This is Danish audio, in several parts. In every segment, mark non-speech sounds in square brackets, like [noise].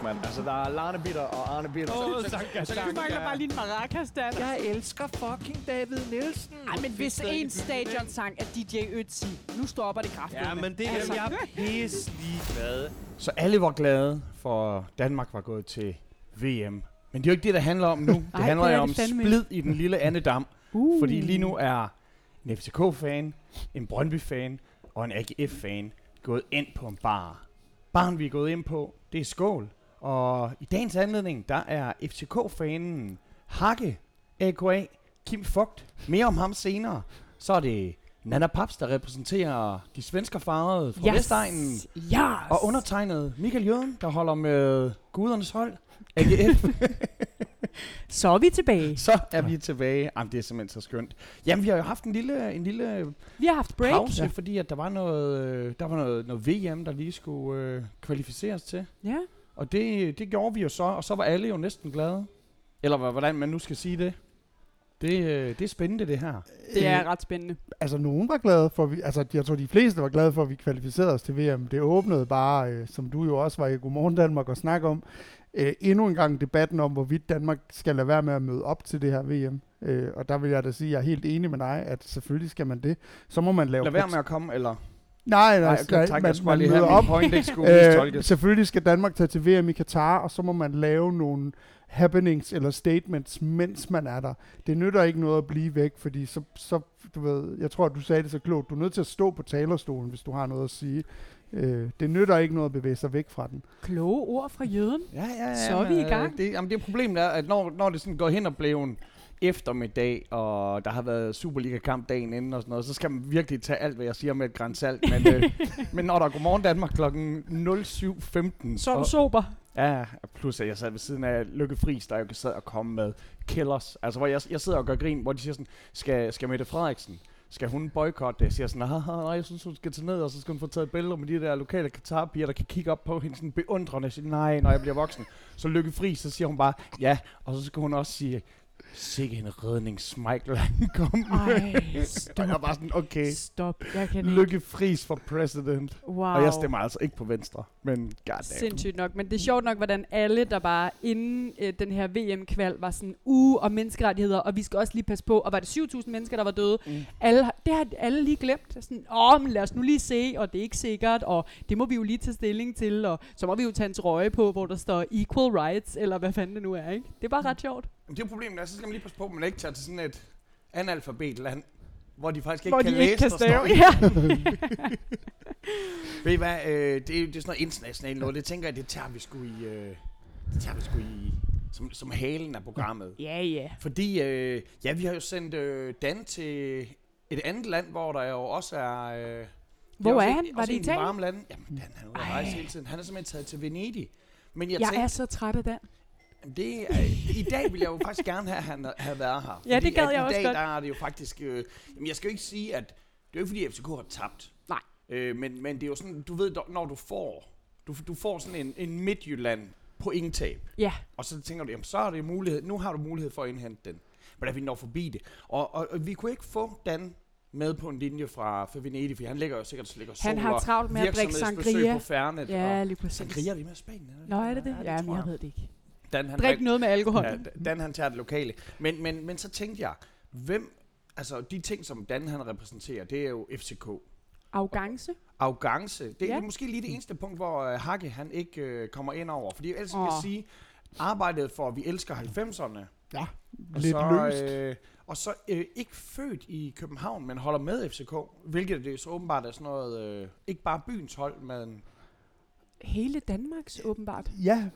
fuck, mand. Altså, der er Larne Bitter og Arne Bitter. Åh, Så- så- Sanka, så- Du mangler bare lige en maracas, Dan. Jeg elsker fucking David Nielsen. Ej, men hvis en stadionsang er DJ Ötzi, nu stopper det kraftigt. Ja, men det er Altså. jeg pisse glade. Så alle var glade, for Danmark var gået til VM. Men det er jo ikke det, der handler om nu. Det Ej, handler det jo om det splid i den lille Annedam. Uh. Fordi lige nu er en FCK-fan, en Brøndby-fan og en AGF-fan gået ind på en bar. Baren, vi er gået ind på, det er Skål. Og i dagens anledning, der er FCK-fanen Hakke, AKA, Kim Fugt. Mere om ham senere. Så er det Nana Paps, der repræsenterer de svenske farvede fra yes. Vestegnen. Yes. Og undertegnet Michael Jøden, der holder med gudernes hold, AGF. [laughs] Så er vi tilbage. så er vi tilbage. Jamen, det er simpelthen så skønt. Jamen, vi har jo haft en lille, en lille Vi har haft break. pause, ja. fordi at der var noget, øh, der var noget, noget VM, der lige skulle øh, kvalificeres til. Ja. Og det, det gjorde vi jo så, og så var alle jo næsten glade. Eller hvordan man nu skal sige det. Det, øh, det er spændende, det her. Det er ret spændende. Altså, nogen var glade for, vi, altså, jeg tror, de fleste var glade for, at vi kvalificerede os til VM. Det åbnede bare, øh, som du jo også var i Godmorgen Danmark og snakke om, øh, endnu en gang debatten om, hvorvidt Danmark skal lade være med at møde op til det her VM. Øh, og der vil jeg da sige, at jeg er helt enig med dig, at selvfølgelig skal man det. Så må man lave... Lad være med at komme, eller... Nej, nej, Nej, nej, okay, tak, man, man lige møder op. point, ikke skulle [laughs] Øh, selvfølgelig skal Danmark tage til VM i Katar, og så må man lave nogle happenings eller statements, mens man er der. Det nytter ikke noget at blive væk, fordi så, så du ved, jeg tror, at du sagde det så klogt, du er nødt til at stå på talerstolen, hvis du har noget at sige. Øh, det nytter ikke noget at bevæge sig væk fra den. Kloge ord fra jøden. Ja, ja, ja. Så er vi i øh, gang. Det, jamen, det problemet er, at når, når det sådan går hen og bliver en eftermiddag, og der har været Superliga-kamp dagen inden og sådan noget, så skal man virkelig tage alt, hvad jeg siger med et græns salt. Men, øh, [laughs] men når der er Godmorgen Danmark kl. 07.15, Så er du sober. Ja, plus at jeg sad ved siden af Lykke Friis, der jo kan sidde og komme med killers. Altså, hvor jeg, jeg sidder og gør grin, hvor de siger sådan, skal, skal Mette Frederiksen, skal hun boykotte det? Jeg siger sådan, "Ah, nej, jeg synes, hun skal tage ned, og så skal hun få taget billeder med de der lokale Katar-piger, der kan kigge op på hende sådan beundrende og sige, nej, når jeg bliver voksen. Så Lykke Friis, så siger hun bare, ja, og så skal hun også sige, sikke en redningsmichael, han kom. Ej, [laughs] Og stop. jeg var sådan, okay, Stop. Jeg kan ikke. Lykke Friis for president. Wow. Og jeg stemmer altså ikke på Venstre, men goddamn. Sindssygt nok, men det er sjovt nok, hvordan alle, der bare inden øh, den her VM-kval, var sådan, uge og menneskerettigheder, og vi skal også lige passe på, og var det 7.000 mennesker, der var døde? Mm. Alle, det har alle lige glemt. Sådan, åh, men lad os nu lige se, og det er ikke sikkert, og det må vi jo lige tage stilling til, og så må vi jo tage en trøje på, hvor der står equal rights, eller hvad fanden det nu er, ikke? Det er bare ret sjovt. Men det er problemet, er, så skal man lige passe på, at man ikke tager til sådan et analfabetland, hvor de faktisk ikke hvor kan de læse, ikke kan stave. Ja. [laughs] Ved I hvad, øh, det, er, jo- det er sådan noget internationalt noget, det tænker jeg, det tager vi sgu i, øh, det tager vi sgu i, som, som halen af programmet. ja, ja. Fordi, øh, ja, vi har jo sendt øh, Dan til et andet land, hvor der jo også er... Øh, det Hvor også er han? Var også det en af de Italien? varme lande. Jamen, Dan, han er ude at Ej. rejse hele tiden. Han er simpelthen taget til Venedig. Men jeg, Jeg tænkte, er så træt af den. Det er, I dag vil jeg jo faktisk gerne have, han havde været her. Ja, det gad jeg i også dag, godt. der er det jo faktisk... Øh, jamen, jeg skal jo ikke sige, at... Det er jo ikke, fordi FCK har tabt. Nej. Øh, men, men det er jo sådan, du ved, når du får... Du, du får sådan en, en Midtjylland på tab. Ja, Og så tænker du, jamen så er det mulighed, nu har du mulighed for at indhente den. Men da vi når forbi det. Og, og, og vi kunne ikke få Dan med på en linje fra, fra Venedig, for han ligger jo sikkert ligger han har travlt med at drikke sangria. på Fernet. Ja, lige præcis. sangria, det er med Spanien. Nå, er det det? Ja, men jeg ved det ikke. Dan, han Drik noget med alkohol. Ja, Dan han tager det lokale. Men, men, men så tænkte jeg, hvem, altså de ting, som Dan han repræsenterer, det er jo FCK. Arrogance. Arrogance, det, ja. Ja. er måske lige det eneste punkt, hvor uh, Hakke han ikke uh, kommer ind over. Fordi ellers vil jeg sige, arbejdet for, at vi elsker 90'erne, Ja, og lidt så, løst. Øh, og så øh, ikke født i København, men holder med FCK. Hvilket det så åbenbart er sådan noget, øh, ikke bare byens hold, men Hele Danmarks, åbenbart. Ja,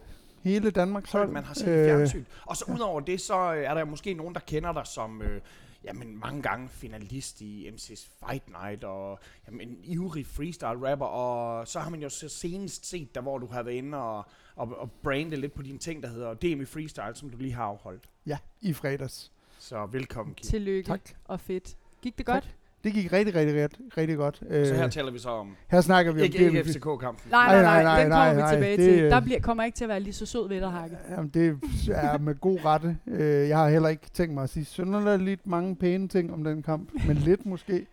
hele Danmarks hold, man har set øh. fjernsyn. Og så udover det, så øh, er der måske nogen, der kender dig som... Øh, Jamen, mange gange finalist i MC's Fight Night, og jamen, en ivrig freestyle rapper, og så har man jo så senest set der, hvor du har været inde og, og, og brande lidt på dine ting, der hedder DM Freestyle, som du lige har afholdt. Ja, i fredags. Så velkommen, Kim. Tillykke Tak. og fedt. Gik det godt? Det gik rigtig, rigtig, rigtig, rigtig godt. Øh, Så her taler vi så om, her snakker vi om ikke, ikke DM. FCK-kampen. Nej, nej, nej, nej, den nej, kommer vi nej, tilbage det, til. øh, Der bliver, kommer ikke til at være lige så sød ved dig, Hakke. Jamen, det er med god rette. Øh, jeg har heller ikke tænkt mig at sige synderligt mange pæne ting om den kamp, men lidt måske.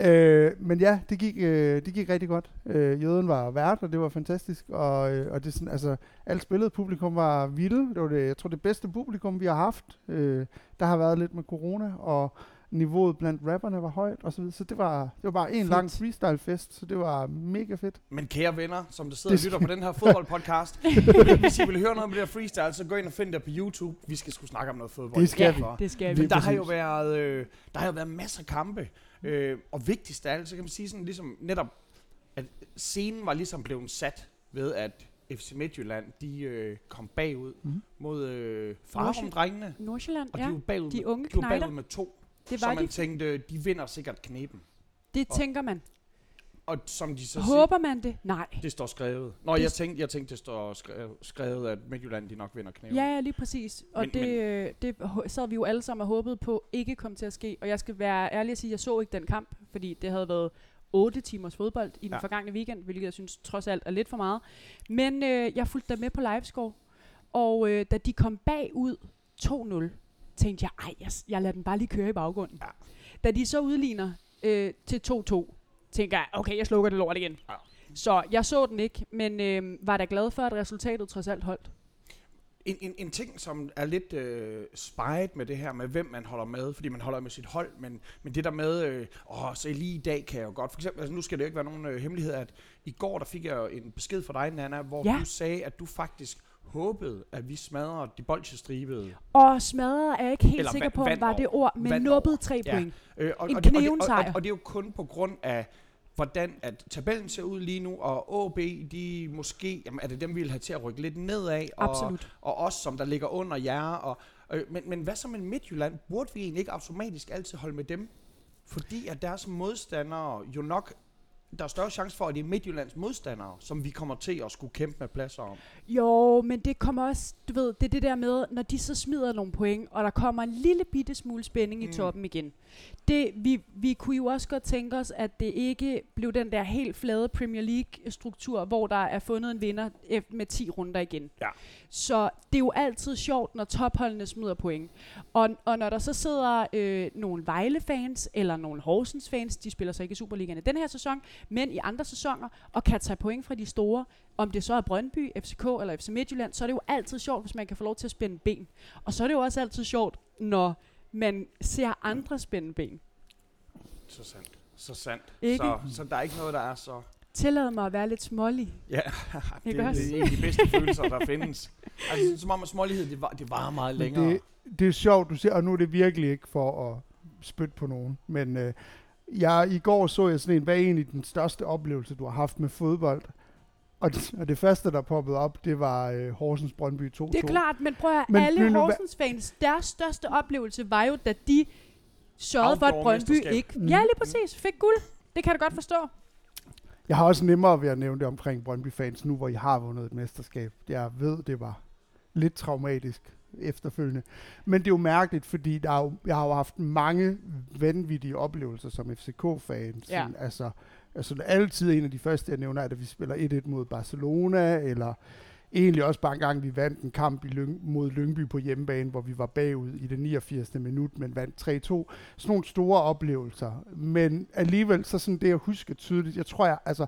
Øh, men ja, det gik, øh, det gik rigtig godt. Øh, jøden var vært, og det var fantastisk. Og, øh, og det er sådan, altså, alt spillet publikum var vilde. Det var det, jeg tror, det bedste publikum, vi har haft. Øh, der har været lidt med corona, og niveauet blandt rapperne var højt og så videre. Så det var, det var bare en Fedt. lang freestyle-fest, så det var mega fedt. Men kære venner, som der sidder og lytter på den her fodboldpodcast, [laughs] hvis I vil høre noget med det her freestyle, så gå ind og find det på YouTube. Vi skal sgu snakke om noget fodbold. Det skal ja, vi. det skal Vi-. Men der har jo været, øh, der har jo været masser af kampe. Øh, og vigtigst af alt, så kan man sige sådan ligesom netop, at scenen var ligesom blevet sat ved, at FC Midtjylland, de øh, kom bagud Mhm. mod øh, Farum-drengene. Nordsjælland, Og ja. de var bagud, De unge de var bagud med to. Det så var man de. tænkte, de vinder sikkert kneben. Det og- tænker man. Og som de så Håber man det? Nej. siger, det står skrevet. Nå, Det- jeg tænkte, jeg tænkte, det står skrevet, at Midtjylland, de nok vinder kneben. Ja, ja, lige præcis. Og Men- men, det, øh, det sad vi jo alle sammen og håbede på ikke kom til at ske. Og jeg skal være ærlig at sige, at jeg så ikke den kamp, fordi det havde været 8 timers fodbold i den Ja. forgangne weekend, hvilket jeg synes trods alt er lidt for meget. Men øh, jeg fulgte da med på livescore, og øh, da de kom bagud 2-0, tænkte jeg, ej, jeg, jeg lader den bare lige køre i baggrunden. Ja. Da de så udligner øh, til 2-2, tænker jeg, okay, jeg slukker det lort igen. Ja. Så jeg så den ikke, men øh, var da glad for, at resultatet trods alt holdt. En, en, en ting, som er lidt øh, spejet med det her, med hvem man holder med, fordi man holder med sit hold, men, men det der med, øh, åh, så lige i dag kan jeg jo godt, for eksempel, altså nu skal det jo ikke være nogen øh, hemmelighed, at i går, der fik jeg jo en besked fra dig, Nana, hvor Ja. du sagde, at du faktisk håbede, at vi smadrer de bolsjestribede. Og smadret er jeg ikke helt Eller sikker på, om var det ord, men over. tre Ja. point. Øh, og, En og, det- og, det- og, og, og det er jo kun på grund af, hvordan at tabellen ser ud lige nu, og AB, de måske, jamen er det dem, vi vil have til at rykke lidt nedad, og, Absolut. og os, som der ligger under jer. Og, øh, men, men hvad så med Midtjylland? Burde vi egentlig ikke automatisk altid holde med dem? Fordi at deres modstandere jo nok, der er større chance for, at det er Midtjyllands modstandere, som vi kommer til at skulle kæmpe med pladser om. Jo, men det kommer også, du ved, det er det der med, når de så smider nogle point, og der kommer en lille bitte smule spænding Mm. i toppen igen. Det, vi, vi kunne jo også godt tænke os, at det ikke blev den der helt flade Premier League-struktur, hvor der er fundet en vinder med 10 runder igen. Ja. Så det er jo altid sjovt, når topholdene smider point. Og, og når der så sidder øh, nogle Vejle-fans, eller nogle Horsens-fans, de spiller så ikke i Superligaen i den her sæson, men i andre sæsoner, og kan tage point fra de store, om det så er Brøndby, FCK eller FC Midtjylland, så er det jo altid sjovt, hvis man kan få lov til at spænde ben. Og så er det jo også altid sjovt, når man ser andre spænde ben. Så sandt. Så sandt. Ikke? Så, så der er ikke noget, der er så... Tillad mig at være lidt smålig. Ja, [laughs] det, det, også? det er en af de bedste følelser, der findes. Altså, som om at smålighed, det var, det var meget længere. Det, det er sjovt, du siger, og nu er det virkelig ikke for at spytte på nogen, men øh, jeg, i går så jeg sådan en, hvad er egentlig den største oplevelse, du har haft med fodbold? Og det, og det første, der poppede op, det var øh, Horsens Brøndby 2-2. Det er klart, men prøv at Men alle Horsens fans, deres største oplevelse var jo, da de sørgede for, at Brøndby ikke... Mm. Ja, lige præcis. Fik guld. Det kan da godt forstå. Jeg har også nemmere ved at nævne det omkring Brøndby-fans nu, hvor I har vundet et mesterskab. Jeg ved, det var lidt traumatisk efterfølgende. Men det er jo mærkeligt, fordi der er jo, jeg har jo haft mange vanvittige oplevelser som FCK-fan. Ja. Sådan, altså, altså altid en af de første, jeg nævner, er, at vi spiller 1-1 mod Barcelona, eller egentlig også bare en gang, vi vandt en kamp i Lyng, mod Lyngby på hjemmebane, hvor vi var bagud i det 89. minut, men vandt 3-2. Sådan nogle store oplevelser. Men alligevel, så sådan det, jeg husker tydeligt, jeg tror, jeg, altså,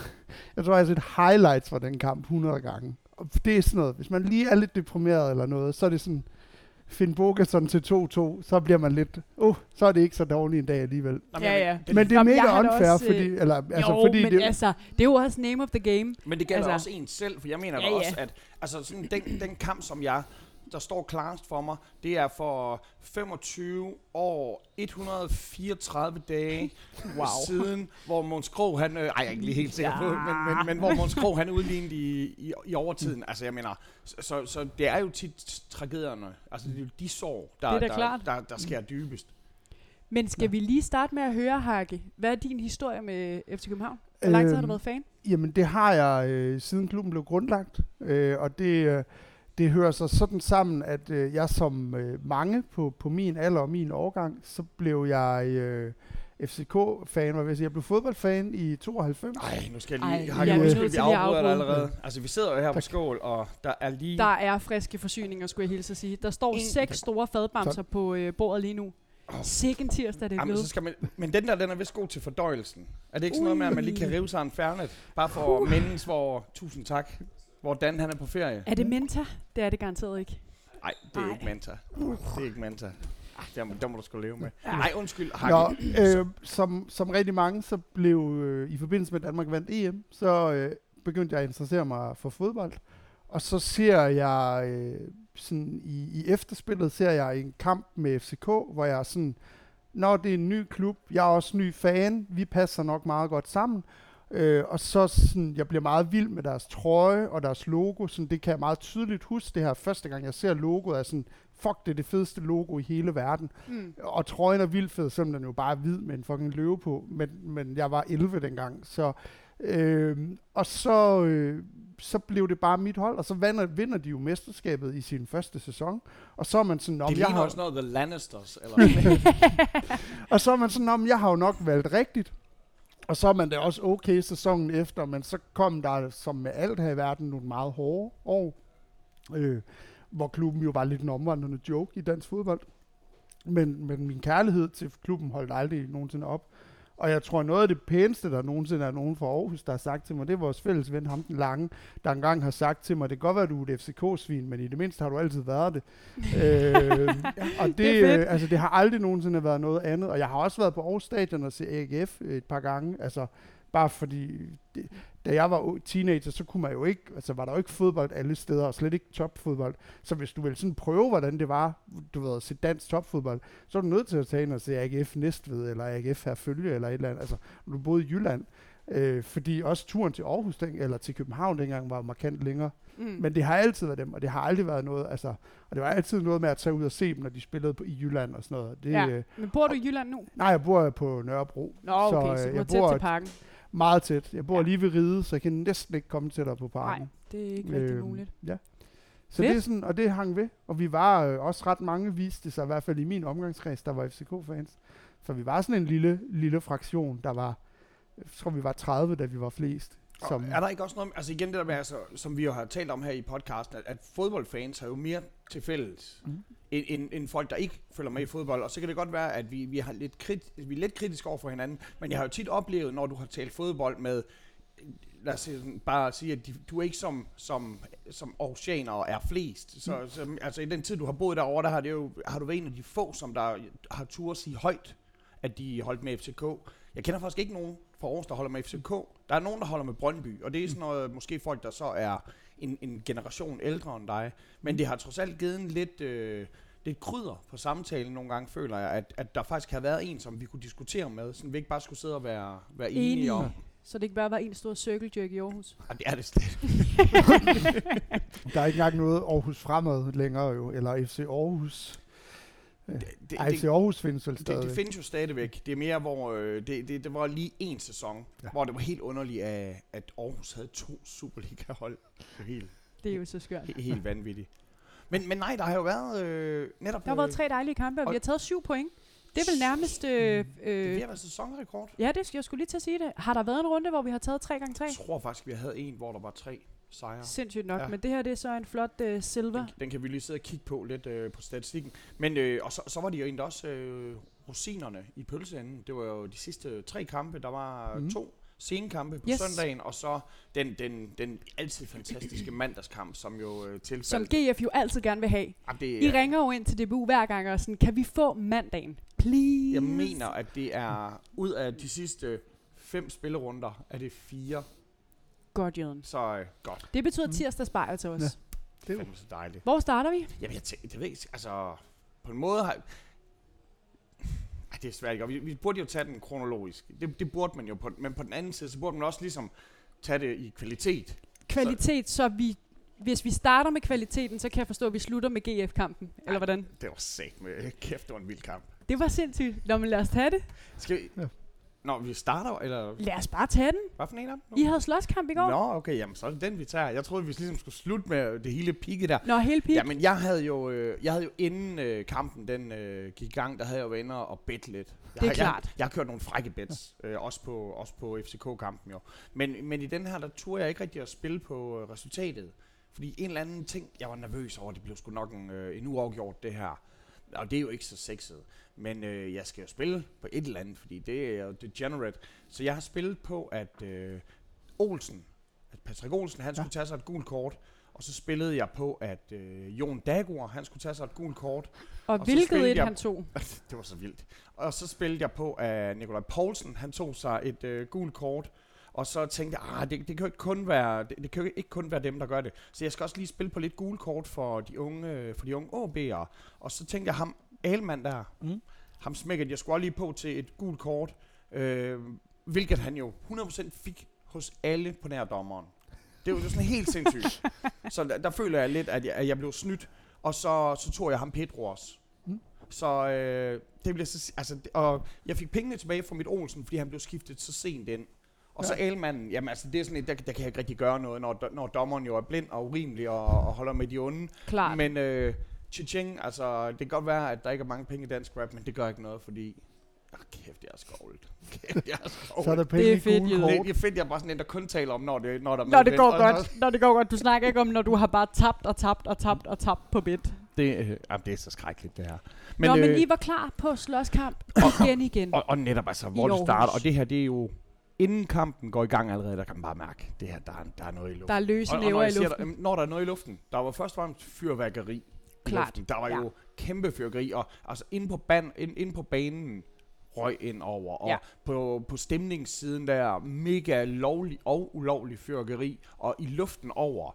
[laughs] jeg tror, jeg har set highlights fra den kamp 100 gange. Det er sådan noget, hvis man lige er lidt deprimeret eller noget, så er det sådan, Finn Bogason til 2-2, så bliver man lidt, uh, så er det ikke så dårlig en dag alligevel. Ja, ja. Men det er Jamen, mega unfair, også, øh, fordi, eller, altså, jo, fordi men det, altså, det er jo også name of the game. Men det gælder Altså- også en selv, for jeg mener ja, ja. også, at altså sådan den, den kamp, som jeg, der står klarest for mig, det er for 25 år, 134 dage [laughs] Wow. siden, hvor Måns Krog, han, øh, ej, jeg er ikke lige helt sikker på, Ja. men, men, men hvor Måns Krog, han udlignede i, i, i overtiden. Altså, jeg mener, så, så, så det er jo tit tragedierne, altså det er jo de sår, der, Det er der, klart. der, der sker dybest. Men skal vi lige starte med at høre, Hakke, hvad er din historie med FC København? Hvor lang tid har du Øhm, været fan? Jamen, det har jeg øh, siden klubben blev grundlagt, øh, og det, øh, det hører sig sådan sammen, at øh, jeg som øh, mange på, på min alder og min årgang, så blev jeg øh, FCK-fan, hvad vil jeg sige, jeg blev fodboldfan i 92. Ej, nu skal jeg Ej, lige, jeg har jeg vi at afbryder allerede. Altså, vi sidder jo her på Tak. skål, og der er lige... Der er friske forsyninger, skulle jeg hilse at sige. Der står En- seks store fadbamser på øh, bordet lige nu. Sikke en tirsdag, det er Jamen, så blevet. skal man, men den der, den er vist god til fordøjelsen. Er det ikke sådan noget med, at man lige kan rive sig en færnet? Bare for at mindes, hvor, tusind tak, hvor Dan han er på ferie. Er det Menta? Det er det garanteret ikke. Nej, det er Ej. ikke Manta. Det er ikke Manta. Ah, Der må, der må du sgu leve med. Nej, undskyld. Nå, øh, som, som rigtig mange, så blev øh, i forbindelse med Danmark vandt EM, så øh, begyndte jeg at interessere mig for fodbold. Og så ser jeg øh, sådan i, i efterspillet ser jeg en kamp med FCK, hvor jeg er sådan, når det er en ny klub, jeg er også ny fan, vi passer nok meget godt sammen. Øh, og så sådan, jeg bliver meget vild med deres trøje og deres logo, sådan, det kan jeg meget tydeligt huske det her første gang, jeg ser logoet, er sådan, fuck, det er det fedeste logo i hele verden. Mm. Og trøjen er vildt fed, selvom den jo bare er hvid med en fucking løve på. Men, men jeg var 11 dengang. Så, øh, og så, øh, så blev det bare mit hold, og så vinder, vinder de jo mesterskabet i sin første sæson. Og så er man sådan, om Det jeg har, også noget The Lannisters. Eller [laughs] og så er man sådan, om jeg har jo nok valgt rigtigt. Og så er man da også okay sæsonen efter, men så kom der, som med alt her i verden, nogle meget hårde år, øh, hvor klubben jo var lidt en omvandrende joke i dansk fodbold. Men, men min kærlighed til klubben holdt aldrig nogensinde op. Og jeg tror, noget af det pæneste, der nogensinde er nogen fra Aarhus, der har sagt til mig, det er vores fælles ven, ham den lange, der engang har sagt til mig, det kan godt være, at du er et FCK-svin, men i det mindste har du altid været det. [laughs] øh, og det, Det øh, altså, det har aldrig nogensinde været noget andet. Og jeg har også været på Aarhus Stadion og se AGF et par gange. Altså, bare fordi, det, da jeg var teenager, så kunne man jo ikke, altså var der jo ikke fodbold alle steder, og slet ikke topfodbold. Så hvis du ville sådan prøve, hvordan det var, du ved, at se dansk topfodbold, så er du nødt til at tage ind og se AGF Næstved, eller AGF Herfølge, eller et eller andet. Altså, du boede i Jylland. Øh, fordi også turen til Aarhus, den, eller til København dengang, var markant længere. Mm. Men det har altid været dem, og det har aldrig været noget, altså, og det var altid noget med at tage ud og se dem, når de spillede på, i Jylland og sådan noget. Det, ja. øh, Men bor du i Jylland nu? nej, jeg bor på Nørrebro. Nå, okay, så, øh, så jeg tæt bor til parken. Meget tæt. Jeg bor Ja. lige ved Ride, så jeg kan næsten ikke komme tættere på Nej, parken. det er ikke rigtig Øhm, muligt. Ja. Så Fedt. det er sådan, og det hang ved. Og vi var øh, også ret mange, viste sig i hvert fald i min omgangskreds, der var FCK-fans. Så vi var sådan en lille, lille fraktion, der var, jeg tror vi var 30, da vi var flest. Som, er der ikke også noget, altså igen det der med, altså, som vi jo har talt om her i podcasten, at, at fodboldfans har jo mere til fælles, mm. end, end, end folk, der ikke følger med i fodbold. Og så kan det godt være, at vi, vi, har lidt krit, vi er lidt kritiske over for hinanden, men jeg har jo tit oplevet, når du har talt fodbold med, lad os bare sige, at de, du er ikke som, som, som Aarhusianer er flest. Så, så, altså i den tid, du har boet derovre, der har, det jo, har du været en af de få, som der har tur at sige højt, at de holdt med FCK. Jeg kender faktisk ikke nogen fra Aarhus, der holder med FCK. Der er nogen, der holder med Brøndby, og det er sådan noget, måske folk, der så er en, en generation ældre end dig. Men det har trods alt givet en lidt, øh, lidt krydder på samtalen nogle gange, føler jeg, at, at der faktisk har været en, som vi kunne diskutere med, så vi ikke bare skulle sidde og være, være enige Enige. om. Så det ikke bare var en stor circle jerk i Aarhus. Og det er det slet. [laughs] der er ikke engang noget Aarhus Fremad længere jo, eller FC Aarhus. Det, det, Ej, FC Aarhus findes vel det, stadig. det findes jo stadigvæk. Det er mere, hvor øh, det, det, det var lige en sæson, Ja. hvor det var helt underligt, at, at Aarhus havde to Superliga-hold. Det helt, Det er jo så skørt. helt, helt vanvittigt. Men, men nej, der har jo været øh, netop... Der har været øh, tre dejlige kampe, og og- vi har taget syv point. Det er vel nærmest... Øh, Det er øh, at være sæsonrekord. ja, det, jeg skulle lige til at sige det. Har der været en runde, hvor vi har taget 3 gange 3 Jeg tror faktisk, vi havde en, hvor der var tre sejre. Sindssygt nok. Ja. Ja. Men det her, det er så en flot øh, silver. Den, den kan vi lige sidde og kigge på lidt øh, på statistikken. Men øh, og så, så var de jo egentlig også øh, rosinerne i pølseenden. Det var jo de sidste tre kampe. Der var mm. to senkampe på Yes. søndagen, og så den, den, den altid fantastiske [clears throat] mandagskamp, som jo øh, tilfaldt. Som GF jo altid gerne vil have. Jamen, det, I er- ringer jo ind til DBU hver gang og sådan, kan vi få mandagen? Please. Jeg mener, at det er ud af de sidste fem spillerunder, er det fire. Godt, Jøden. Så øh, godt. Det betyder Mm. tirsdags bajer til os. Ja. Det er så dejligt. Hvor starter vi? Jamen, jeg tænker, det ved jeg ikke, altså, på en måde har... Ej, det er svært, ikke? Vi, vi burde jo tage den kronologisk. Det, det burde man jo, på, men på den anden side, så burde man også ligesom tage det i kvalitet. Kvalitet, så vi... Hvis vi starter med kvaliteten, så kan jeg forstå, at vi slutter med GF-kampen. Eller hvordan? Det var sæt med kæft, det var en vild kamp. Det var sindssygt. Nå, men lad os tage det. Skal vi... Ja. Nå, vi starter, eller Lad os bare tage den. hvad for en af dem? I havde slåskamp i går. Nå, okay, jamen så er det den, vi tager. Jeg troede, vi ligesom skulle slutte med det hele pigge der. Nå, hele pik. Jamen, jeg havde jo, øh, jeg havde jo inden øh, kampen den øh, gik i gang, der havde jeg jo inde og bedt lidt. Jeg Det er har, klart. Jeg, jeg har kørt nogle frække bets, øh, også på, også på FCK-kampen jo. Men, men i den her, der turde jeg ikke rigtig at spille på øh, resultatet. Fordi en eller anden ting, jeg var nervøs over, det blev sgu nok en, øh, en uafgjort det her. Og det er jo ikke så sexet. Men øh, jeg skal jo spille på et eller andet, fordi det er jo degenerate. Så jeg har spillet på, at øh, Olsen, at Patrick Olsen, han skulle tage sig et gult kort. Og så spillede jeg på, at øh, Jon Dagur, han skulle tage sig et gult kort. Og, Og hvilket et jeg- han tog. [laughs] det var så vildt. Og så spillede jeg på, at Nikolaj Poulsen, han tog sig et øh, gult kort. Og så tænkte jeg, ah, det, det, kan jo ikke kun være, det, det kan jo ikke kun være dem, der gør det. Så jeg skal også lige spille på lidt gule kort for de unge, for de unge OB'ere. Og så tænkte jeg, ham Alman der, Mm. ham smækkede jeg skulle lige på til et gult kort. Øh, hvilket han jo 100% fik hos alle på nærdommeren. Det var jo sådan helt sindssygt. så der, der føler jeg lidt, at jeg, at jeg blev snydt. Og så, så tog jeg ham Pedro også. Mm. Så øh, det bliver så, altså, og jeg fik pengene tilbage fra mit Olsen, fordi han blev skiftet så sent ind. Og ja. så Ja. Almanden, jamen altså det er sådan et, der, der kan jeg ikke rigtig gøre noget, når, når dommeren jo er blind og urimelig og, og holder med de onde. Klart. Men øh, Chiching, altså det kan godt være, at der ikke er mange penge i dansk rap, men det gør ikke noget, fordi... Ah, kæft, jeg er skovlet. [laughs] Kæft, jeg er skovlet. Så er der penge Det er i fedt, kort. det, det er fedt, jeg er bare sådan en, der kun taler om, når, det, når der er Når det går Og godt. Når det går godt. Du snakker ikke om, når du har bare tabt og tabt og tabt og tabt på bit. Det, øh, jamen, det er så skrækkeligt, det her. Men, Nå, men øh, I var klar på slåskamp igen igen. og, og netop altså, hvor det Aarhus. starter, og det her, det er jo... Inden kampen går i gang allerede, der kan man bare mærke, det her, der er, der er noget i luften. Der er løse og, og når, i luften. der, når der er noget i luften, der var først og fremmest fyrværkeri i Klart, luften. Der var ja. jo kæmpe fyrværkeri, og altså inde på, ban, ind, inde på banen røg ind over, og Ja. på, på stemningssiden der mega lovlig og ulovlig fyrværkeri, og i luften over,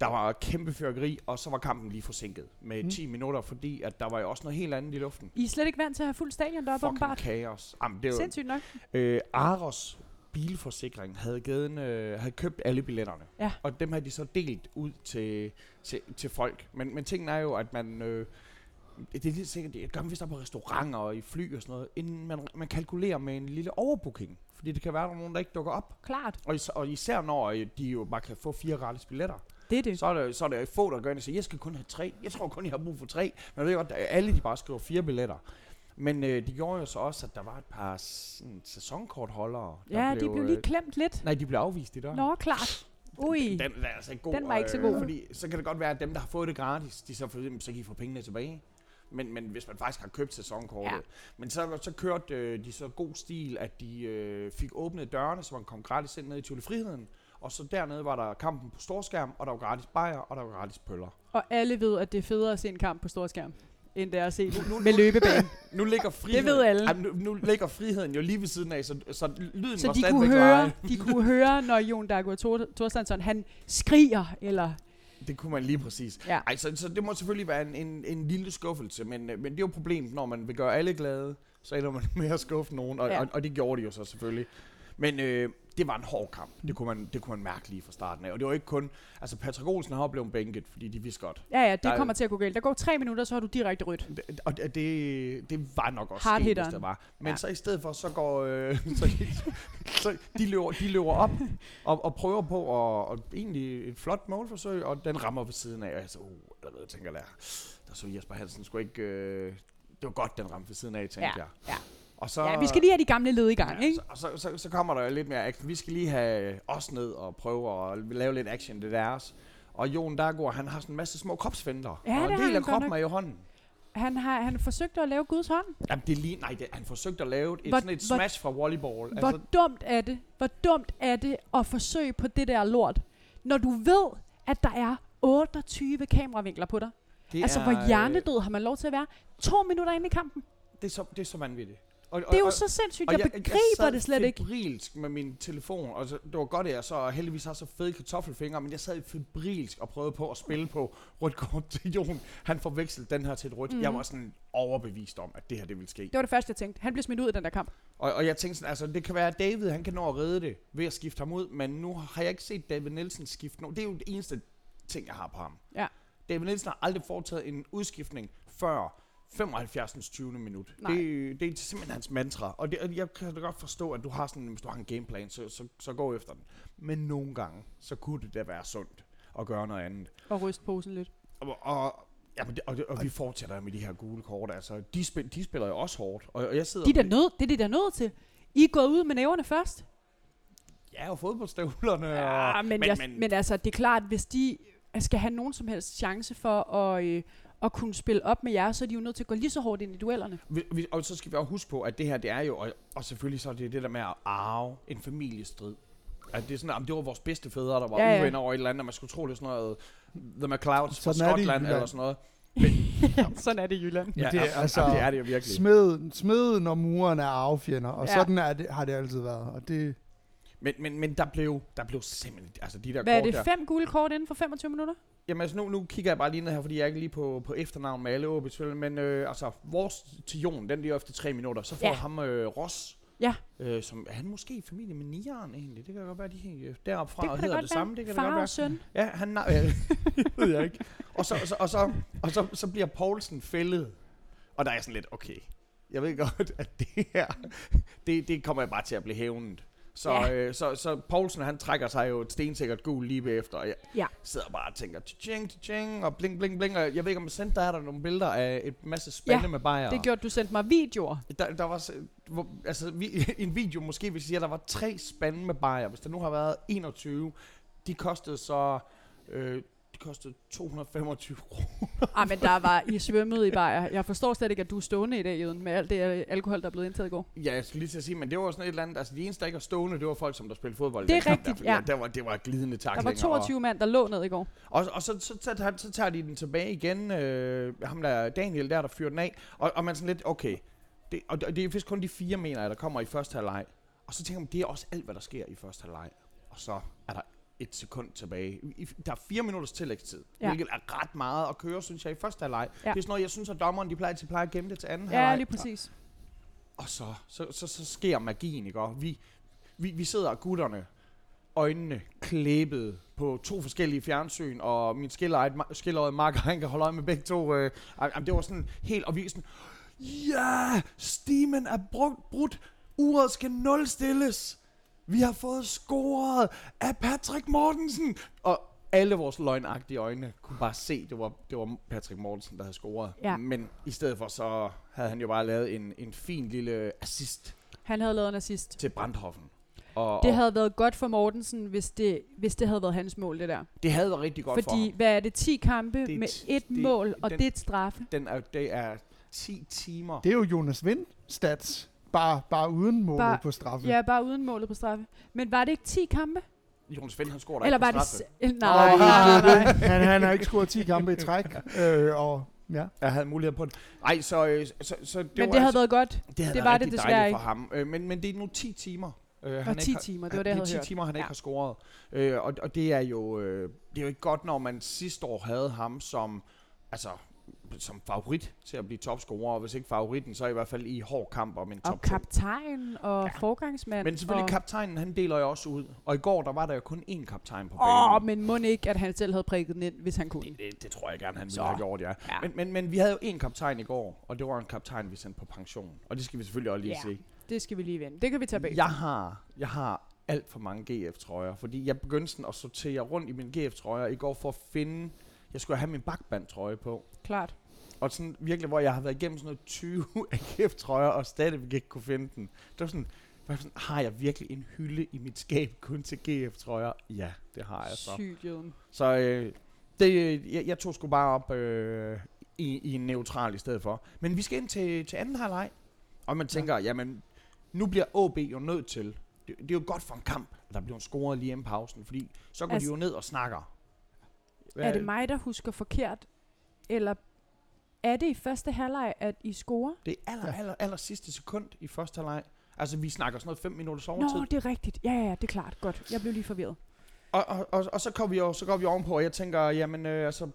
der var kæmpe fyrværkeri, og så var kampen lige forsinket med Mm. 10 minutter, fordi at der var jo også noget helt andet i luften. I er slet ikke vant til at have fuld stadion deroppe, Fucking åbenbart. kaos. Jamen, det er jo, Sindssygt nok. Øh, Aros bilforsikring havde, givet en, øh, havde købt alle billetterne. Ja. Og dem havde de så delt ud til, til, til folk. Men, men tingen er jo, at man... Øh, det er lidt sikkert, det gør man vist på restauranter og i fly og sådan noget, inden man, man kalkulerer med en lille overbooking. Fordi det kan være, at der er nogen, der ikke dukker op. Klart. Og, is- og især når øh, de jo bare kan få fire gratis billetter. Det er det. Så er, der, så er der få, der gør det siger, jeg skal kun have tre. Jeg tror kun, jeg har brug for tre. Men jeg ved godt, at alle de bare skriver fire billetter. Men øh, de gjorde jo så også, at der var et par sådan, sæsonkortholdere. der Ja, de blev lige øh, klemt lidt. Nej, de blev afvist i døren. Nå, klart. Ui. Den, den, er altså ikke god. Den var ikke så god. Fordi så kan det godt være, at dem, der har fået det gratis, de så, for eksempel, så kan I få pengene tilbage. Men, men hvis man faktisk har købt sæsonkortet. Ja. Men så, så kørte øh, de så god stil, at de øh, fik åbnet dørene, så man kom gratis ind ned i Tivoli Friheden. Og så dernede var der kampen på storskærm, og der var gratis bajer, og der var gratis pøller. Og alle ved, at det er federe at se en kamp på storskærm, end det er at se den med løbebane. [laughs] Nu ligger friheden, ved alle. Ej, nu, nu ligger friheden jo lige ved siden af, så, så lyden Så var de kunne, høre, de kunne høre, når Jon Dagur Thor- Thorstensson, han skriger, eller... Det kunne man lige præcis. Ja. Ej, så, så det må selvfølgelig være en, en, en lille skuffelse, men, øh, men det er jo problemet, når man vil gøre alle glade, så ender man [laughs] med at skuffe nogen, og, ja. og, og det gjorde de jo så selvfølgelig. Men øh, det var en hård kamp, det kunne, man, det kunne man mærke lige fra starten af, og det var ikke kun, altså Patrick Olsen har blevet bænket, fordi de vidste godt. Ja, ja, det Der er- kommer til at gå galt. Der går tre minutter, så har du direkte rødt. Det, og det, det, var nok også sket, hvis det var. Men ja. så i stedet for, så går øh, [laughs] så, så de, løber, de løber op og, og prøver på at, og egentlig et flot målforsøg, og den rammer ved siden af, og jeg så, uh, allerede tænker der, der så Jesper Hansen skulle ikke, øh, det var godt, den ramte ved siden af, tænkte Ja, jeg. ja. Og så, Ja, vi skal lige have de gamle led i gang, ja, ikke? Så, så, så, så kommer der jo lidt mere action. Vi skal lige have os ned og prøve at lave lidt action, det deres. Og Jon Dagur, han har sådan en masse små kropsfænder. Ja, og en del af kroppen er i hånden. Han har han forsøgt at lave Guds hånd. Jamen, det er lige, nej, det, han forsøgte at lave et, Hvor- sådan et hvor- smash fra volleyball. Hvor dumt er det? Hvor dumt er det at forsøge på det der lort, når du ved, at der er 28 kameravinkler på dig? det altså, hvor hjernedød har man lov til at være? To minutter inde i kampen. Det er så, det er så vanvittigt. Og, Det er jo så sindssygt. Jeg begriber sad det slet ikke. febrilsk med min telefon, og så, det var godt, at jeg så heldigvis har så fede kartoffelfingre, men jeg sad febrilsk og prøvede på at spille på rødt kort til Jon. Han forvekslede den her til et rødt. Mhm. Mm. Jeg var sådan overbevist om, at det her det ville ske. Det var det første, jeg tænkte. Han blev smidt ud af den der kamp. Og, og jeg tænkte sådan, altså det kan være, at David han kan nå at redde det ved at skifte ham ud, men nu har jeg ikke set David Nielsen skifte nu. Det er jo det eneste ting, jeg har på ham. Ja. David Nielsen har aldrig foretaget en udskiftning før 75. 20. minut. Nej. Det, det er simpelthen hans mantra. Og, det, og jeg kan da godt forstå, at du har sådan, hvis du har en gameplan, så, så, så gå efter den. Men nogle gange, så kunne det da være sundt at gøre noget andet. Og ryste posen lidt. Og, og, jamen det, og, det, og vi fortsætter med de her gule kort. Altså, de, spil, de spiller jo også hårdt. Og, og jeg sidder De er der nødt, det er de der nødt til. I er gået ud med næverne først. Ja, og fodboldstøvlerne. Ja, og, men, men, jeg, men, men altså, det er klart, hvis de skal have nogen som helst chance for at, øh, at kunne spille op med jer, så er de jo nødt til at gå lige så hårdt ind i duellerne. Vi, vi, og så skal vi også huske på, at det her, det er jo, og, og selvfølgelig så er det det der med at arve en familiestrid. At det er sådan, at det var vores bedste fædre, der var Ja, ja, uvenner over et eller andet, og man skulle tro, det er sådan noget The McClouds fra er Skotland eller sådan noget. [laughs] Sådan er det i Jylland. Men Ja, det er altså- det er det jo virkelig. Smeden, smeden og muren er arvefjender, og Ja. sådan er det, har det altid været. Og det, Men, men, men der blev, der blev simpelthen, altså de der Hvad er kort det, der. fem gule kort inden for 25 minutter? Jamen altså nu, nu kigger jeg bare lige ned her, fordi jeg er ikke lige på, på efternavn med alle OB men øh, altså vores til Jon, den bliver efter tre minutter, så får Ja. ham øh, Ross, Ja. øh, som er han måske i familie med Nieren egentlig, det kan godt være, de er deroppe fra Det og hedder godt det være. samme, det kan det Far godt og være. søn. Ja, han nej, øh, [laughs] ved jeg ikke. Og så, og så, og så, og så, så bliver Poulsen fældet, og der er sådan lidt, okay, jeg ved godt, at det her, det, det kommer jeg bare til at blive hævnet. Så, Ja. øh, så, så Poulsen, han trækker sig jo et stensikkert gul lige bagefter, og jeg Ja. sidder bare og tænker, tjing, tjing, og bling, bling, bling, og jeg ved ikke, om jeg sendte dig der nogle billeder af et masse spande Ja, med bajer. Det gjorde, du sendte mig videoer. Der, der var, hvor, altså, vi, [laughs] en video måske, hvis jeg siger, der var tre spande med bajer. Hvis der nu har været 21, de kostede så... Øh, de kostede 225 kroner. Ah, men der var I svømmet i bajer. Jeg forstår slet ikke, at du er stående i dag, Jøden, med alt det alkohol, der er blevet indtaget i går. Ja, jeg skulle lige til at sige, men det var sådan et eller andet... Altså, de eneste, der ikke var stående, det var folk, som der spillede fodbold. Det er rigtigt, der, ja. fordi Der var, det var glidende Der taklinger. var 22 mand, der lå ned i går. Og, og så, så, så, tager, så tager de den tilbage igen. Øh, ham der, Daniel der, der fyrer den af. Og, og man sådan lidt, okay. Det, og det det er vist kun de fire, mener jeg, der kommer i første halvleg. Og så tænker man, det er også alt, hvad der sker i første halvleg. Og så er der et sekund tilbage. I, der er fire minutters tillægstid, Ja. ja. hvilket er ret meget at køre, synes jeg, i første halvleg. Ja. Ja. Det er sådan noget, jeg synes, at dommeren de plejer, de plejer at gemme det til anden Ja, halvleg. lige præcis. Og så, så, så, så sker magien, ikke? Og vi, vi, vi sidder gutterne, øjnene klæbet på to forskellige fjernsyn, og min skilløjet Mark, han kan holde øje med begge to. Øh, ej, det var sådan helt, og vi sådan, ja, stimen er brugt, brudt, uret skal nulstilles. Vi har fået scoret af Patrick Mortensen. Og alle vores løgnagtige øjne kunne bare se, det var, det var Patrick Mortensen, der havde scoret. Ja. Men i stedet for, så havde han jo bare lavet en, en fin lille assist Han havde lavet en assist. til Brandhoffen. Og, Det havde været godt for Mortensen, hvis det, hvis det havde været hans mål, det der. det havde været rigtig godt for Fordi, ham. hvad er det, 10 kampe Det med et det- mål, og den- det er et straffe. Den er, det er 10 timer. det er jo Jonas Vind stats, bare, bare uden målet Bare- på straffe. Ja, bare uden målet på straffe. Men var det ikke 10 kampe? Jonas Vind, han scorer der Eller ikke var på det... straffe. s- Nej, det- nej, nej. det- Han, han har ikke scoret 10 kampe i træk, øh, og ja. Jeg havde mulighed på det. Nej, så, øh, så, så det Men var det havde altså, været godt. det, havde det var det desværre dejligt ikke. for ham. Øh, men, men det er nu 10 timer. Øh, Og 10 timer, det var det, jeg havde 10 hørt. timer, han ikke Ja. har scoret. Øh, og, og det er jo øh, det er jo ikke godt, når man sidste år havde ham som altså som favorit til at blive topscorer, og hvis ikke favoritten, så i hvert fald i hård kamp om en Og top 2. kaptajn og Ja. forgangsmand. Men selvfølgelig og... kaptajnen, han deler jo også ud. Og i går, der var der jo kun én kaptajn på Åh, banen. men må ikke, at han selv havde prikket den ind, hvis han kunne. Det, det, det tror jeg gerne, han Så. ville have gjort, ja. Ja. Men, men, men vi havde jo én kaptajn i går, og det var en kaptajn, vi sendte på pension. Og det skal vi selvfølgelig også lige Ja. se. Det skal vi lige vende. Det kan vi tage bag. Jeg har, jeg har alt for mange GF-trøjer, fordi jeg begyndte sådan at sortere rundt i mine GF-trøjer i går for at finde... Jeg skulle have min bakband-trøje på. Klart. Og sådan virkelig, hvor jeg har været igennem sådan noget 20 [laughs] AGF-trøjer, og stadigvæk ikke kunne finde den. Det var sådan, var sådan, har jeg virkelig en hylde i mit skab kun til GF-trøjer? Ja, det har jeg så. Sygt. Så øh, det, jeg, jeg tog sgu bare op øh, i, i en neutral i stedet for. Men vi skal ind til, til anden halvleg, og man tænker, ja. jamen, nu bliver AB jo nødt til. Det, det er jo godt for en kamp, at der bliver scoret lige inden pausen, fordi så går Altså- de jo ned og snakker. Er det mig, der husker forkert? Eller er det i første halvleg, at I scorer? Det er aller, aller, aller sidste sekund i første halvleg. Altså, vi snakker sådan noget 5 minutters overtid. Nå, det er rigtigt. Ja, ja, ja, det er klart. Godt. Jeg blev lige forvirret. Og, og, og, og så, går vi jo, så går vi ovenpå, og jeg tænker, jamen, øh, altså,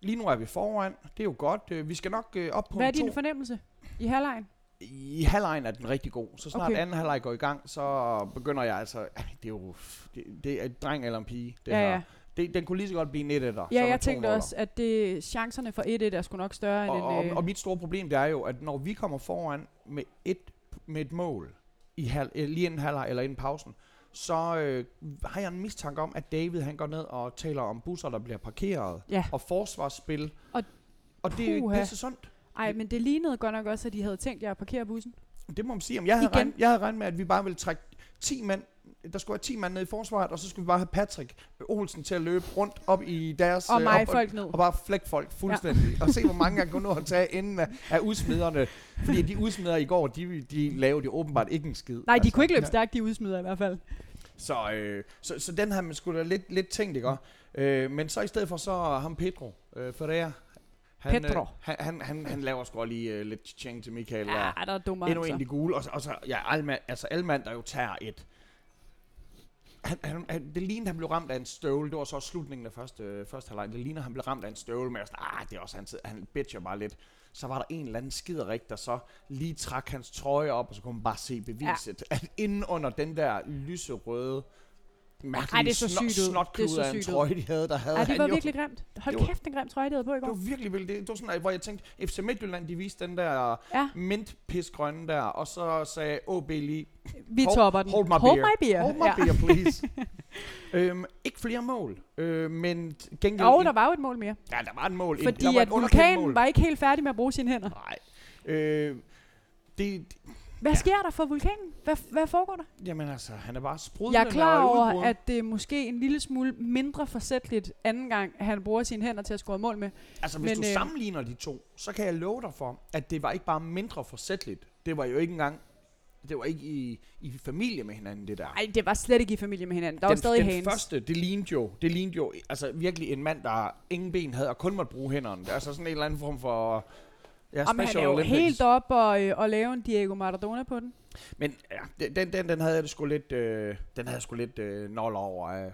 lige nu er vi foran. Det er jo godt. Øh, vi skal nok øh, op på Hvad er en to. din fornemmelse i halvlejen? I halvlejen er den rigtig god. Så snart Okay. okay. anden halvleg går i gang, så begynder jeg altså... Det er jo... Det, det er et dreng eller en pige, det ja, her. ja. Det, den kunne lige så godt blive en 1 Ja, jeg tænkte også, at det, chancerne for 1-1 er sgu nok større Og, end og, en... Øh, og mit store problem, det er jo, at når vi kommer foran med et, med et mål, i halv, øh, lige inden halvleg eller inden pausen, så øh, har jeg en mistanke om, at David han går ned og taler om busser, der bliver parkeret, Ja. og forsvarsspil. Og og det er jo ikke pisse sundt. ej, men det lignede godt nok også, at de havde tænkt jer at parkere bussen. Det må man sige. Om jeg havde, regnet, jeg havde regnet med, at vi bare ville trække 10 mænd der skulle være 10 mand nede i forsvaret, og så skulle vi bare have Patrick Olsen til at løbe rundt op i deres... Og øh, mig op, folk ned. og bare flække folk fuldstændig. Ja. Og se, hvor mange jeg kunne nå at tage inden af, af udsmiderne. Fordi de udsmidere i går, de, de lavede jo åbenbart ikke en skid. Nej, de kunne ikke løbe stærkt, de udsmider i hvert fald. Så, øh, så, så den har man sgu da lidt, lidt tænkt, ikke? Øh, men så i stedet for så ham Pedro øh, Ferreira. Han, Pedro. Øh, han, han, han, han laver sgu lige øh, lidt ching til Michael. Ja, der er dummer endnu altså. en de gule. Og, så- og så, ja, Alman, altså Alman, der jo tager et... Han, han, han, det lignede, han blev ramt af en støvle. Det var så også slutningen af første, øh, første halvleg. Det ligner, han blev ramt af en støvle. Men jeg sådan, ah, det er også, han, han bitcher bare lidt. Så var der en eller anden skiderik, der så lige trak hans trøje op, og så kunne man bare se beviset. Ja. At inden under den der lyserøde, mærkelige Ej, det så sygt ud. Det er snotklud så af en trøje, de havde, der havde Ja, det var virkelig grimt. Hold Det var- kæft, en grim trøje, de havde på i Det går. var virkelig vildt. Det, det var sådan, at, hvor jeg tænkte, FC Midtjylland, de viste den der Ja, mintpisgrønne der, og så sagde OB lige, vi Hold- topper den. hold my hold beer. my beer. hold my ja. beer, please. [laughs] øhm, ikke flere mål, øh, men gengæld... Og der var jo et mål mere. Ja, der var et mål. Fordi der var at et vulkanen var ikke helt færdig med at bruge sine hænder. Nej. Øh, det, det, Hvad Ja. sker der for vulkanen? Hvad, hvad foregår der? jamen altså, han er bare sprudlende. Jeg er klar over, at det er måske en lille smule mindre forsætligt anden gang, han bruger sine hænder til at score mål med. Altså, hvis men, du øh, sammenligner de to, så kan jeg love dig for, at det var ikke bare mindre forsætligt. Det var jo ikke engang... Det var ikke i, i familie med hinanden, det der. Nej, det var slet ikke i familie med hinanden. Der var den, stadig den hands. første, det lignede jo, det lignede jo, altså virkelig en mand, der ingen ben havde og kun måtte bruge hænderne. Det er altså sådan en eller anden form for ja, Jamen, han er jo Olympics. helt op og, øh, og lave en Diego Maradona på den. Men ja, den, den, den havde jeg sgu lidt, øh, den havde jeg sgu lidt øh, nold over. Øh.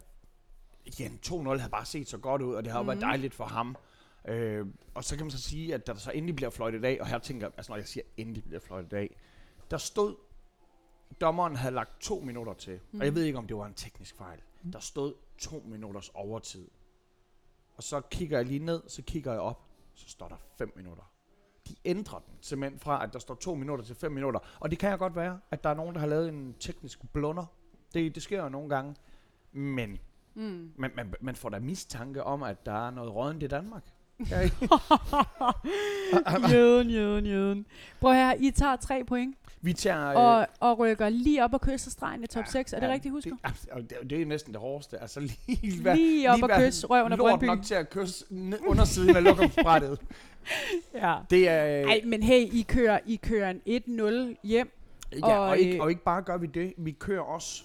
Igen, 2-0 havde bare set så godt ud, og det har Mhm. været dejligt for ham. Øh, og så kan man så sige, at da der så endelig bliver fløjtet af, og her tænker jeg, altså når jeg siger endelig bliver fløjtet af, der stod, dommeren havde lagt to minutter til, mm. og jeg Mhm. ved ikke, om det var en teknisk fejl. Der stod to minutters overtid. Og så kigger jeg lige ned, så kigger jeg op, så står der 5 minutter. De ændrer den simpelthen fra, at der står 2 minutter til 5 minutter. Og det kan jo godt være, at der er nogen, der har lavet en teknisk blunder. Det, det sker jo nogle gange. Men Mm. man, man, man får da mistanke om, at der er noget rådent i Danmark. Ja, [laughs] jøden, jøden, jøden. Prøv her, I tager tre point, Vi tager... øh, og, og rykker lige op og kysser stregen i top 6. Er det ja, rigtigt husket? Det, altså, og det, det er næsten det hårdeste. Altså [laughs] lige, hvad, Lige op og hvad kysse røven af Brøndby. nok til at kysse undersiden af lokumsbrættet. [laughs] Ja. Det er... Ej, men hey, I kører, I kører en 1-0 hjem. Ja, og, Og, og, ikke, øh, og ikke bare gør vi det, vi kører også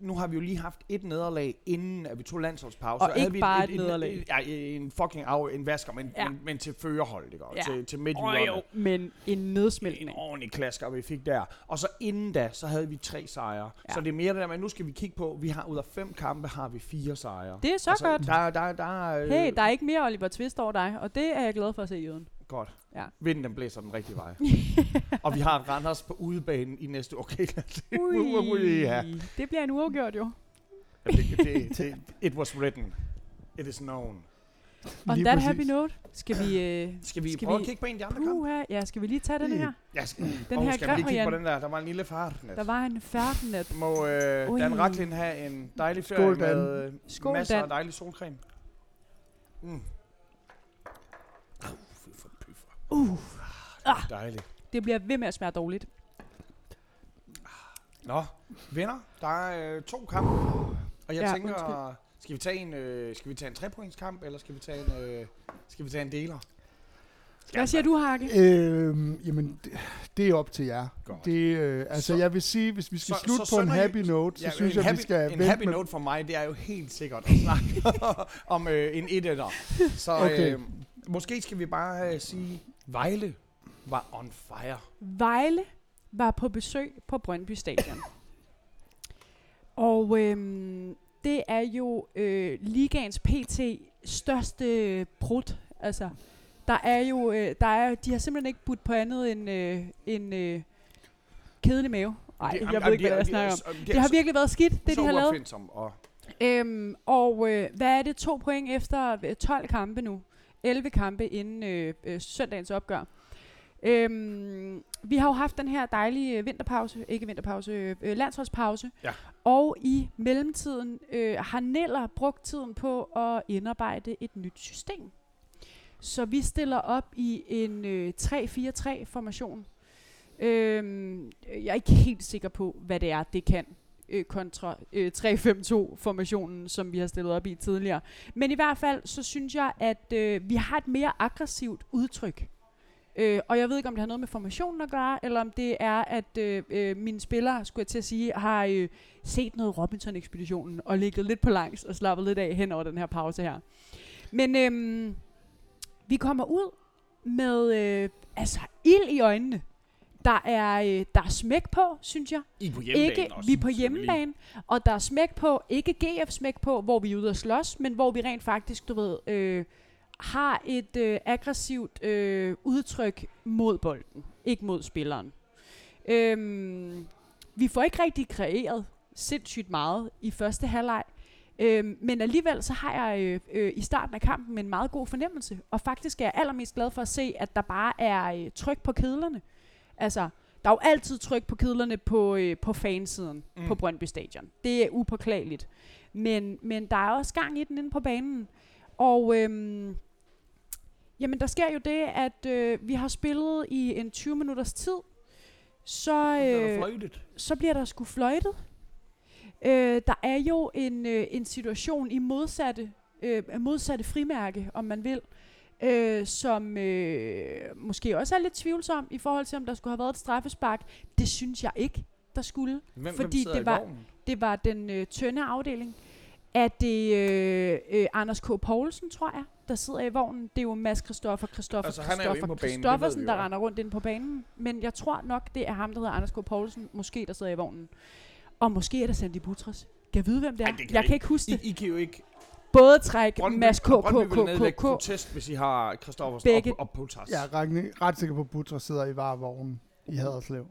nu har vi jo lige haft et nederlag, inden at vi tog landsholdspause. Og havde ikke vi bare et, et nederlag. Ja, en fucking af, en vasker, men, Ja. men, men til førerhold, ikke? Og Ja. til, til Oh, midtjylerne. jo, men en En nedsmeltning. ordentlig klasker, vi fik der. Og så inden da, så havde vi tre sejre. Ja. Så det er mere det der med, nu skal vi kigge på, vi har ud af fem kampe, har vi fire sejre. Det er så godt. Der, der, der, er, øh, Hey, der er ikke mere Oliver Twist over dig, og det er jeg glad for at se, Jøden. Godt. Ja. Vinden den blæser den rigtige vej. [laughs] og vi har Randers på udebanen i næste uge. [laughs] Okay, Ui, ja. det bliver en uafgjort jo. det, det, det, it was written. It is known. On Lige that præcis. happy note, skal vi... Øh, Skal vi Skal prøve vi- at kigge på en af de andre kampe? uh, ja, skal vi lige tage den her? Ja, skal, Den her skal vi lige kigge på den der. Der var en lille fartnet. Der var en færdenet. Må øh, Ui. Dan Racklin have en dejlig ferie Skål, Dan. med øh, Skål, masser Dan. af dejlig solcreme. Mm. Uh, fy for pyffer. Uh, Ah, det er dejligt. det bliver ved med at smage dårligt. Nå, venner, der er øh, to kampe. Og jeg Ja, ja, tænker, undskyld. skal vi tage en, øh, skal vi tage en trepointskamp, eller skal vi tage en, øh, skal vi tage en deler? Hvad siger du, Hakke? Øhm, jamen, det, det er op til jer. Godt. Det, øh, altså, Så- jeg vil sige, hvis vi skal så- slutte så på en Sønderjy- happy note, så synes en jeg, happy, vi skal En vente happy med- note for mig, det er jo helt sikkert at snakke [laughs] om øh, en et Så Okay. øh, måske skal vi bare øh, sige, Vejle var on fire. Vejle var på besøg på Brøndby Stadion. Og øhm, det er jo øh, ligaens PT største brud. Altså, der er jo, øh, der er, de har simpelthen ikke budt på andet end øh, en øh, kedelig mave. Nej, jeg ved ikke, hvad jeg snakker om. Det har virkelig været skidt, det de har lavet. Og Øhm, og øh, hvad er det? To point efter øh, 12 kampe nu. 11 kampe inden øh, øh, søndagens opgør. Øhm, vi har jo haft den her dejlige øh, vinterpause, ikke vinterpause, øh, øh, landsholdspause. Ja. Og i mellemtiden øh, har Neller brugt tiden på at indarbejde et nyt system. Så vi stiller op i en øh, 3-4-3 formation. Øhm, jeg er ikke helt sikker på, hvad det er, det kan øh, kontra øh, 3-5-2-formationen, som vi har stillet op i tidligere. Men i hvert fald, så synes jeg, at øh, vi har et mere aggressivt udtryk. Øh, og jeg ved ikke, om det har noget med formationen at gøre, eller om det er, at øh, øh, mine spillere, skulle jeg til at sige, har øh, set noget Robinson-ekspeditionen, og ligget lidt på langs og slappet lidt af hen over den her pause her. Men øh, vi kommer ud med øh, altså ild i øjnene. Der er, øh, der er smæk på, synes jeg. I på hjemmebane Ikke, også. vi er på hjemmebane, og der er smæk på, ikke GF smæk på, hvor vi er ude at slås, men hvor vi rent faktisk, du ved, øh, har et øh, aggressivt øh, udtryk mod bolden, ikke mod spilleren. Øhm, vi får ikke rigtig kreeret sindssygt meget i første halvleg, øhm, men alligevel så har jeg øh, øh, i starten af kampen en meget god fornemmelse, og faktisk er jeg allermest glad for at se, at der bare er øh, tryk på kedlerne. Altså, der er jo altid tryk på kedlerne på, øh, på fansiden mm. på Brøndby Stadion. Det er upåklageligt. Men, men der er også gang i den inde på banen. Og øhm, jamen, der sker jo det, at øh, vi har spillet i en 20 minutters tid. Så, Der øh, fløjtet. så bliver der sgu fløjtet. Øh, der er jo en, øh, en situation i modsatte, øh, modsatte frimærke, om man vil, øh, som øh, måske også er lidt tvivlsom i forhold til, om der skulle have været et straffespark. Det synes jeg ikke, der skulle. Hvem, fordi hvem det i var-? Det var den øh, tynde afdeling. Er det øh, øh, Anders K. Poulsen, tror jeg, der sidder i vognen? Det er jo Mads Christoffer, Christoffer, Altså, er Christoffer det Christoffersen, ved vi der render rundt inde på banen. Men jeg tror nok, det er ham, der hedder Anders K. Poulsen, måske der sidder i vognen. Og måske er det Sandy Butras. Kan jeg vide, hvem det er? Ej, det kan jeg I- kan ikke huske I, det. I kan jo ikke... Både træk Brøndby, Mads K. K. Brøndby vil nedlægge protest, hvis I har Christoffers Begge- og, og Potas. Jeg er ret, sikker på, at Butra sidder i varevognen i Haderslev.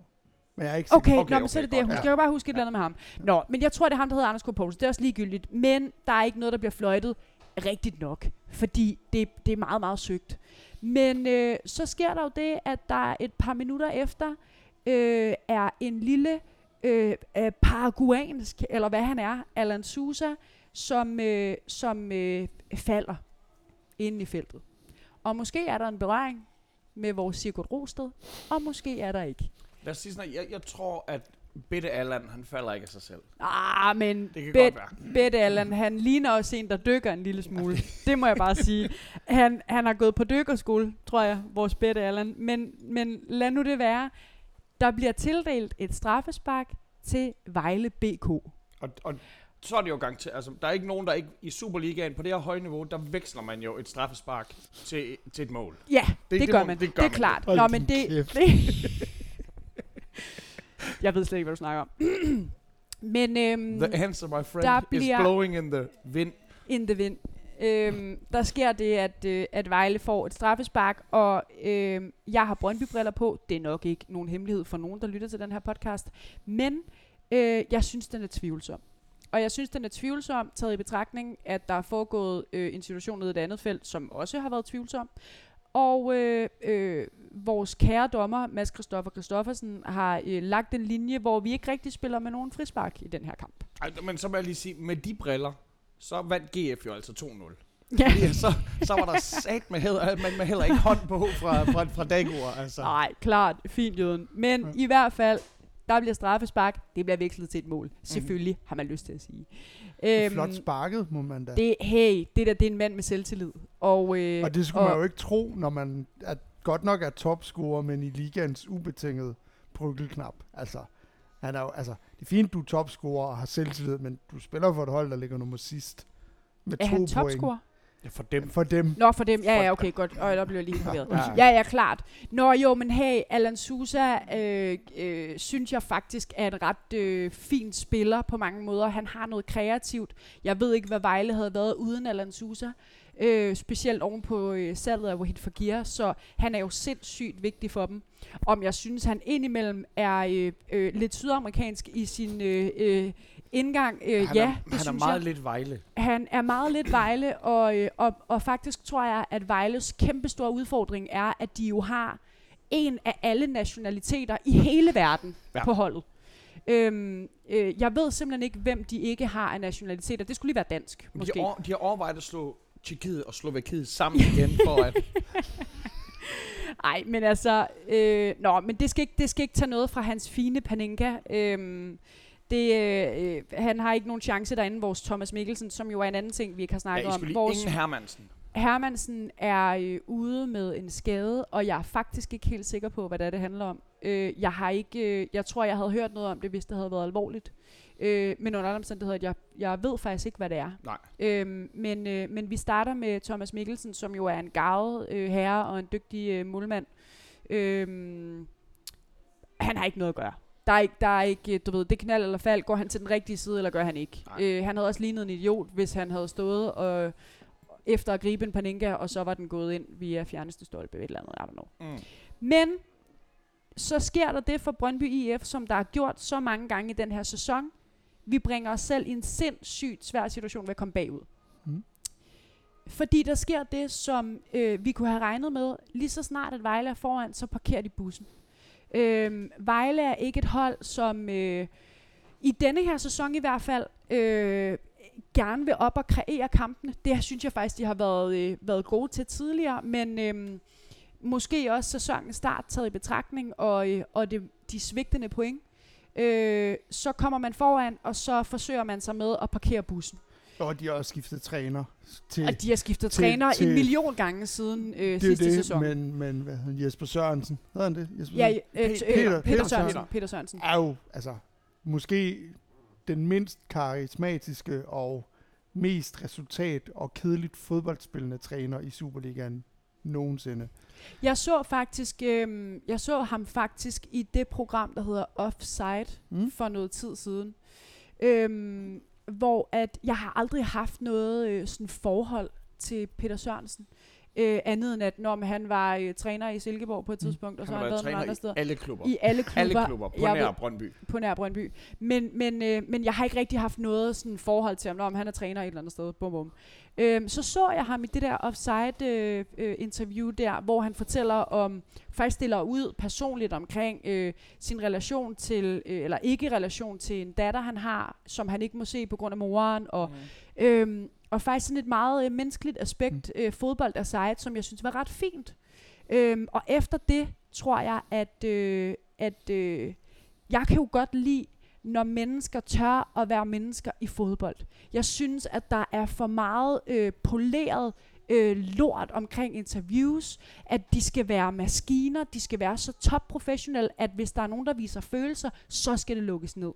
Men jeg er ikke sikker. Okay, Okay, okay, nå, men så er okay, det det, jeg husker. ja. Jeg kan bare huske et eller andet med ham. Nå, men jeg tror, det er ham, der hedder Anders K. Poulsen. Det er også ligegyldigt. Men der er ikke noget, der bliver fløjtet rigtigt nok. Fordi det, det er meget, meget søgt. Men øh, så sker der jo det, at der et par minutter efter øh, er en lille øh, øh, paraguansk, eller hvad han er, Alan Sousa, som, øh, som øh, falder inde i feltet. Og måske er der en berøring med vores Sigurd Rosted, og måske er der ikke. Lad os sige sådan, jeg, jeg tror, at Bitte Allan, han falder ikke af sig selv. Ah, men Det kan Bet- godt være. Bette Allan, han ligner også en, der dykker en lille smule. Det må jeg bare sige. Han, han har gået på dykkerskole, tror jeg, vores Bette Allan. Men, men lad nu det være. Der bliver tildelt et straffespark til Vejle BK. Og, og så er det jo gang til, altså der er ikke nogen, der ikke i Superligaen på det her høje niveau, der veksler man jo et straffespark til, til et mål. Ja, det, det, det gør man. det gør det er klart. Hold Nå, men det, kæft. det [laughs] Jeg ved slet ikke, hvad du snakker om. [clears throat] men øhm, The answer, my friend, der is bliver- blowing in the wind. in the wind. Øhm, der sker det, at, øh, at Vejle får et straffespark, og øh, jeg har Brøndby-briller på. Det er nok ikke nogen hemmelighed for nogen, der lytter til den her podcast. Men øh, jeg synes, den er tvivlsom. Og jeg synes, den er tvivlsom, taget i betragtning, at der er foregået øh, en situation nede i et andet felt, som også har været tvivlsom. Og øh, øh, vores kære dommer, Mads Christoffer Christoffersen, har øh, lagt en linje, hvor vi ikke rigtig spiller med nogen frispark i den her kamp. Ej, men så må jeg lige sige, med de briller, så vandt GF jo altså 2-0. Ja. Ja, så, så var der sat med, heller, men med heller ikke hånd på fra, fra, fra Dagur. Altså. Nej, klart. Fint, Jøden. Men Ja. i hvert fald, der bliver straffespark. Det bliver vekslet til et mål. Selvfølgelig har man lyst til at sige. Øhm, Flot sparket, må man da. det, hey, det der, det er en mand med selvtillid. Og, øh, og det skulle man jo ikke tro, når man er, godt nok er topscorer, men i ligaens ubetingede bryggelknap. Altså, han er jo, altså, det er fint, du er topscorer og har selvtillid, men du spiller for et hold, der ligger nummer sidst. Med Er to han point. topscorer? Ja, for dem. For dem. Nå, for dem. Ja, ja, okay, godt. Og der blev jeg lige forvirret. Ja. Ja, ja, klart. Nå jo, men hey, Alan Sousa øh, øh, synes jeg faktisk er en ret øh, fin spiller på mange måder. Han har noget kreativt. Jeg ved ikke, hvad Vejle havde været uden Alan Sousa. Øh, specielt oven på øh, salget af Wahid Fagir, så han er jo sindssygt vigtig for dem. Om jeg synes, han indimellem er øh, øh, lidt sydamerikansk i sin øh, øh, indgang, øh, han ja, er, det han er synes meget jeg. lidt Vejle. Han er meget lidt Vejle, [clears throat] og, øh, og, og faktisk tror jeg, at Vejles kæmpe store udfordring er, at de jo har en af alle nationaliteter i hele verden Ja. på holdet. Øhm, øh, jeg ved simpelthen ikke, hvem de ikke har af nationaliteter. Det skulle lige være dansk, Men måske. De, har, over- de har overvejet at slå Tjekkiet og Slovakiet sammen igen, for at... [laughs] Nej, men altså, øh, nå, men det skal, ikke, det skal ikke tage noget fra hans fine Panenka. Øhm, Det, øh, øh, han har ikke nogen chance derinde, vores Thomas Mikkelsen, som jo er en anden ting, vi ikke har Ja, snakket I om. Vores ingen Hermansen. Hermansen er øh, ude med en skade, og jeg er faktisk ikke helt sikker på, hvad det, er, det handler om. Øh, jeg har ikke, øh, jeg tror, jeg havde hørt noget om det, hvis det havde været alvorligt. Øh, men under alle omstændigheder, jeg, jeg ved faktisk ikke, hvad det er. Nej. Øhm, men, øh, men vi starter med Thomas Mikkelsen, som jo er en gavet øh, herre og en dygtig øh, målmand. Øhm, han har ikke noget at gøre. Der er ikke, der er ikke, øh, du ved, det knald eller fald. Går han til den rigtige side, eller gør han ikke? Nej. Øh, han havde også lignet en idiot, hvis han havde stået og, efter at gribe en paninka, og så var den gået ind via fjerneste stolpe, et eller andet, I don't know. Mm. Men så sker der det for Brøndby IF, som der har gjort så mange gange i den her sæson. Vi bringer os selv i en sindssygt svær situation ved at komme bagud. Mm. Fordi der sker det, som øh, vi kunne have regnet med. Lige så snart at Vejle er foran, så parkerer de bussen. Øh, Vejle er ikke et hold, som øh, i denne her sæson i hvert fald øh, gerne vil op og kreere kampene. Det synes jeg faktisk, de har været, øh, været gode til tidligere, men øh, måske også sæsonens start taget i betragtning, og, øh, og det, de svigtende point. Øh, så kommer man foran, og så forsøger man sig med at parkere bussen. Og de har også skiftet træner til... Og de har skiftet til- træner til- en million gange siden øh, det sidste det, sæson. men, men hvad hedder? Jesper Sørensen. Hedder han det? Jesper ja, øh, Pe- Peter- Peter, Peter Sørensen. Peter Sørensen. er jo, altså, måske den mindst karismatiske og mest resultat- og kedeligt fodboldspillende træner i Superligaen nogensinde. Jeg så faktisk, øh, jeg så ham faktisk i det program, der hedder Offside, mm. for noget tid siden. Øhm, hvor at jeg har aldrig haft noget øh, sådan forhold til Peter Sørensen. Øh, andet end at når han var øh, træner i Silkeborg på et Mm. tidspunkt, og så har han været nogle andre steder. i alle klubber. I alle klubber, alle klubber på Jeg nær Brøndby. på nær Brøndby. Men, men, øh, men jeg har ikke rigtig haft noget sådan forhold til ham, når han er træner et eller andet sted. Bum, bum. Øhm, så så jeg ham i det der offside-interview øh, interview der, hvor han fortæller om, faktisk stiller ud personligt omkring øh, sin relation til, øh, eller ikke relation til en datter, han har, som han ikke må se på grund af moren, og Mm. Øhm, og faktisk sådan et meget øh, menneskeligt aspekt, øh, fodbold er sejt, som jeg synes var ret fint. Øhm, og efter det tror jeg, at, øh, at øh, jeg kan jo godt lide, når mennesker tør at være mennesker i fodbold. Jeg synes, at der er for meget øh, poleret øh, lort omkring interviews, at de skal være maskiner, de skal være så topprofessionelle, at hvis der er nogen, der viser følelser, så skal det lukkes ned.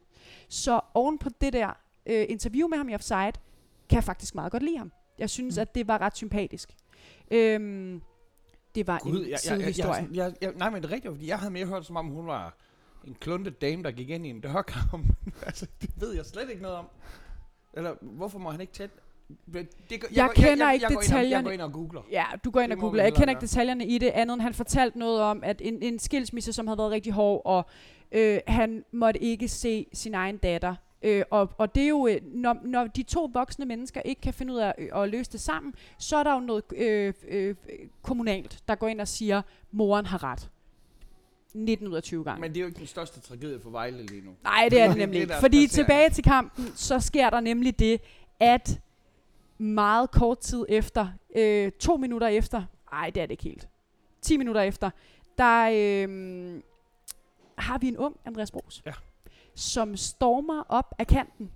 Så oven på det der øh, interview med ham i Offside, kan jeg faktisk meget godt lide ham. Jeg synes, Mm. at det var ret sympatisk. Øhm, det var Gud, en jeg, jeg, jeg, jeg, jeg, jeg, jeg, nej, men det er rigtigt, fordi jeg havde mere hørt, som om hun var en kluntet dame, der gik ind i en dørkamp. [laughs] altså, det ved jeg slet ikke noget om. Eller, hvorfor må han ikke tæt? Det, det, Jeg går- kender jeg, ikke jeg, ind og- Jeg detaljerne. går ind og googler. Ja, du går ind Det og googler. Jeg kender ikke detaljerne i det, andet end han fortalte noget om, at en, en skilsmisse, som havde været rigtig hård, og øh, han måtte ikke se sin egen datter. Øh, og, og det er jo, øh, når, når de to voksne mennesker ikke kan finde ud af øh, at løse det sammen, så er der jo noget øh, øh, kommunalt, der går ind og siger, moren har ret. 19 ud af 20 gange. Men det er jo ikke den største tragedie for Vejle lige nu. Nej, det er det nemlig ikke. Fordi tilbage til kampen, så sker der nemlig det, at meget kort tid efter, øh, to minutter efter, ej, det er det ikke helt, 10 minutter efter, der øh, har vi en ung Andreas Bros, Ja. Som stormer op af kanten.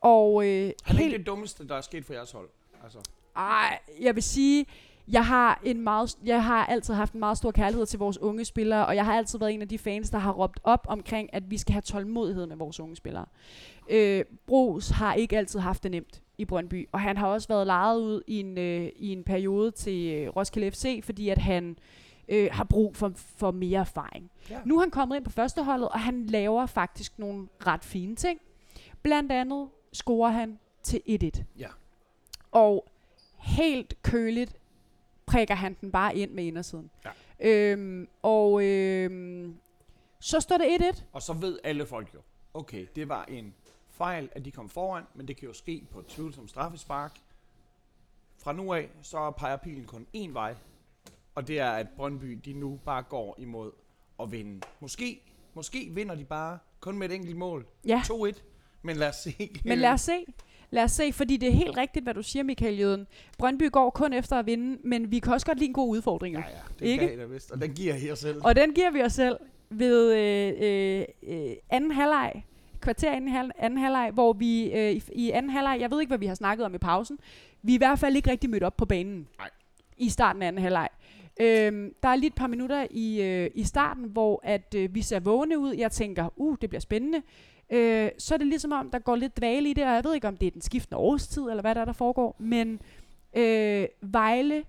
Og øh, Han er helt det dummeste, der er sket for jeres hold. Altså, ej, jeg vil sige, jeg har, en meget, jeg har altid haft en meget stor kærlighed til vores unge spillere, og jeg har altid været en af de fans, der har råbt op omkring, at vi skal have tålmodighed med vores unge spillere. Øh, Bros har ikke altid haft det nemt i Brøndby, og han har også været lejet ud i en, øh, i en periode til øh, Roskilde FC, fordi at han øh, har brug for, for mere erfaring. Ja. Nu er han kommet ind på førsteholdet, og han laver faktisk nogle ret fine ting. Blandt andet scorer han til 1-1. Ja. Og helt køligt prikker han den bare ind med indersiden. Ja. Øhm, og øhm, så står det 1-1. Og så ved alle folk jo, okay, det var en fejl, at de kom foran, men det kan jo ske på et tvivlsomt straffespark. Fra nu af, så peger pilen kun én vej, og det er, at Brøndby, de nu bare går imod at vinde. Måske, måske vinder de bare kun med et enkelt mål. Ja, 2-1, men lad os se. men lad os se. Lad os se, fordi det er helt rigtigt, hvad du siger, Michael Jøden. Brøndby går kun efter at vinde, men vi kan også godt lide en god udfordring. Ja, ja, det Ikke? kan I da vist, og den giver I jer selv. Og den giver vi os selv ved øh, øh, øh, anden halvleg. kvarter inden i hal- anden halvleg, hvor vi øh, i, i anden halvleg, jeg ved ikke, hvad vi har snakket om i pausen, vi er i hvert fald ikke rigtig mødt op på banen Nej. i starten af anden halvleg. Øhm, der er lige et par minutter i, øh, i starten, hvor at øh, vi ser vågne ud. Jeg tænker, uh, det bliver spændende. Øh, så er det ligesom om, der går lidt dvale i det, og jeg ved ikke, om det er den skiftende årstid, eller hvad der er, der foregår, men øh, Vejle,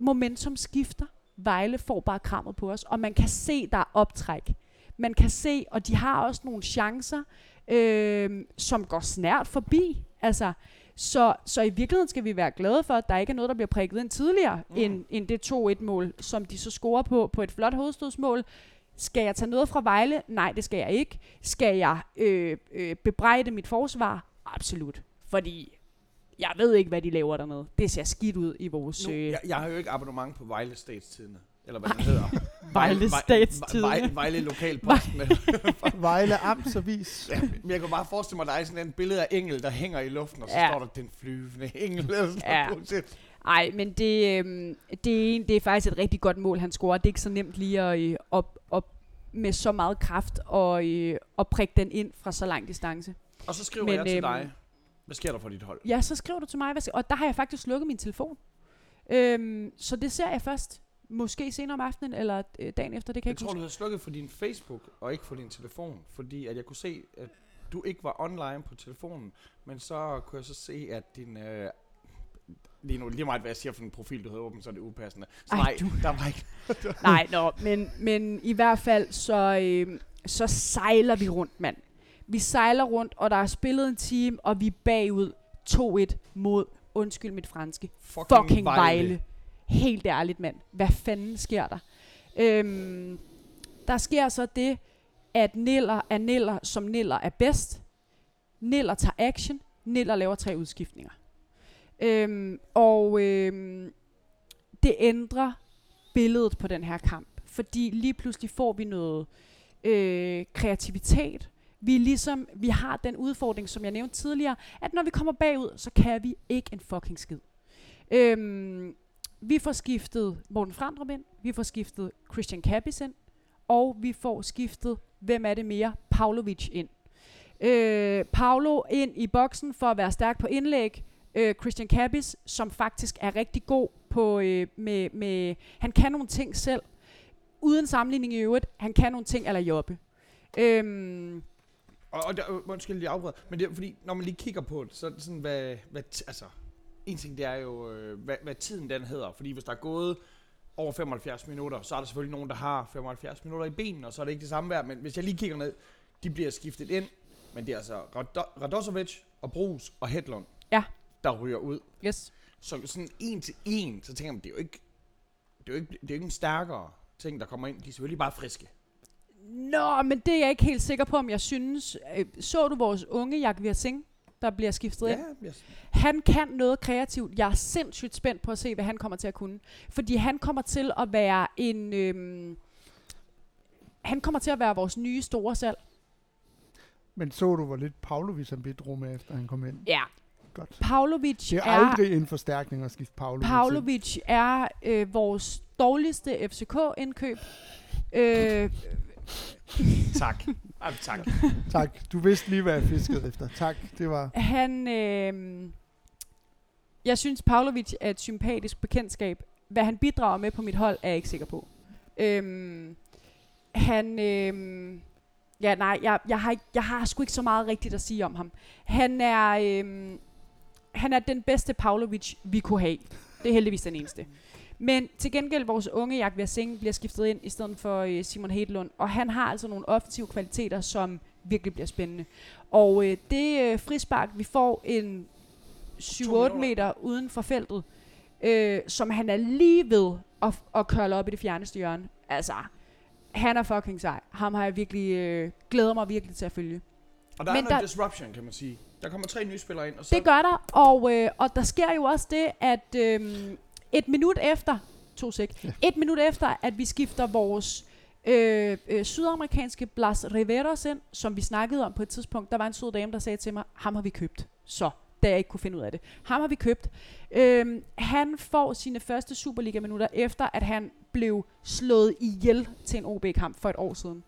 momentum skifter. Vejle får bare krammet på os, og man kan se, der er optræk. Man kan se, og de har også nogle chancer, øh, som går snært forbi. Altså, så, så i virkeligheden skal vi være glade for, at der ikke er noget, der bliver prikket ind tidligere, mm. end, end det 2-1-mål, som de så scorer på, på et flot hovedstødsmål. Skal jeg tage noget fra Vejle? Nej, det skal jeg ikke. Skal jeg øh, øh, bebrejde mit forsvar? Absolut. Fordi jeg ved ikke, hvad de laver dernede. Det ser skidt ud i vores... Nu, Øh, jeg, jeg har jo ikke abonnement på Vejle Statstidende. Eller hvad den hedder. [laughs] Vejle Vej- Statstidende. Vejle, Vejle Lokalposten. [laughs] Vejle Amtsavis. Ja, men jeg kan bare forestille mig, at der er sådan et billede af engel, der hænger i luften, og så Ja. står der, den flyvende engel. Eller Ja. noget. Ej, men det, øhm, det, er, en- det er faktisk et rigtig godt mål, han scorer. Det er ikke så nemt lige at øh, op, op med så meget kraft og, øh, og prikke den ind fra så lang distance. Og så skriver Men, jeg til øhm, dig, hvad sker der for dit hold? Ja, så skriver du til mig, hvad skal, og der har jeg faktisk slukket min telefon. Øhm, så det ser jeg først. Måske senere om aftenen, eller øh, dagen efter, det kan jeg Jeg ikke tror, huske. du havde slukket for din Facebook, og ikke for din telefon, fordi at jeg kunne se, at du ikke var online på telefonen, men så kunne jeg så se, at din... Øh, lige nu, lige meget hvad jeg siger for en profil, du havde åbent, så er det upassende. Så Ej, nej, du- der var ikke... [laughs] Nej, nå, men, men i hvert fald, så, øh, så sejler vi rundt, mand. Vi sejler rundt, og der er spillet en time, og vi er bagud 2-1 mod, undskyld mit franske, Fucking, fucking Vejle. Vejle. Helt ærligt, mand. Hvad fanden sker der? Øhm, der sker så det, at Niller er Niller, som Niller er bedst. Niller tager action. Niller laver tre udskiftninger. Øhm, og øhm, det ændrer billedet på den her kamp. Fordi lige pludselig får vi noget øh, kreativitet. Vi, ligesom, vi har den udfordring, som jeg nævnte tidligere, at når vi kommer bagud, så kan vi ikke en fucking skid. Øhm, vi får skiftet Morten Frandrup ind, vi får skiftet Christian Kappis ind, og vi får skiftet, hvem er det mere, Pavlovic ind. Øh, Paolo ind i boksen for at være stærk på indlæg. Øh, Christian Kappis, som faktisk er rigtig god på, øh, med, med, han kan nogle ting selv, uden sammenligning i øvrigt, han kan nogle ting eller jobbe. Øhm, Og, og der, undskyld, jeg afbryder, men det er fordi, når man lige kigger på det, så er det sådan, hvad, hvad t- altså, en ting det er jo, øh, hvad, hvad tiden den hedder, fordi hvis der er gået over 75 minutter, så er der selvfølgelig nogen, der har 75 minutter i benene, og så er det ikke det samme værd, men hvis jeg lige kigger ned, de bliver skiftet ind, men det er altså Rado- Radosovic og Brugs og Hedlund, Ja. der ryger ud. yes. Så sådan en til en, så tænker man, det er jo ikke, det er jo ikke, det er jo ikke en stærkere ting, der kommer ind. De er selvfølgelig bare friske. Nå, men det er jeg ikke helt sikker på, om jeg synes. Øh, Så du vores unge Jagvir Singh, der bliver skiftet ind? yes. Han kan noget kreativt. Jeg er sindssygt spændt på at se, hvad han kommer til at kunne. Fordi han kommer til at være en... Øhm, han kommer til at være vores nye store salg. Men så du, hvor lidt Pavlovic han bidrog med, efter han kom ind? Ja. Godt. Pavlovic Det er er, aldrig en forstærkning at skifte Pavlovic. ind. Pavlovic er øh, vores dårligste FCK-indkøb. Øh, Tak. Ej, tak. [laughs] Tak. Du vidste lige, hvad jeg fiskede [laughs] efter. Tak. Det var... Han, øh, jeg synes, Pavlovic er et sympatisk bekendtskab. Hvad han bidrager med på mit hold, er jeg ikke sikker på. Øhm, han, øh, ja nej, jeg, jeg, har, ikke- jeg har sgu ikke så meget rigtigt at sige om ham. Han er, øh, han er den bedste Pavlovic, vi kunne have. Det er heldigvis den eneste. Men til gengæld, vores unge Jakob Singh bliver skiftet ind i stedet for øh, Simon Hedlund. Og han har altså nogle offensive kvaliteter, som virkelig bliver spændende. Og øh, det øh, frispark, vi får en 7-8 minutter. meter uden for feltet, øh, som han er lige ved at, at curle op i det fjerneste hjørne. Altså, han er fucking sej. Ham har jeg virkelig, øh, glæder mig virkelig til at følge. Og der Men er noget der- disruption, kan man sige. Der kommer tre nye spillere ind, og så... Det gør der, og, øh, og der sker jo også det, at øh, et minut efter, to sek, et minut efter, at vi skifter vores øh, øh, sydamerikanske Blas Riveros ind, som vi snakkede om på et tidspunkt, der var en sød dame, der sagde til mig, ham har vi købt. Så, da jeg ikke kunne finde ud af det. Ham har vi købt. Øh, han får sine første Superliga-minutter efter, at han blev slået ihjel til en OB-kamp for et år siden.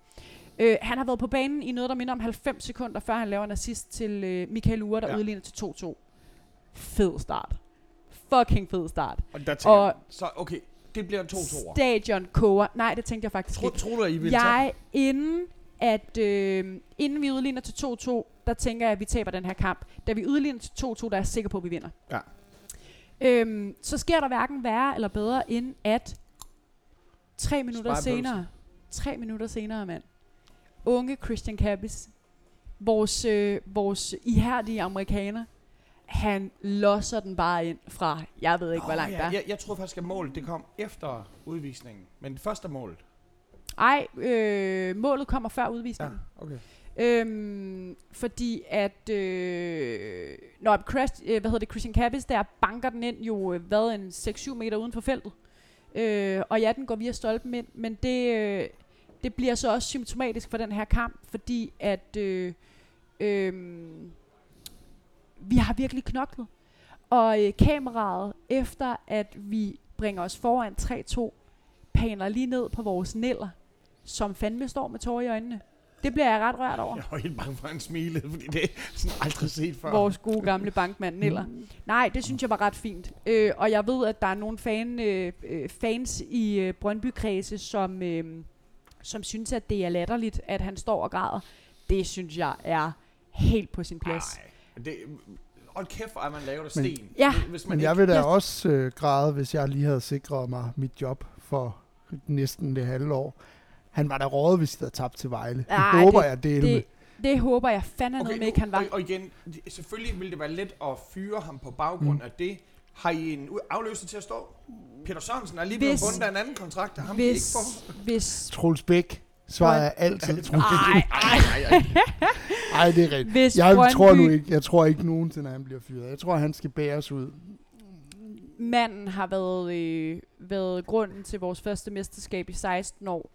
Øh, han har været på banen i noget, der minder om 90 sekunder, før han laver en assist til øh, Michael Ure, der Ja. ja. udligner til 2-2. Fed start. Fucking fed start. Og der tænker Og- jeg, så okay, det bliver to toer. Stadion koger. Nej, det tænkte jeg faktisk Tror, ikke. tror du, I vil tage? Jeg, inden, at, øh, inden vi udligner til 2-2, der tænker jeg, at vi taber den her kamp. Da vi udligner til 2-2, der er jeg sikker på, at vi vinder. Ja. Øhm, så sker der hverken værre eller bedre, end at tre minutter senere, tre minutter senere, mand, unge Christian Cabbis, vores, øh, vores ihærdige amerikaner, han losser den bare ind fra, jeg ved ikke, hvor Åh, langt ja, der er. Jeg, jeg troede faktisk, at målet det kom efter udvisningen. Men det første målet. Ej, øh, målet kommer før Ja, udvisningen. okay. Øhm, fordi at øh, når Christ, øh, hvad hedder det, Christian Cabbis der banker den ind jo øh, hvad en 6-7 meter uden for feltet. Øh, og ja, den går via stolpen ind, men det, øh, det bliver så også symptomatisk for den her kamp, fordi at øh, øh, vi har virkelig knoklet. Og øh, kameraet, efter at vi bringer os foran 3-2, paner lige ned på vores niller, som fandme står med tårer i øjnene. Det bliver jeg ret rørt over. Jeg var helt bange for, at han smilede, fordi det er sådan aldrig set før. Vores gode gamle bankmand Niller. Nej, det synes jeg var ret fint. Øh, og jeg ved, at der er nogle fan, øh, øh, fans i øh, Brøndby-kredse, som, øh, som synes, at det er latterligt, at han står og græder. Det synes jeg er helt på sin plads. Ej, det, hold kæft, hvor er man lavet af Men- sten. Ja. Hvis man Men ikke, jeg vil da også øh, græde, hvis jeg lige havde sikret mig mit job for næsten det halve år. Han var da rådet, hvis de havde tabt til Vejle. Det Ej, håber det- jeg dele Det, med. det håber jeg fandme okay, med, ikke han var. Og, og igen, selvfølgelig ville det være let at fyre ham på baggrund Mm. af det. Har I en afløser til at stå? Peter Sørensen er lige blevet Hvis- bundet af en anden kontrakt, der ham hvis, Hvis, ikke får. hvis, Troels Bæk svarer jeg altid. Troels Bæk. ej, ej, Ej, ej. Ej, det er rigtigt. hvis Jeg Brøndby, tror nu ikke, jeg tror ikke nogensinde, at han bliver fyret. Jeg tror, han skal bæres ud. manden har været, øh, været grunden til vores første mesterskab i 16 år.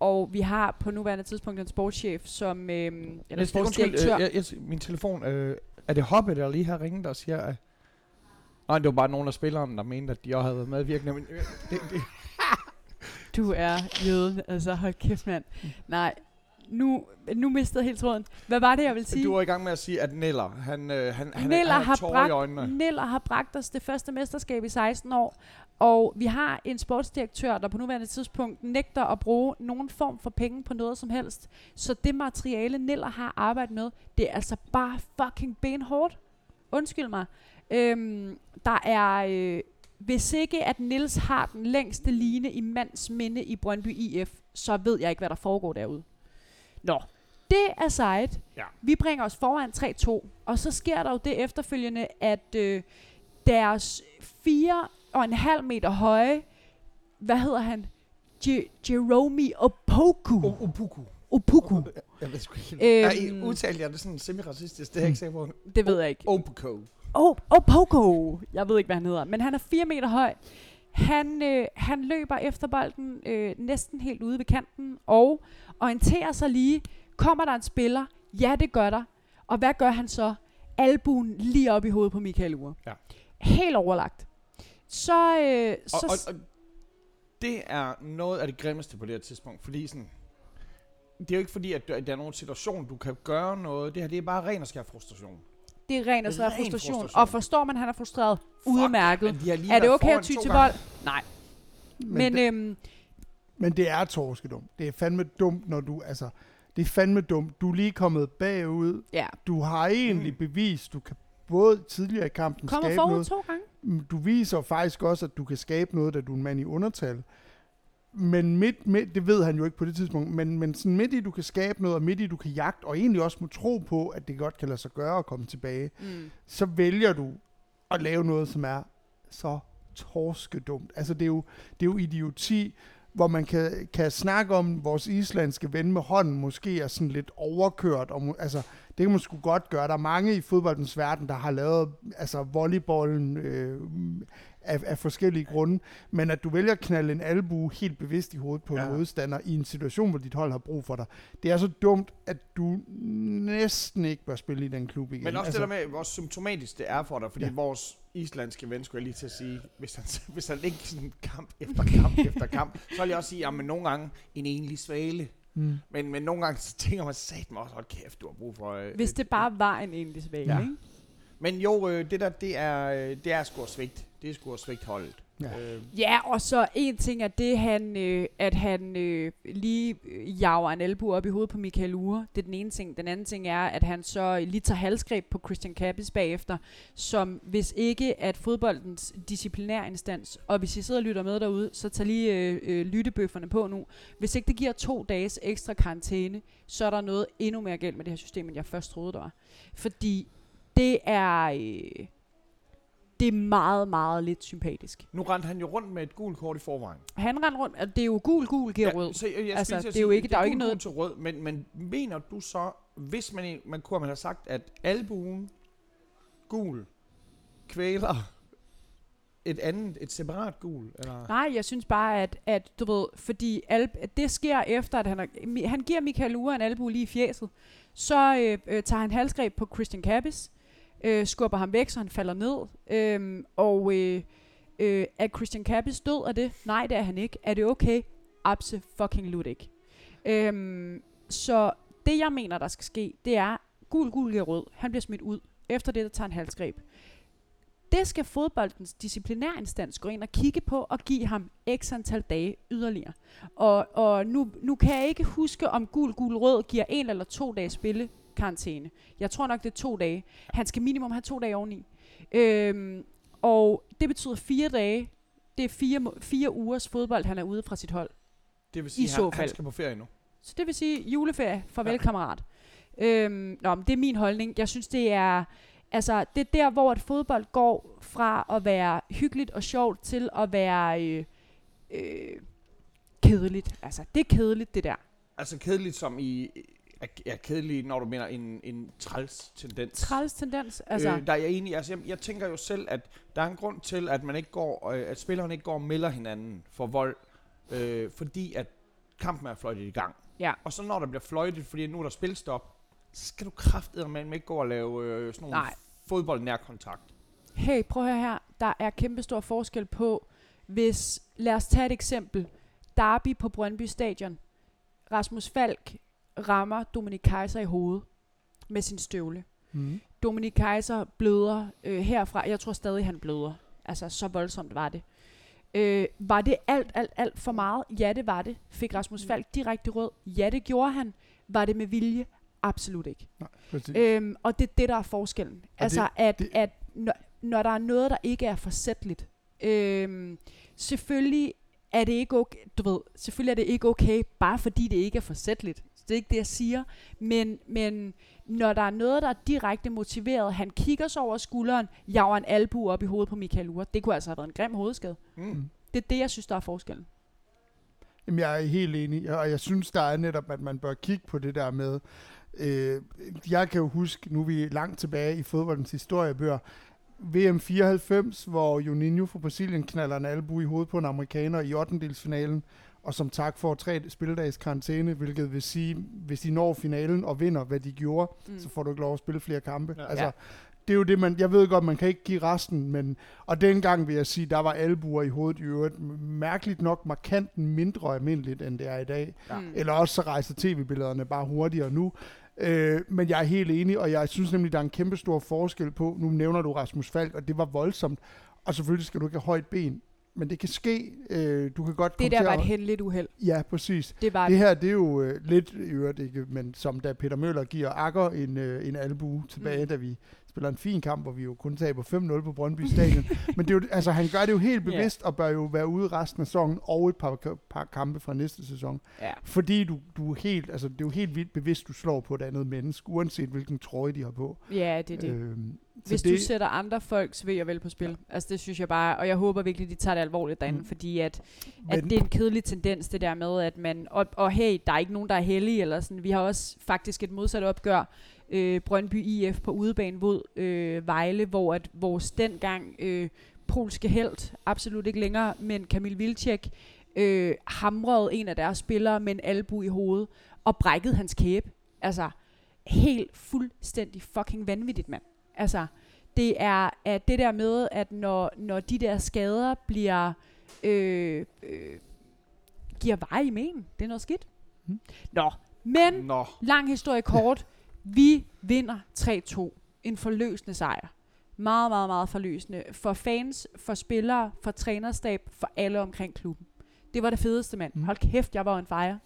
Og vi har på nuværende tidspunkt en sportschef, som, øh, eller sportsdirektør, øh, jeg, jeg, min telefon, øh, er det Hoppe, der lige har ringet og siger, at... Nej, det var bare nogle af spillerne, der mente, at de også havde været medvirkende. Men, øh, det, det, Du er jøden, altså hold kæft mand. Nej, nu, nu mistede jeg helt tråden. Hvad var det, jeg ville sige? du var i gang med at sige, at Neller, han, øh, han, han, Niller han har, i bragt, øjnene. Niller har bragt os det første mesterskab i 16 år, og vi har en sportsdirektør, der på nuværende tidspunkt nægter at bruge nogen form for penge på noget som helst. Så det materiale, Niller har arbejdet med, det er altså bare fucking benhårdt. Undskyld mig. Øhm, der er... Øh, hvis ikke at Nils har den længste line i mands minde i Brøndby IF, så ved jeg ikke, hvad der foregår derude. Nå, det er sejt. Ja. Vi bringer os foran 3-2, og så sker der jo det efterfølgende, at øh, deres fire og en halv meter høje, hvad hedder han? Je- Jerome Opoku. O- Opuku. Opoku. Jeg ved sgu ikke. Øhm. Udtalte jeg det sådan semi-racistisk? Det er jeg ikke sikker på. Det ved jeg ikke. Opuku. Oh, Opoko. Jeg ved ikke, hvad han hedder. Men han er 4 meter høj. Han, øh, han løber efter bolden øh, næsten helt ude ved kanten og orienterer sig lige. Kommer der en spiller? Ja, det gør der. Og hvad gør han så? Albuen lige op i hovedet på Michael Ure. Ja. Helt overlagt. Så, øh, Og, så og, og det er noget af det grimmeste på det her tidspunkt, fordi sådan, det er jo ikke fordi, at der er nogen situation, du kan gøre noget. Det her, det er bare ren og skær frustration. Det er ren og skær ren frustration. frustration. Og forstår man, at han er frustreret? Udmærket. Men Er det okay at ty til gange. vold? Nej. Men, Men, det, øhm, men det er torskedumt. Det er fandme dumt, når du... Altså, det er fandme dumt. Du er lige kommet bagud. ja. Du har egentlig Mm. bevist, du kan både tidligere i kampen Kommer skabe forud noget. to gange. Mm, Du viser faktisk også, at du kan skabe noget, da du er en mand i undertal. Men midt, midt, det ved han jo ikke på det tidspunkt, men, men sådan midt i, du kan skabe noget, og midt i, du kan jagte, og egentlig også må tro på, at det godt kan lade sig gøre at komme tilbage, Mm. så vælger du at lave noget, som er så torskedumt. Altså, det er jo, det er jo idioti, hvor man kan, kan snakke om, vores islandske ven med hånden måske er sådan lidt overkørt. Og, altså, det kan man sgu godt gøre. Der er mange i fodboldens verden, der har lavet altså, volleyballen øh, af, af forskellige grunde. Men at du vælger at knalde en albu helt bevidst i hovedet på ja. En modstander i en situation, hvor dit hold har brug for dig, det er så dumt, at du næsten ikke bør spille i den klub igen. Men også altså, det der med, hvor symptomatisk det er for dig, fordi ja. vores islandske ven, skulle jeg lige til at sige, hvis han, [laughs] hvis han ikke sådan kamp efter kamp efter kamp, så vil jeg også sige, at nogle gange en enlig svale Mm. Men, men nogle gange så tænker man sat mig også, hold kæft, du har brug for... Øh, Hvis et- det bare var en egentlig svag, Ja. ikke? Men jo, øh, det der, det er, øh, det er sgu svigt. Det er sgu svigt holdet. Ja. Øh, Ja, og så en ting er det, han, øh, at han øh, lige øh, jager en albu op i hovedet på Michael Ure. Det er den ene ting. Den anden ting er, at han så lige tager halsgreb på Christian Kappes bagefter, som hvis ikke at fodboldens disciplinærinstans, og hvis I sidder og lytter med derude, så tag lige øh, øh, lyttebøfferne på nu. Hvis ikke det giver to dages ekstra karantæne, så er der noget endnu mere galt med det her system, end jeg først troede, der var. Fordi det er... Øh, det er meget, meget lidt sympatisk. nu rendte han jo rundt med et gult kort i forvejen. Han rendte rundt, og det er jo gul, gul giver ja, rød. så jeg, jeg Altså, det er jo ikke- der er jo ikke noget- til rød, men, men mener du så, hvis man, man kunne man have sagt, at albuen gul kvæler et andet, et separat gul? Eller? Nej, jeg synes bare, at, at du ved, fordi al, at det sker efter, at han, har, han giver Michael Ure en albu lige i fjeset. Så øh, øh, tager han halsgreb på Christian Kappes, øh, skubber ham væk, så han falder ned. Øhm, og øh, øh, er Christian Kappes død af det? Nej, det er han ikke. Er det okay? Absolut ikke. Øhm, så det, jeg mener, der skal ske, det er, gul, gul giver rød. Han bliver smidt ud. Efter det, der tager en halsgreb. Det skal fodboldens disciplinærinstans gå ind og kigge på og give ham x antal dage yderligere. Og, og nu, nu kan jeg ikke huske, om gul, gul, rød giver en eller to dage spille karantæne. Jeg tror nok, det er to dage. Han skal minimum have to dage oveni. Øhm, og det betyder fire dage. Det er fire, fire ugers fodbold, han er ude fra sit hold. Det vil sige, I at så han, han fald. skal på ferie nu. Så det vil sige juleferie, farvel ja. kammerat. Øhm, nå, men det er min holdning. Jeg synes, det er, altså, det er der, hvor et fodbold går fra at være hyggeligt og sjovt til at være øh, øh, kedeligt. Altså, det er kedeligt, det der. Altså kedeligt som i... er- Er kedeligt, når du mener en, en træls tendens. Træls tendens. Altså, Øh, der er jeg enig. Altså, jeg, jeg tænker jo selv, at der er en grund til, at man ikke går, øh, at spillerne ikke går og melder hinanden for vold, øh, fordi at kampen er fløjtet i gang. Ja. Og så når der bliver fløjtet, fordi nu er der spilstop, så skal du kraftedeme ikke gå og lave øh, sådan nogle Nej. fodbold kontakt. hey, prøv at høre her. Der er kæmpe stor forskel på, hvis, lad os tage et eksempel. Derby på Brøndby Stadion. Rasmus Falk rammer Dominik Kaiser i hovedet med sin støvle. Mm. Dominik Kaiser bløder øh, herfra. Jeg tror stadig, han bløder. Altså, så voldsomt var det. Øh, var det alt, alt, alt for meget? Ja, det var det. Fik Rasmus Falk direkte rød? Ja, det gjorde han. Var det med vilje? Absolut ikke. Nej, præcis. Øhm, og det er det, der er forskellen. Altså, det- at, det- at når, når der er noget, der ikke er forsætligt, øhm, selvfølgelig er det ikke okay, du ved, selvfølgelig er det ikke okay, bare fordi det ikke er forsætligt. Det er ikke det, jeg siger. Men, men når der er noget, der er direkte motiveret, han kigger sig over skulderen, jager en albu op i hovedet på Michael Ure. Det kunne altså have været en grim hovedskade. Mm. Det er det, jeg synes, der er forskellen. Jamen, jeg er helt enig, og jeg synes, der er netop, at man bør kigge på det der med, øh, jeg kan jo huske, nu er vi langt tilbage i fodboldens historiebøger, VM 94, hvor Juninho fra Brasilien knaller en albu i hovedet på en amerikaner i 8. og som tak får tre spilledags karantæne, hvilket vil sige, hvis de når finalen og vinder, hvad de gjorde, mm. så får du ikke lov at spille flere kampe. Ja. Ja. Altså, Ja. det er jo det, man, jeg ved godt, man kan ikke give resten, men, og dengang vil jeg sige, der var albuer i hovedet i øvrigt, mærkeligt nok markant mindre almindeligt, end det er i dag. Ja. Mm. Eller også så rejser tv-billederne bare hurtigere nu. Øh, men jeg er helt enig, og jeg synes nemlig, der er en kæmpe stor forskel på, nu nævner du Rasmus Falk, og det var voldsomt, og selvfølgelig skal du ikke have højt ben, men det kan ske, øh, du kan godt Det komme der til var at- et hændeligt uheld. Ja, præcis. Det var Det her, det er jo øh, lidt i øvrigt ikke, men som da Peter Møller giver Akker en, øh, en albu tilbage, Mm. da vi spiller en fin kamp, hvor vi jo kun taber 5-0 på Brøndby Stadion. [laughs] men det er jo, altså, han gør det jo helt bevidst, og bør jo være ude resten af sæsonen, og et par, par kampe fra næste sæson. Ja. Fordi du, du er helt, altså, det er jo helt vildt bevidst, du slår på et andet menneske, uanset hvilken trøje de har på. Ja, det er det. Så Hvis det, du sætter andre folks ved og vel på spil. Ja. Altså det synes jeg bare, og jeg håber virkelig, de tager det alvorligt derinde, mm. Fordi at, at Men- det er en kedelig tendens, det der med, at man, og, og hey, der er ikke nogen, der er heldige, eller sådan, vi har også faktisk et modsat opgør, øh, Brøndby IF på udebane mod øh, Vejle, hvor at vores dengang øh, polske held, absolut ikke længere, men Kamil Vilcek, øh, hamrede en af deres spillere med en albu i hovedet, og brækkede hans kæbe. Altså, helt fuldstændig fucking vanvittigt, mand. Altså, det er at det der med, at når, når de der skader bliver, øh, øh, giver vej i men, det er noget skidt. Nå, men Nå. lang historie kort. [laughs] Vi vinder 3-2. En forløsende sejr. Meget, meget, meget forløsende. For fans, for spillere, for trænerstab, for alle omkring klubben. Det var det fedeste, mand. Mm. Hold kæft, jeg var en fire.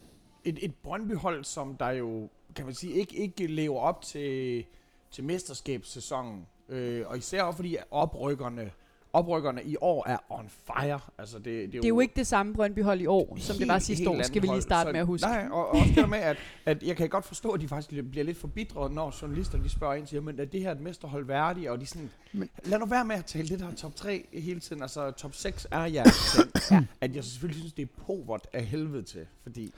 Et, et Brøndby-hold, som der jo, kan man sige, ikke, ikke lever op til, til mesterskabssæsonen. Øh, og især også fordi oprykkerne, oprykkerne i år er on fire. Altså det, det, er, Det er jo ikke det samme Brøndby-hold i år, som det var sidste år, skal vi lige hold. starte Så- med at huske. Nej, og, og også det med, at, at jeg kan godt forstå, at de faktisk bliver lidt forbitret, når journalister de spørger ind til, men er det her et mesterhold værdigt? Og de sådan, Men- lad nu være med at tale det der top 3 hele tiden. Altså top 6 er ting. ja. At jeg selvfølgelig synes, det er povert af helvede til. Fordi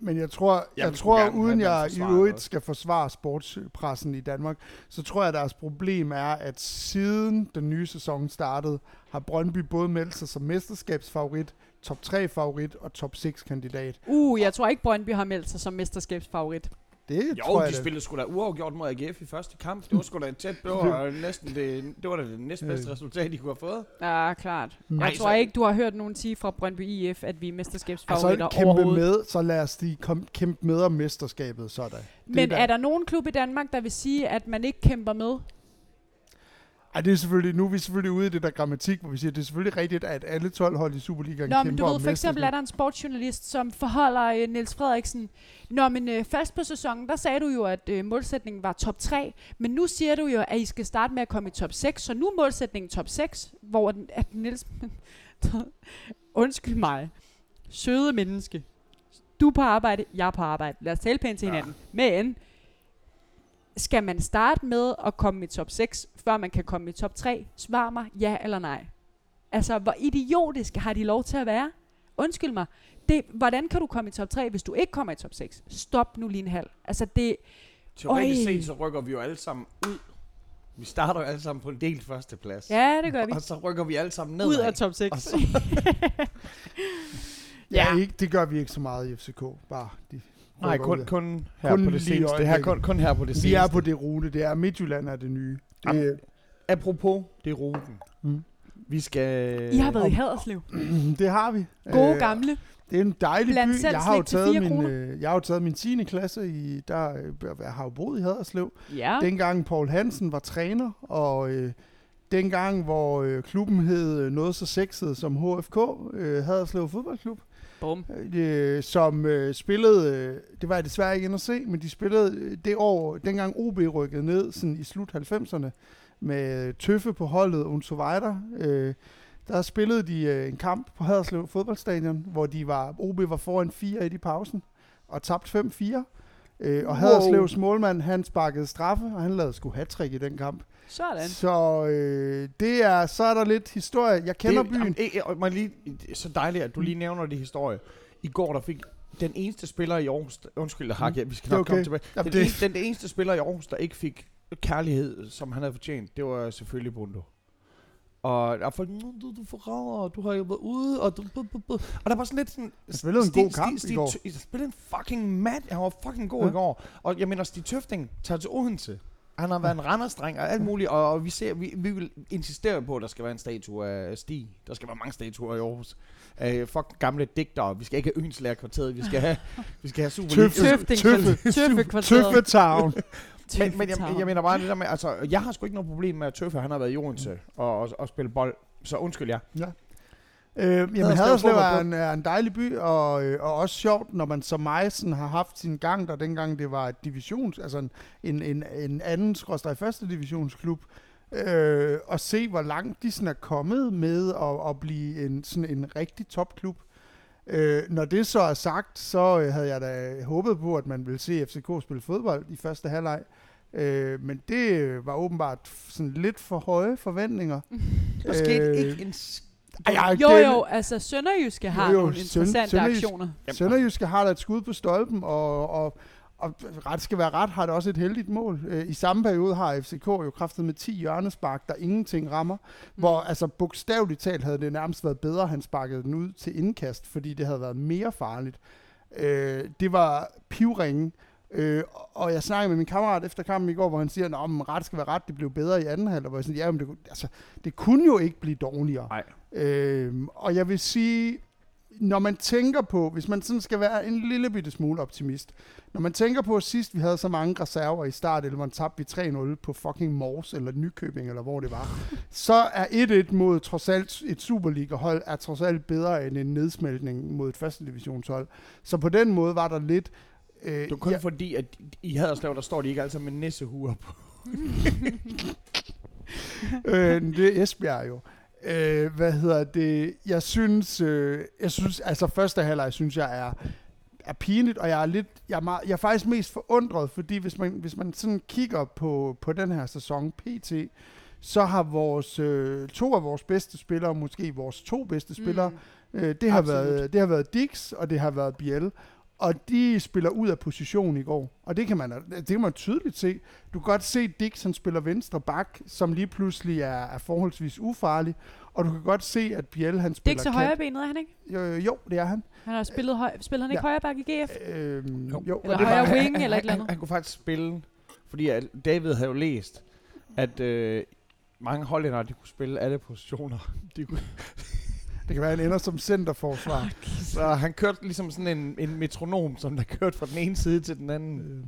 Men jeg tror, jeg, Jeg tror gerne uden jeg i øvrigt noget. skal forsvare sportspressen i Danmark, så tror jeg, at deres problem er, at siden den nye sæson startede, har Brøndby både meldt sig som mesterskabsfavorit, top 3 favorit og top 6 kandidat. Uh, jeg tror ikke, Brøndby har meldt sig som mesterskabsfavorit. Det jo, tror jeg de da. spillede sgu da uafgjort mod AGF i første kamp. Det var sgu da en tæt, det var [laughs] næsten det, det var da det næstbedste Øh. resultat, de kunne have fået. Ja, klart. Mm. Jeg tror så- ikke, du har hørt nogen sige fra Brøndby IF, at vi er mesterskabsfavoritter Altså kæmpe overhovedet. med, så lad os de kom, kæmpe med om mesterskabet. Men da- er der nogen klub i Danmark, der vil sige, at man ikke kæmper med? Ej, det er selvfølgelig, nu er vi selvfølgelig ude i det der grammatik, hvor vi siger, at det er selvfølgelig rigtigt, at alle 12 hold i Superligaen Nå, men du ved, for eksempel er der en sportsjournalist, som forholder øh, Niels Frederiksen. Nå, men øh, først på sæsonen, der sagde du jo, at øh, målsætningen var top 3. Men nu siger du jo, at I skal starte med at komme i top 6. Så nu er målsætningen top 6, hvor den, at [laughs] Niels... [laughs] Undskyld mig. Søde menneske. Du er på arbejde, jeg er på arbejde. Lad os tale pænt til Ja. hinanden. Men skal man starte med at komme i top 6, før man kan komme i top 3? Svar mig ja eller nej. Altså, hvor idiotisk har de lov til at være? Undskyld mig. Det, hvordan kan du komme i top 3, hvis du ikke kommer i top 6? Stop nu lige en halv. Altså, det... Teoretisk Øj. set, så rykker vi jo alle sammen ud. Vi starter jo alle sammen på en delt førsteplads. Ja, det gør vi. Og så rykker vi alle sammen ned. Ud af top 6. Og så, [laughs] Ja, Ja. ikke, det gør vi ikke så meget i FCK. Bare de nej, kun, ud. kun her Kun på det i seneste. Det her, kun, kun her på det seneste. Vi er på det rute. Det er Midtjylland er det nye. Det, Apropos, det er ruten. Mm. Vi skal... I har været i om- Haderslev. [clears throat] det har vi. Gode Øh, gamle. Det er en dejlig Blandt by. Jeg har, jo taget min, øh, jeg har jo taget min 10. klasse i, der, øh, jeg har jo boet i Haderslev. Ja. Dengang Paul Hansen var træner, og øh, dengang, hvor øh, klubben hed øh, noget så sexet som HFK, øh, Haderslev Fodboldklub, Bum. Øh, øh, som øh, spillede, øh, det var jeg desværre ikke inde at se, men de spillede øh, det år, dengang OB rykkede ned sådan i slut 90'erne, med øh, Tøffe på holdet, Unso Weider, øh, der spillede de øh, en kamp på Haderslev fodboldstadion, hvor de var, OB var foran 4-1 i pausen, og tabte 5-4. Øh, og Wow. Haderslevs målmand, han sparkede straffe, og han lavede sgu hat i den kamp. Sådan. Så øh, det er, så er der lidt historie. Jeg kender det, byen. Jamen, eh, må jeg lige, så dejligt, at du lige nævner det historie. I går, der fik den eneste spiller i Aarhus... Undskyld, Hak, vi skal nok okay. komme tilbage. Jamen, Den, det- eneste, den eneste spiller i Aarhus, der ikke fik kærlighed, som han havde fortjent, det var selvfølgelig Bundo. Og der er folk, "Nå, du, du forræder, du har jo været ude, og du, bu, bu, bu. Og der var sådan lidt sådan... Han spillede en Stig- god kamp Stig- i går. Jeg spillede en fucking mad. Han var fucking god Ja. i går. Og jeg mener, Stig Tøfting tager til Odense. Han har været en randerstreng og alt muligt, og, og vi, ser, vi, vi vil insistere på, at der skal være en statue af Stig. Der skal være mange statuer i Aarhus. Uh, fuck gamle digtere. Vi skal ikke have Ønslager-kvarteret. Vi skal have, vi skal have super Tøffe. Tøfting. Tøffe. Tøffe kvarteret. Tøffe Town. [laughs] men, men jeg, jeg, mener bare det der med, altså, jeg har sgu ikke noget problem med, at Tøffe, han har været i Odense og, og, og spille bold. Så undskyld jer. Øh, jamen, Haderslev er en, er en dejlig by, og, øh, og også sjovt, når man som mig sådan har haft sin gang, der dengang det var et divisions, altså en, en, en, en anden skråstrej første divisionsklub, øh, og se, hvor langt de sådan er kommet med at, at blive en, sådan en rigtig topklub. Øh, når det så er sagt, så øh, havde jeg da håbet på, at man ville se FCK spille fodbold i første halvleg. Øh, men det øh, var åbenbart sådan lidt for høje forventninger. [laughs] Der skete Øh, ikke en... Ej, jeg, Jo, jo, altså Sønderjyske har Jo, jo, nogle Søn- interessante Sønderjysk- aktioner. Sønderjyske har da et skud på stolpen, og, og, og ret skal være ret, har det også et heldigt mål. Øh, I samme periode har FCK jo kraftet med 10 hjørnespark, der ingenting rammer. Mm. Hvor altså bogstaveligt talt havde det nærmest været bedre, at han sparkede den ud til indkast, fordi det havde været mere farligt. Øh, det var pivringen. Øh, og jeg snakkede med min kammerat efter kampen i går, hvor han siger, at ret skal være ret, det blev bedre i anden halvleg. Hvor jeg sådan, ja, men det, altså, det kunne jo ikke blive dårligere. Nej. Øh, og jeg vil sige, når man tænker på, hvis man sådan skal være en lille bitte smule optimist, når man tænker på, at sidst vi havde så mange reserver i start, eller man tabte vi 3-0 på fucking Mors, eller Nykøbing, eller hvor det var, [laughs] så er 1-1 mod trods alt et Superliga-hold, er trods alt bedre end en nedsmeltning mod et første divisionshold. Så på den måde var der lidt... Øh, Det var kun ja. fordi, at i Haderslev, der står de ikke altid med nissehuer på. [laughs] øh, det er Esbjerg jo. Øh, hvad hedder det? Jeg synes, øh, jeg synes, altså første halvleg synes jeg er, er pinligt, og jeg er lidt, jeg er, meget, jeg er faktisk mest forundret, fordi hvis man, hvis man sådan kigger på, på den her sæson PT, så har vores øh, to af vores bedste spillere, måske vores to bedste spillere, Mm. øh, det, har Absolut. været, det har været Dix, og det har været Biel. Og de spiller ud af position i går. Og det kan man, det kan man tydeligt se. Du kan godt se, Dix han spiller venstre bak, som lige pludselig er, er forholdsvis ufarlig. Og du kan godt se, at Biel han Det er spiller ikke så højre benet, er han ikke? Jo, jo, det er han. Han har spillet, høj, spiller han ikke Ja. højre back i GF? Øhm, Jo. jo. Eller højre wing han, eller et eller han, andet. han kunne faktisk spille, fordi David havde jo læst, at øh, mange hollændere, de kunne spille alle positioner. De kunne, det kan være, at han ender som centerforsvar. så han kørte ligesom sådan en, en metronom, som der kørte fra den ene side til den anden. Øhm,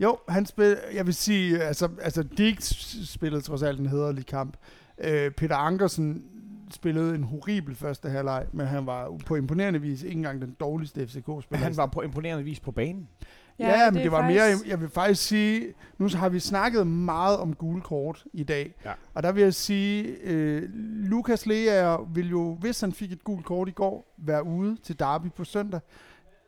Jo, han spil, jeg vil sige, altså, altså Dix spillede trods alt en hederlig kamp. Øh, Peter Ankersen spillede en horribel første halvleg, men han var på imponerende vis ikke engang den dårligste FCK-spiller. Han var på imponerende vis på banen. Ja, ja men det, det var faktisk- mere, jeg vil faktisk sige, nu har vi snakket meget om gule kort i dag, Ja. og der vil jeg sige, øh, Lukas Lea vil jo, hvis han fik et gult kort i går, være ude til Derby på søndag.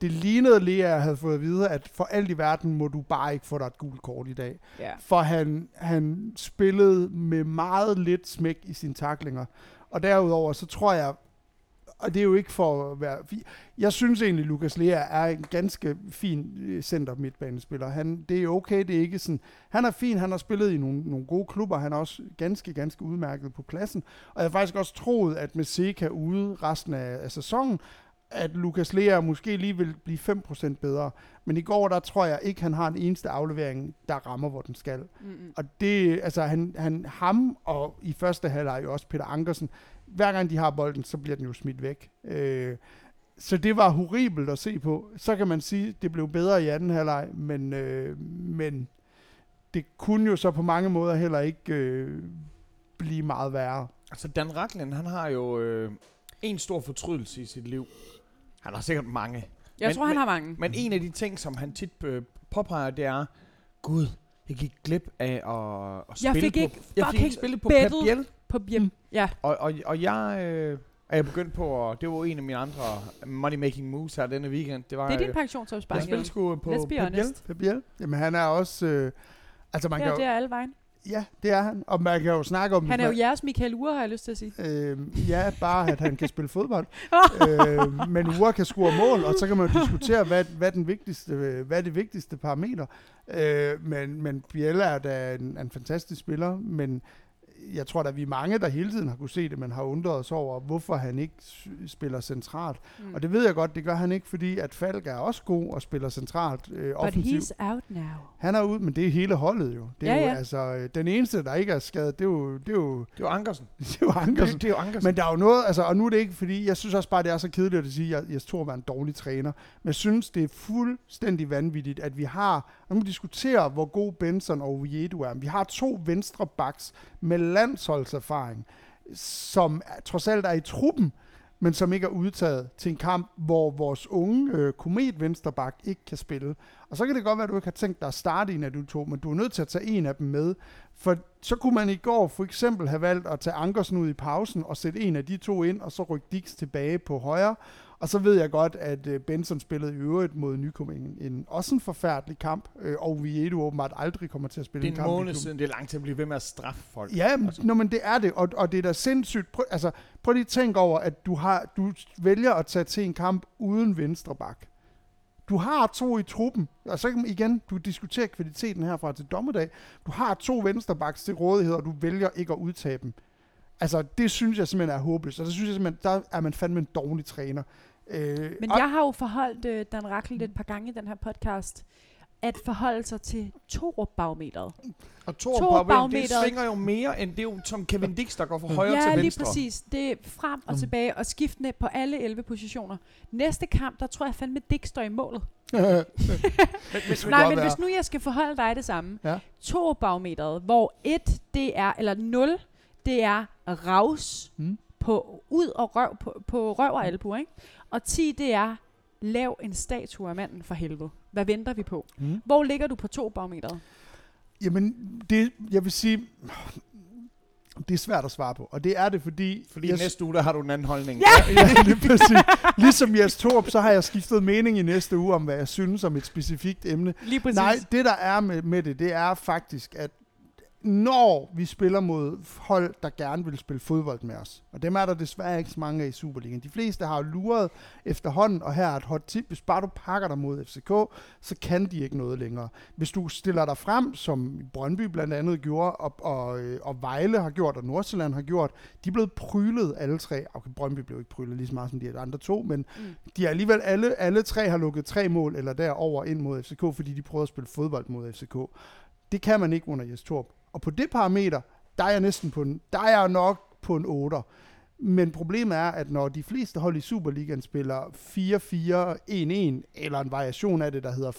Det lignede Lea havde fået at vide, at for alt i verden må du bare ikke få dig et gult kort i dag. Ja. For han, han spillede med meget lidt smæk i sine taklinger. Og derudover, så tror jeg, og det er jo ikke for at være... Jeg synes egentlig, Lukas Lea er en ganske fin øh, center midtbanespiller. Han, det er okay, det er ikke sådan... Han er fin, han har spillet i nogle, nogle gode klubber, han er også ganske, ganske udmærket på pladsen. Og jeg har faktisk også troet, at med Seca ude resten af, af sæsonen, at Lukas Lea måske lige vil blive 5% bedre. Men i går, der tror jeg ikke, han har en eneste aflevering, der rammer, hvor den skal. Mm-mm. Og det, altså han, han, ham og i første halvleg jo også Peter Ankersen, hver gang de har bolden, så bliver den jo smidt væk. Øh, så det var horribelt at se på. Så kan man sige, at det blev bedre i anden halvleg, men, øh, men det kunne jo så på mange måder heller ikke øh, blive meget værre. Altså, Dan Racklin, han har jo øh, en stor fortrydelse i sit liv. Han har sikkert mange. Jeg Men- tror, han men- har mange. Men en af de ting, som han tit øh, påpeger, det er, Gud, jeg gik glip af at, at Jeg spille fik på, ikke jeg fik ikke spillet på. Pep Biel. På hjem. Ja. Og, og, og jeg øh, er jeg begyndt på, at det var en af mine andre money-making moves her denne weekend. Det var, Det er din øh, pensionsopsparing. jeg spillede sgu på Let's be honest. Jamen han er også... Øh, altså man Ja, kan det er alle vejen. ja, det er han. Og man kan jo snakke om... Han er jo jeres Michael Ure, har jeg lyst til at sige. Øh, ja, bare at han kan spille fodbold. [laughs] øh, men Ure kan score mål, og så kan man jo diskutere, hvad, hvad, den vigtigste, hvad er det vigtigste parameter. Øh, men, men Biella er da en, en fantastisk spiller, men jeg tror, at vi er mange, der hele tiden har kunne se det, men har undret os over, hvorfor han ikke spiller centralt. Mm. Og det ved jeg godt, det gør han ikke, fordi at Falk er også god og spiller centralt øh, But offensivt. he's out now. Han er ud, men det er hele holdet jo. Det er Ja, jo ja. altså, øh, den eneste, der ikke er skadet, det er jo, det er jo, Det var Ankersen. [laughs] det er jo Ankersen. Det, det er jo Ankersen. Men der er jo noget, altså, og nu er det ikke, fordi jeg synes også bare, det er så kedeligt at sige, at jeg, jeg tror, er en dårlig træner. Men jeg synes, det er fuldstændig vanvittigt, at vi har, nu diskutere, hvor god Benson og Oviedo er. Vi har to venstre backs med landsholdserfaring, som trods alt er i truppen, men som ikke er udtaget til en kamp, hvor vores unge øh, komet vensterbak ikke kan spille. Og så kan det godt være, at du ikke har tænkt dig at starte en af de to, men du er nødt til at tage en af dem med. For så kunne man i går for eksempel have valgt at tage Ankersen ud i pausen og sætte en af de to ind, og så rykke Dix tilbage på højre. Og så ved jeg godt, at øh, Benson spillede i øvrigt mod Nykøbing. En, også en forfærdelig kamp, øh, og Viedo åbenbart aldrig kommer til at spille det en er en kamp. i måned siden. Det er langt til at blive ved med at straffe folk. Ja, men, Altså. nå, men det er det, og, og det er da sindssygt. Prøv, altså, prøv lige at tænke over, at du, har, du vælger at tage til en kamp uden venstre bak. Du har to i truppen, og så kan igen, du diskuterer kvaliteten herfra til dommedag. Du har to venstrebacks til rådighed, og du vælger ikke at udtage dem. Altså, det synes jeg simpelthen er håbløst, og så synes jeg simpelthen, der er man fandme en dårlig træner. Øh, Men jeg har jo forholdt øh, Dan Rackel et par gange i den her podcast. at forholde sig til Torup-barometeret. Og Torup Torup det barometeret- svinger jo mere, end det jo som Kevin Dix, der går fra højre ja, til lige venstre. præcis. Det er frem og Mm. tilbage og skiftende på alle 11 positioner. Næste kamp, der tror jeg fandme, Dick står i målet. [laughs] [laughs] Nej, men hvis nu jeg skal forholde dig det samme. Ja. To barometeret, hvor 1 det er, eller 0, det er raus Mm. på ud og røv, på, på røv og albu, ikke? Og 10 det er lav en statue af manden for helvede. Hvad venter vi på? Mm. Hvor ligger du på to barometeret? Jamen, det, jeg vil sige, det er svært at svare på. Og det er det, fordi... fordi jeg, næste uge, der har du en anden holdning. Ja! [laughs] ja, lige præcis. Ligesom Jes Torp, så har jeg skiftet mening i næste uge om, hvad jeg synes om et specifikt emne. Lige præcis. Nej, det der er med, med det, det er faktisk, at når vi spiller mod hold, der gerne vil spille fodbold med os, og dem er der desværre ikke så mange af i Superligaen. De fleste har jo luret efterhånden, og her er et hot tip, hvis bare du pakker dig mod FCK, så kan de ikke noget længere. Hvis du stiller dig frem, som Brøndby blandt andet gjorde, og, og, øh, og Vejle har gjort, og Nordsjælland har gjort, de er blevet prylet alle tre. Okay, Brøndby blev ikke prylet lige så meget som de andre to, men Mm. de er alligevel alle, alle tre har lukket tre mål eller derover ind mod FCK, fordi de prøvede at spille fodbold mod FCK. Det kan man ikke under Jes Torp. Og på det parameter, der er jeg næsten på en, der er jeg nok på en 8. Men problemet er, at når de fleste hold i Superligaen spiller 4-4-1-1, eller en variation af det, der hedder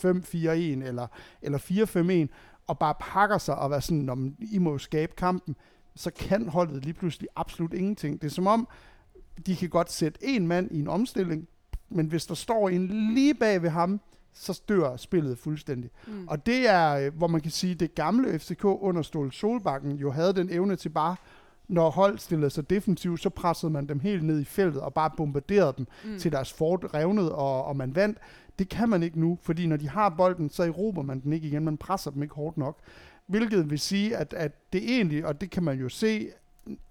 5-4-1 eller, eller 4-5-1, og bare pakker sig og være sådan, når I må jo skabe kampen, så kan holdet lige pludselig absolut ingenting. Det er som om, de kan godt sætte en mand i en omstilling, men hvis der står en lige bag ved ham, så dør spillet fuldstændig. Mm. Og det er, øh, hvor man kan sige, det gamle FCK under Ståle Solbakken jo havde den evne til bare, når hold stillede sig defensivt, så pressede man dem helt ned i feltet og bare bombarderede dem Mm. mm. til deres fort revnede, og, og man vandt. Det kan man ikke nu, fordi når de har bolden, så erobrer man den ikke igen. Man presser dem ikke hårdt nok. Hvilket vil sige, at, at det egentlig, og det kan man jo se,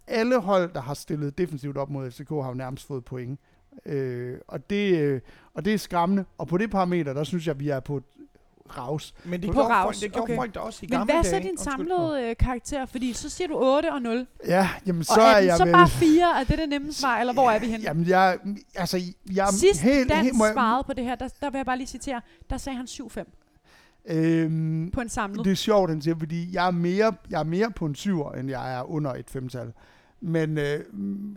alle hold, der har stillet defensivt op mod FCK, har jo nærmest fået point. Øh, og, det, øh, og det er skræmmende. Og på det parameter, der synes jeg, vi er på et raus. Men det På gjorde, Raus, folk, det gjorde okay. folk der også i Men gamle hvad er så din samlede øh, karakter? Fordi så siger du 8 og 0. Ja, jamen så og er, er jeg så vel... bare 4? Er det det nemme svar, eller hvor er vi henne? Jamen jeg, altså, jeg er Sidst helt, Dan helt, må jeg- svarede på det her, der, der vil jeg bare lige citere, der sagde han 7-5 Øhm, på en samlet. det er sjovt, han siger, fordi jeg er mere, jeg er mere på en syver, end jeg er under et femtal. Men, øh,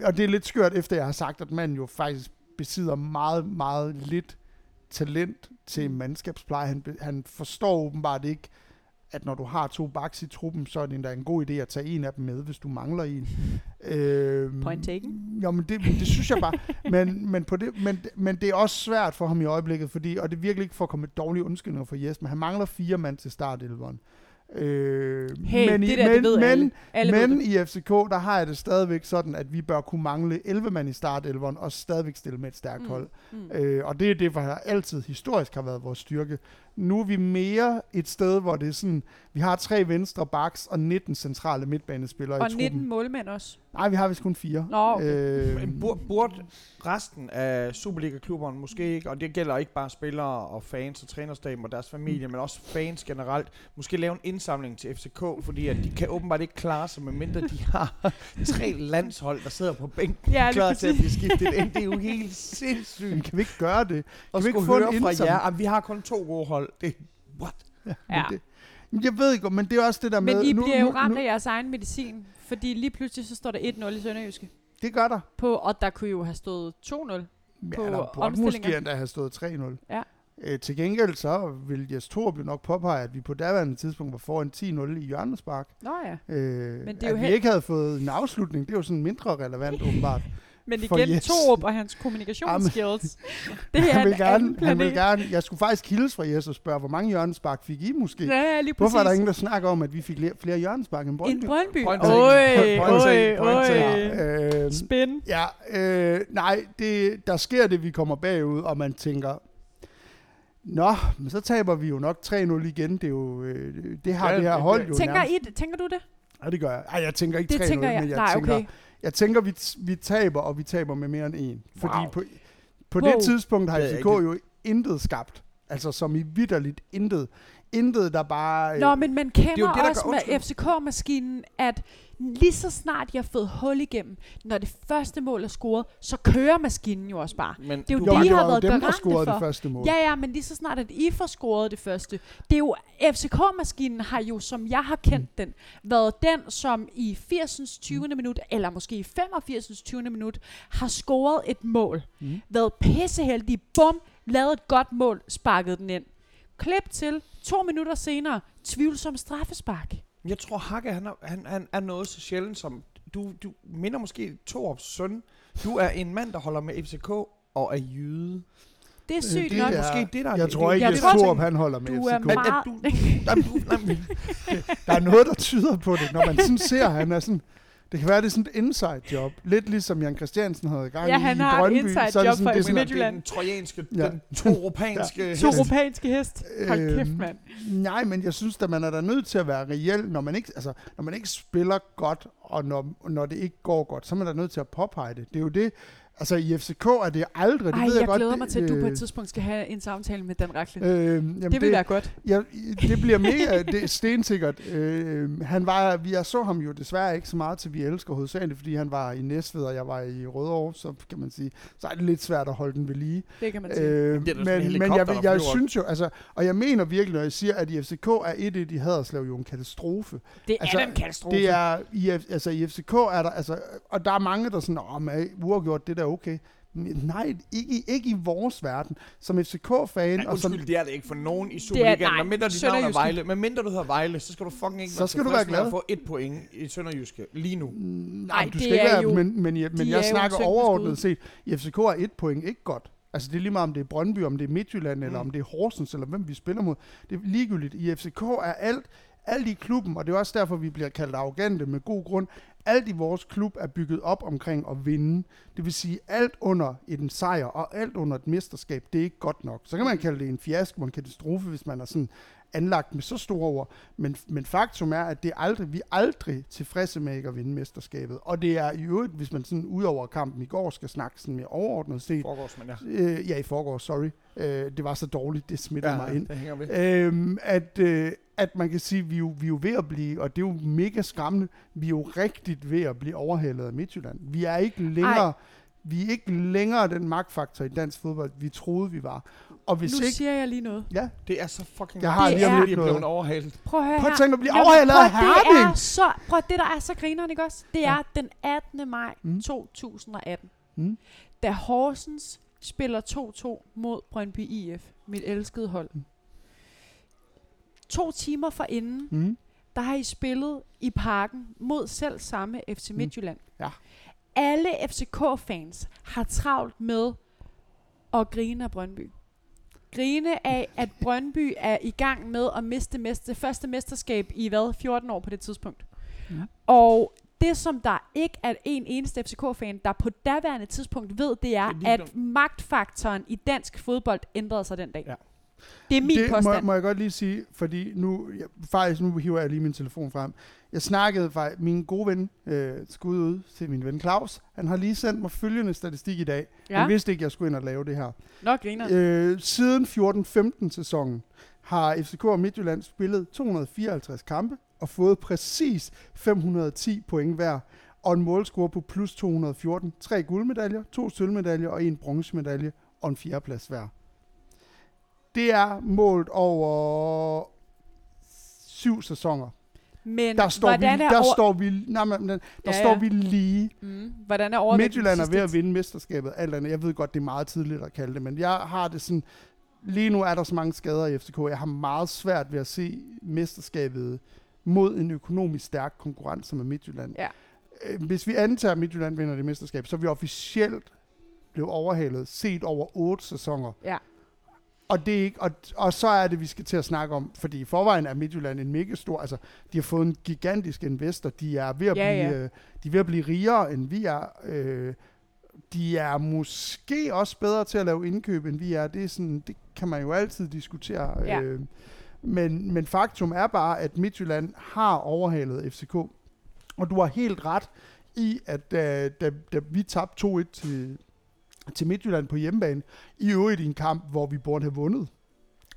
og det er lidt skørt, efter jeg har sagt, at manden jo faktisk besidder meget, meget lidt talent til mandskabspleje. Han, han forstår åbenbart ikke, at når du har to backs i truppen, så er det endda en god idé at tage en af dem med, hvis du mangler en. [laughs] øhm, Point taken. Jo, men det, det synes jeg bare. men, men, på det, men, men det er også svært for ham i øjeblikket, fordi, og det er virkelig ikke for at komme med dårlige undskyldninger for Jes, men han mangler fire mand til startelveren. Øh, Hey, men det i, der, men, det ved men, alle. Alle ved men det. i FCK, der har jeg det stadigvæk sådan, at vi bør kunne mangle 11 mand i startelveren, og stadigvæk stille med et stærkt Mm. hold. Mm. Øh, og det er det, der altid historisk har været vores styrke. Nu er vi mere et sted, hvor det er sådan, vi har tre venstre backs og 19 centrale midtbanespillere Og i 19 truppen. målmænd også. Nej, vi har vist kun fire. Nå, okay. øh, Men bur- burde resten af Superliga-klubberne måske ikke, og det gælder ikke bare spillere og fans og trænerstaben og deres familie, men også fans generelt, måske lave en indsamling til FCK, fordi at de kan åbenbart ikke klare sig, medmindre de har tre landshold, der sidder på bænken, Ja, klar til at blive skiftet ind. Det er jo helt Men sindssygt. kan vi ikke gøre det? Og vi ikke få en høre fra indsamling? jer, at vi har kun to gode hold. Det, what? Men Ja. det, men jeg ved ikke, men det er også det der med... Men I nu, bliver jo nu, ramt nu, af jeres egen medicin, fordi lige pludselig så står der 1-0 i Sønderjyske. Det gør der. På, og der kunne jo have stået 2-0. På Ja, der burde måske endda have stået 3-0. Ja. Øh, til gengæld så vil Jes Torp jo nok påpege, at vi på daværende tidspunkt var foran 10-0 i hjørnespark. Nå ja. Øh, Men det er at jo vi held- ikke havde fået en afslutning, det er jo sådan mindre relevant åbenbart. Men igen, yes. Torup og hans kommunikationsskills. det er han, vil gerne, han vil gerne, jeg skulle faktisk hilse fra Jes og spørge, hvor mange hjørnespark fik I måske? Ja, lige præcis. Hvorfor er der ingen, der snakker om, at vi fik le- flere hjørnespark end En Brøndby? Brøndby. Point Øj, taken. Point øj, taken. Point øj. taken. Ja, øh, Spin. Ja, øh, nej, det, der sker det, vi kommer bagud, og man tænker, Nå, men så taber vi jo nok 3-0 igen. Det, er jo, øh, det har Ja, det her hold jo Tænker, nærmest. I, det- tænker du det? Ja, det gør jeg. Ej, jeg tænker ikke Det 3-0, tænker jeg. men jeg Nej, tænker, okay. Jeg tænker vi, vi taber, og vi taber med mere end en. Fordi Wow. på, på Wow. det tidspunkt har FCK jo intet skabt. Altså som i vidderligt intet. Intet, der bare... øh, Nå, men man kender det, der gør- også med. FCK-maskinen, at lige så snart de har fået hul igennem, når det første mål er scoret, så kører maskinen jo også bare. Men Det er jo du, det, I har jo været dem, der scorede for. det første mål. Ja, ja, men lige så snart, at I får scoret det første. Det er jo, FCK-maskinen har jo, som jeg har kendt Mm. den, været den, som i 80. 20. minut, eller måske i 85. 20. minut, har scoret et mål. Mm. Været pisseheldig, bum, lavet et godt mål, sparket den ind. Klip til, to minutter senere, tvivlsom straffespark. jeg tror, Hakke, han er, han, han er noget så sjældent som... Du, du minder måske Torups søn. Du er en mand, der holder med FCK og er jyde. Det er sygt det nok. er- Måske det, der er Jeg det- tror det- ikke, jeg at tror- Torup han holder med Du er FCK. Men meget- at du, nej, men du, [laughs] nej, men, Der er noget, der tyder på det, når man sådan ser, han er sådan... Det kan være, det er sådan et inside job. Lidt ligesom Jan Christiansen havde gang Ja, i han i har et Brøndby. inside så er det job sådan, for det er sådan, er Midtjylland. den trojanske, Ja. den toropanske [laughs] ja. hest. Europanske hest. Hold Øhm, kæft, mand. Nej, men jeg synes, at man er da nødt til at være reel, når man ikke, altså, når man ikke spiller godt, og når, når det ikke går godt, så er man da nødt til at påpege det. Det er jo det, altså i FCK er det aldrig, det Ej, ved jeg, jeg, godt. glæder det, mig til, at du på øh, et tidspunkt skal have en samtale med Dan Rakle. Øh, jamen det vil være godt. Ja, det bliver [laughs] mega, det er stensikkert. Øh, han var, vi jeg så ham jo desværre ikke så meget til, vi elsker hovedsageligt, fordi han var i Næstved, og jeg var i Rødovre, så kan man sige, så er det lidt svært at holde den ved lige. Det kan man sige. Øh, Det men, men jeg, jeg, jeg synes jo, altså, og jeg mener virkelig, når jeg siger, at i FCK er 1-1 i Haderslev jo en katastrofe. det altså, er en katastrofe. Det er, i, altså i FCK er der, altså, og der er mange, der er sådan, åh, men uafgjort, det der er okay. Men Nej, ikke, i- ikke i vores verden. Som FCK-fan, Ja, og som, undskyld, det er det ikke for nogen i Superligaen. Men mindre dit navn er Sønderjyske. Vejle, men mindre du hedder Vejle, så skal du fucking ikke Så være skal du være glad. at få et point i Sønderjyske lige nu. Nej, Ej, du det skal ikke være, jo- men, men, jeg, men jeg er snakker overordnet set. I FCK er et point ikke godt. Altså det er lige meget, om det er Brøndby, om det er Midtjylland, eller Mm. om det er Horsens, eller hvem vi spiller mod. Det er ligegyldigt. I FCK er alt, alt i klubben, og det er også derfor, vi bliver kaldt arrogante med god grund. Alt i vores klub er bygget op omkring at vinde. Det vil sige, alt under en sejr og alt under et mesterskab, det er ikke godt nok. Så kan man kalde det en fiasko, en katastrofe, hvis man er sådan anlagt med så store ord. Men, men faktum er, at det er aldrig, vi er aldrig tilfredse med ikke at vinde mesterskabet. Og det er i øvrigt, hvis man sådan ud over kampen i går skal snakke sådan mere overordnet set. Forgårs, men ja. Øh, ja, i forgårs, sorry. Øh, det var så dårligt, det smittede Ja, mig ind. det hænger ved. Øhm, at, øh, at man kan sige, at vi, er jo, vi er jo ved at blive, og det er jo mega skræmmende, vi er jo rigtigt ved at blive overhalet af Midtjylland. Vi er ikke længere, vi er ikke længere den magtfaktor i dansk fodbold, vi troede, vi var. Og hvis nu ikke, siger jeg lige noget. ja, Det er så fucking... Jeg har Det lige om lidt, blevet overhalet. Prøv at høre prøv at tænke at blive overhalet af Det er Herning. så, prøv, det der er så grineren, ikke også? Det er Ja. den 18. maj Mm. 2018. Mm. Da Horsens spiller 2-2 mod Brøndby IF, mit elskede hold. Mm. To timer forinden, Mm. der har I spillet i parken mod selv samme FC Mm. Midtjylland. Ja. Alle FCK-fans har travlt med at grine af Brøndby. Grine af, at Brøndby er i gang med at miste mest, det første mesterskab i hvad? 14 år på det tidspunkt. Ja. Og det, som der ikke er en eneste FCK-fan, der på daværende tidspunkt ved, det er, Det er at magtfaktoren i dansk fodbold ændrede sig den dag. Ja. Det er min det må, påstand. må jeg godt lige sige, fordi nu, jeg, faktisk nu hiver jeg lige min telefon frem. Jeg snakkede faktisk, min gode ven, øh, skud ud til min ven Claus, han har lige sendt mig følgende statistik i dag. Ja. Jeg vidste ikke, jeg skulle ind og lave det her. nok griner. Øh, siden 14-15 sæsonen har FCK og Midtjylland spillet 254 kampe og fået præcis 510 point hver og en målscore på plus 214. Tre guldmedaljer, to sølvmedaljer og en bronzemedalje og en fjerdeplads hver. Det er målt over syv sæsoner. Men Der står, vi, er der over... står vi, nej, men, der Ja, står ja. vi lige. Mm, hvordan er overvægten Midtjylland er ved at vinde mesterskabet. Alt andet. Jeg ved godt, det er meget tidligt at kalde det, men jeg har det sådan... Lige nu er der så mange skader i FCK. Jeg har meget svært ved at se mesterskabet mod en økonomisk stærk konkurrent som er Midtjylland. Ja. Øh, Hvis vi antager, at Midtjylland vinder det mesterskab, så er vi officielt blevet overhalet set over otte sæsoner. Ja. Og, det er ikke, og, og så er det, vi skal til at snakke om, fordi i forvejen er Midtjylland en mega stor, altså de har fået en gigantisk investor, de er ved at, Ja, blive, ja. øh, de er ved at blive rigere, end vi er. Øh, de er måske også bedre til at lave indkøb, end vi er. Det, er sådan, det kan man jo altid diskutere. Ja. Øh, men, men faktum er bare, at Midtjylland har overhalet FCK. Og du har helt ret i, at da, da, da vi tabte 2-1 til, til Midtjylland på hjemmebane, i øvrigt i en kamp, hvor vi burde have vundet.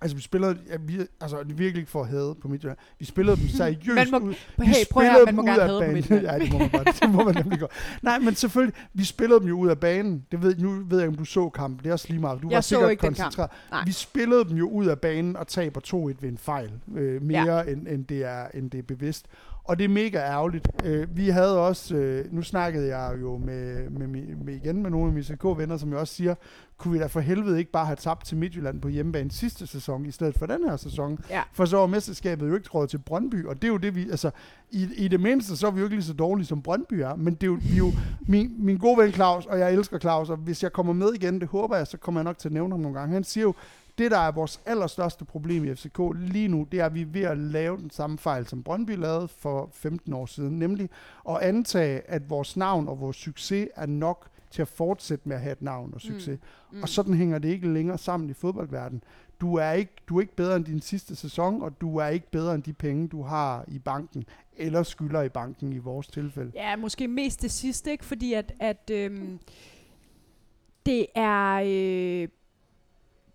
Altså, vi spillede, ja, vi, altså, det er virkelig ikke for at hade på Midtjylland. Vi spillede dem [laughs] seriøst Man må- ud. Hey, Vi prøv at høre, man må gerne af hade på banen. [laughs] Midtjylland. ja, det må man godt. Det må man nemlig godt. Nej, men selvfølgelig, vi spillede dem jo ud af banen. Det ved, nu ved jeg ikke, om du så kampen. Det er også lige meget. Du Jeg var så sikkert ikke koncentreret. Vi spillede dem jo ud af banen og taber 2-1 ved en fejl. Øh, mere ja. end, end, det er, end det er bevidst. Og det er mega ærgerligt. Øh, vi havde også, øh, nu snakkede jeg jo med, med, mi- med igen med nogle af mine CK-venner, som jeg også siger, kunne vi da for helvede ikke bare have tabt til Midtjylland på hjemmebane sidste sæson, i stedet for den her sæson. Ja. For så var mesterskabet jo ikke råd til Brøndby, og det er jo det, vi, altså, i, i det mindste, så er vi jo ikke lige så dårlige, som Brøndby er, men det er jo, vi er jo min, min gode ven Claus, og jeg elsker Claus, og hvis jeg kommer med igen, det håber jeg, så kommer jeg nok til at nævne ham nogle gange. Han siger jo, det der er vores allerstørste problem i FCK lige nu, det er, at vi er ved at lave den samme fejl, som Brøndby lavede for 15 år siden, nemlig at antage, at vores navn og vores succes er nok til at fortsætte med at have et navn og succes. Mm. Mm. Og sådan hænger det ikke længere sammen i fodboldverdenen. Du er, ikke, du er ikke bedre end din sidste sæson, og du er ikke bedre end de penge, du har i banken, eller skylder i banken i vores tilfælde. Ja, måske mest det sidste, ikke? Fordi at, at øhm, det er... Øh,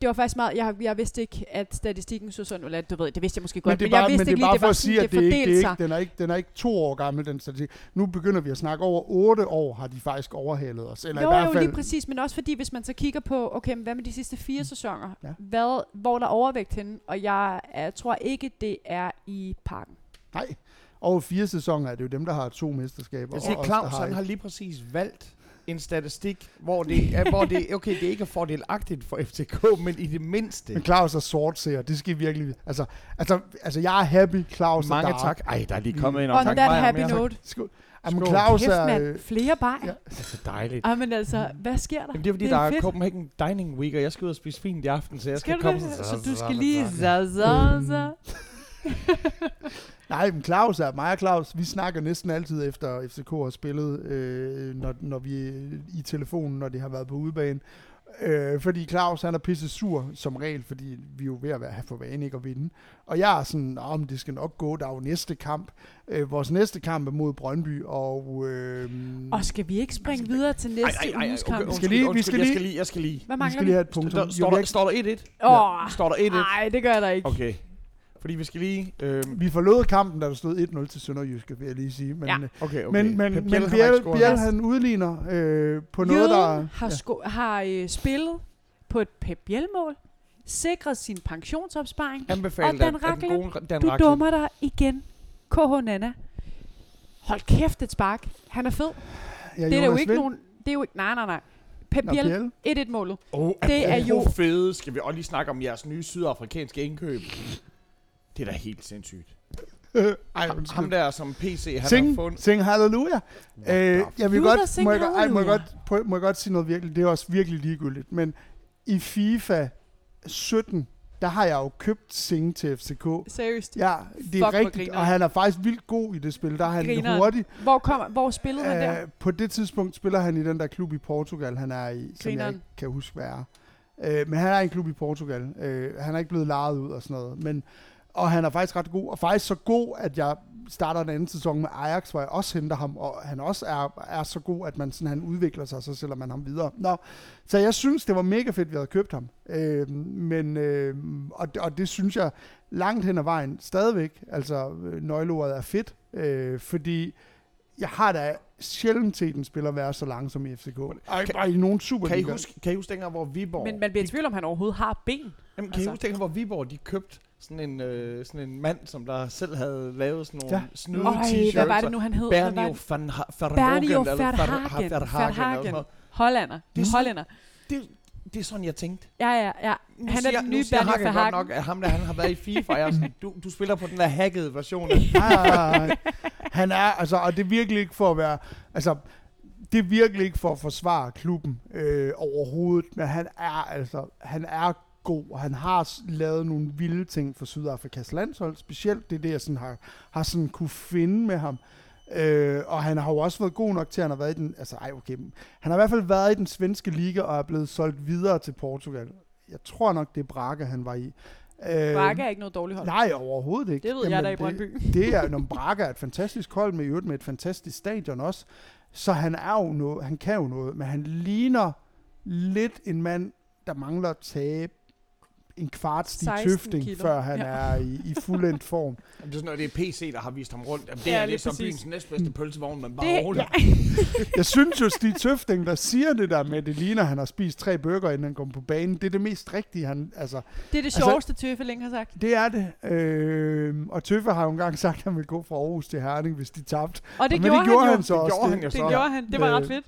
det var faktisk meget... Jeg, jeg vidste ikke, at statistikken så sådan... Eller, du ved, det vidste jeg måske godt, men det er men bare, jeg vidste men det ikke er lige, bare det for var at sige, at det er ikke, det er ikke, den, er ikke, den er ikke to år gammel, den statistik. Nu begynder vi at snakke over otte år, har de faktisk overhalet os. Eller jo, i hvert jo, fald, lige præcis, men også fordi, hvis man så kigger på, okay, men hvad med de sidste fire sæsoner? Ja. Hvad, hvor der er overvægt henne? Og jeg, jeg tror ikke, det er i parken. Nej, over fire sæsoner er det jo dem, der har to mesterskaber. Jeg siger, og os, Claus, han har lige præcis valgt en statistik, hvor det, er, hvor det okay, det er ikke er fordelagtigt for FCK, men i det mindste. Men Claus er sort ser, det skal I virkelig... Altså, altså, altså jeg er happy, Claus er Mange dark. tak. Ej, der er lige kommet ind On og tak that bajer happy mere. note. Skål. Jamen. Claus Kæft, er... mand. øh, Flere bajer. ja. Det er så dejligt. Ej, men altså, hvad sker der? Jamen, det er fordi, Det der er er fedt. Copenhagen Dining Week, og jeg skal ud og spise fint i aften, så jeg skal, Skal du komme det? sådan- Så du skal lige... Så, så, [laughs] så. Nej, men Claus er mig og Claus, vi snakker næsten altid efter FCK har spillet, øh, når, når vi i telefonen, når det har været på udebane. Øh, fordi Claus, han er pisse sur som regel, fordi vi er jo ved at være have for vane ikke at vinde. Og jeg er sådan, om det skal nok gå, der er jo næste kamp. Øh, vores næste kamp er mod Brøndby, og... Øh, Og skal vi ikke springe videre til næste uges kamp? Vi skal lige- vi undskyld, skal jeg lige- skal lige, jeg skal lige. Hvad vi mangler skal vi? lige have et punkt. Står, der, står der 1-1? Åh, Står der 1-1? nej, det gør der ikke. Okay. Fordi vi skal lige... Øh, Vi forlod kampen, da der stod 1-0 til Sønderjyske, vil jeg lige sige. Men, Ja. øh, okay, okay. men, men, Pep men Biel har ikke Biel, han udligner øh, på noget, der... Har, sko- har øh, spillet på et Pep Biel-mål, sikret sin pensionsopsparing. Anbefaler Og Dan gode Dan Du Racklin- dummer dig igen. KH Nana. Hold kæft et spark. Han er fed. Ja, det er jo ikke Vind. nogen... Det er jo ikke... Nej, nej, nej. Pep Biel. 1-1-målet. Oh, Det er jo- fede. Skal vi også lige snakke om jeres nye sydafrikanske indkøb? Det er da helt sindssygt. [laughs] Ej, Ham, der som PC, han har Sing, fundet... sing halleluja. Øh, jeg vil godt, må jeg, godt- ej, må, jeg godt, prøv, må jeg godt sige noget virkelig, det er også virkelig ligegyldigt, men i FIFA 17, der har jeg jo købt Sing til FCK. Seriøst. Ja, det Fuck, er hvor rigtigt, grineren. og han er faktisk vildt god i det spil. Der er han Grineren. hurtig. Hvor, kom, hvor spillede han der? Øh, på det tidspunkt spiller han i den der klub i Portugal, han er i, som jeg Grineren. ikke kan huske, hvad er. Øh, men han er i en klub i Portugal. Øh, han er ikke blevet lejet ud og sådan noget. Men, og han er faktisk ret god, og faktisk så god, at jeg starter en anden sæson med Ajax, hvor jeg også henter ham, og han også er, er så god, at man sådan, han udvikler sig, så sælger man ham videre. Nå, så jeg synes, det var mega fedt, at vi havde købt ham. Øh, men, øh, og, og det synes jeg langt hen ad vejen stadigvæk, altså øh, nøgleordet er fedt, øh, fordi jeg har da sjældent set en spiller være så langsom i FCK. Ej, Kan- bare i nogen super Kan I huske, kan I huske dengang, hvor Viborg... Men man bliver i tvivl om, han overhovedet har ben. Jamen, kan altså- I huske hvor Viborg de købte sådan en, øh, sådan en mand, som der selv havde lavet sådan nogle Ja. ja. snyde Øj, t-shirts? hvad var det nu, han hed? Bernio det? van Ha- Verhagen. Bernio Verhagen. Verhagen, Verhagen. Hollander. Det er sådan- Hollænder. Det, det er sådan, jeg tænkte. Ja, ja, ja. Nu Han er siger, den nu nye Bernio Hagen godt Verhagen. nok, at ham der, han har været i FIFA. Jeg sådan, du, du spiller på den der hackede version. [laughs] Han er, altså, og det er virkelig ikke for at være, altså, det er virkelig ikke for at forsvare klubben øh, overhovedet, men han er altså, han er god, og han har lavet nogle vilde ting for Sydafrikas landshold, specielt det det, jeg sådan har, har sådan kunne finde med ham. Øh, og han har jo også været god nok til, at han har været i den, altså ej okay, han har i hvert fald været i den svenske liga, og er blevet solgt videre til Portugal. Jeg tror nok, det er Braga, han var i. Øh, Braga er ikke noget dårligt hold. Nej, overhovedet ikke. Det ved jeg da i det- Brøndby. [laughs] det er, når Braga er et fantastisk hold med, i øvrigt med et fantastisk stadion også. Så han er jo noget, han kan jo noget, men han ligner lidt en mand, der mangler at tage en kvart Stig 16 Tøfting, kilo. før han Ja. er i, i fuldendt form. [laughs] Jamen, Det er sådan noget, det er PC, der har vist ham rundt. Jamen, det Ja, er, det er lige så præcis. byens næstbedste pølsevogn, men bare Det, roligt. ja. [laughs] Jeg synes jo, Stig Tøfting, der siger det der med, at det ligner, at han har spist tre burger, inden han kom på banen, det er det mest rigtige. Han, altså, det er det Altså- sjoveste, Tøffeling har sagt. det er det. Øh, og Tøffe har jo engang sagt, at han ville gå fra Aarhus til Herning, hvis de tabte. Og det Men gjorde, det gjorde han jo. han så Det også. gjorde han jo Det så. gjorde han. Det var Øh, ret fedt.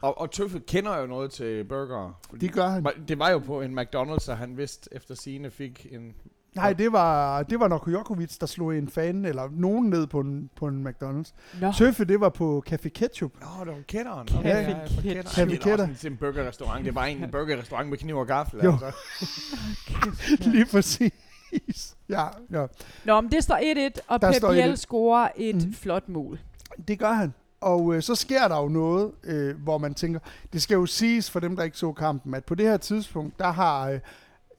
Og, og Tøffe kender jo noget til burger. Det gør han. Det var jo på en McDonald's, at han vidste efter sine fik en... Nej, det var, det var nok Jokovic, der slog en fan, eller nogen ned på en, på en McDonald's. Nå. Tøffe, det var på Café Ketchup. Nå, det var kætteren. Café Okay, ja, ja, Ketchup. Café Ej, det er en, burgerrestaurant. Det var egentlig en burgerrestaurant med kniv og gaffel. Jo. Altså. Lige præcis. Ja, ja, Nå, men det står 1-1, og Der Pep Biel 1-1. scorer et Mhm. flot mål. det gør han. Og øh, så sker der jo noget, øh, hvor man tænker, det skal jo siges for dem, der ikke så kampen, at på det her tidspunkt, der har, øh,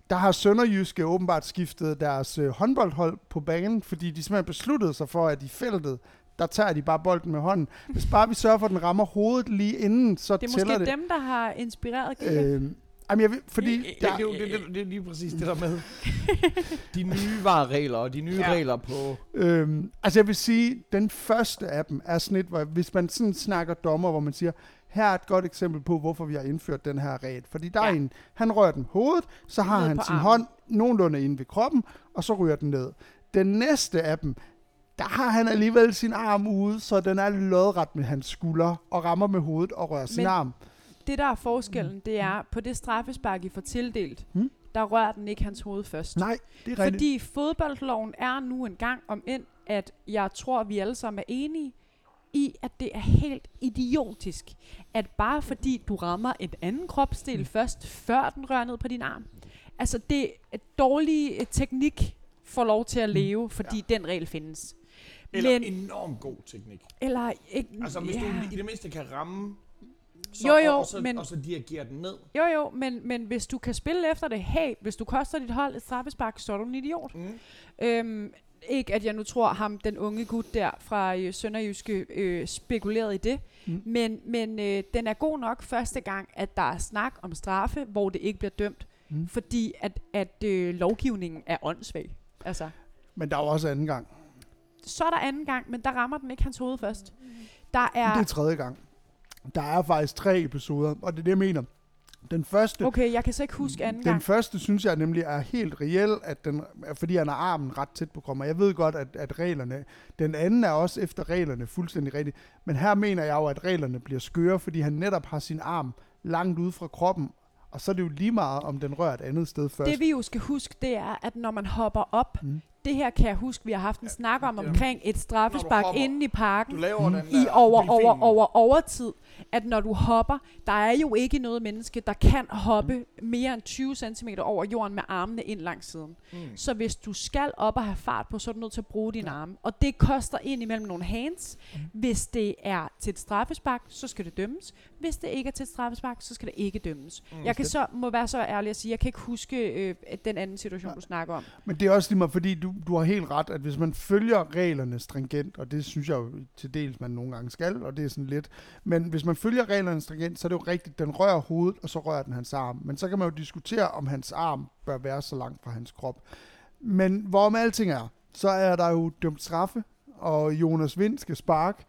der har Sønderjyske åbenbart skiftet deres øh, håndboldhold på banen, fordi de simpelthen besluttede sig for, at i feltet, der tager de bare bolden med hånden. Hvis bare vi sørger for, at den rammer hovedet lige inden, så Det er tæller måske det. dem, der har inspireret Giga. Øh, jamen, jeg ved, fordi... det, det, der, det, er jo- det, det, det er lige præcis det der med [laughs] de nye vareregler og de nye Ja. regler på... Øhm, altså jeg vil sige, den første af dem er sådan et, hvor, hvis man sådan snakker dommer, hvor man siger, her er et godt eksempel på, hvorfor vi har indført den her regel. Fordi der ja. Er en, han rører den hovedet, så har Ned han sin armen. hånd nogenlunde inde ved kroppen, og så ryger den ned. Den næste af dem, der har han alligevel sin arm ude, så den er lodret med hans skulder, og rammer med hovedet og rører sin Men- arm. Det, der er forskellen, det er, på det straffespark, I får tildelt, Mm. der rører den ikke hans hoved først. Nej, det er rigtigt. Fordi fodboldloven er nu en gang om ind, at jeg tror, vi alle sammen er enige i, at det er helt idiotisk, at bare fordi du rammer et anden kropsdel Mm. først, før den rører ned på din arm, altså det er dårlig øh, teknik får lov til at leve, fordi ja. den regel findes. Eller Men, enormt god teknik. Eller ikke, Altså, hvis ja. du i det mindste kan ramme, så, Jo, jo, og, og, så, men- og så dirigere den ned. Jo jo, men, men hvis du kan spille efter det, hey, hvis du koster dit hold et straffespark, så er du en idiot. Mm. Øhm, ikke at jeg nu tror ham, den unge gut der fra øh, Sønderjyske, øh, spekuleret i det. Mm. Men, men øh, den er god nok første gang, at der er snak om straffe, hvor det ikke bliver dømt. Mm. Fordi at, at øh, lovgivningen er åndssvag. Altså, Men der er jo også anden gang. så er der anden gang, men der rammer den ikke hans hoved først. Der er... Det er tredje gang. Der er faktisk tre episoder, og det er det, jeg mener. Den første, Okay, jeg kan så ikke huske anden Den gang. første synes jeg nemlig er helt reel, at den, fordi han har armen ret tæt på kroppen. Jeg ved godt, at, at reglerne... Den anden er også efter reglerne fuldstændig rigtigt. Men her mener jeg jo, at reglerne bliver skøre, fordi han netop har sin arm langt ude fra kroppen. Og så er det jo lige meget, om den rører et andet sted først. Det vi jo skal huske, det er, at når man hopper op, Mm. Mm. det her kan jeg huske, vi har haft en snak om Ja. omkring et straffespark inde i parken. Du laver Mm. den i over, delfin. over, over, overtid, at når du hopper, der er jo ikke noget menneske, der kan hoppe mere end 20 cm over jorden med armene ind langs siden. Mm. Så hvis du skal op og have fart på, så er du nødt til at bruge dine arme. Og det koster ind imellem nogle hands. Hvis det er til et straffespark, så skal det dømmes. Hvis det ikke er til straffespark, så skal det ikke dømmes. Mm. Jeg kan så, må være så ærlig at sige, jeg kan ikke huske øh, den anden situation, du snakker om. Men det er også lige meget, fordi du, du har helt ret, at hvis man følger reglerne stringent, og det synes jeg jo til dels, man nogle gange skal, og det er sådan lidt, men hvis man følger reglerne stringent, så er det jo rigtigt, den rører hovedet, og så rører den hans arm. Men så kan man jo diskutere, om hans arm bør være så langt fra hans krop. Men hvorom alting er, så er der jo dømt straffe, og Jonas Vind skal spark,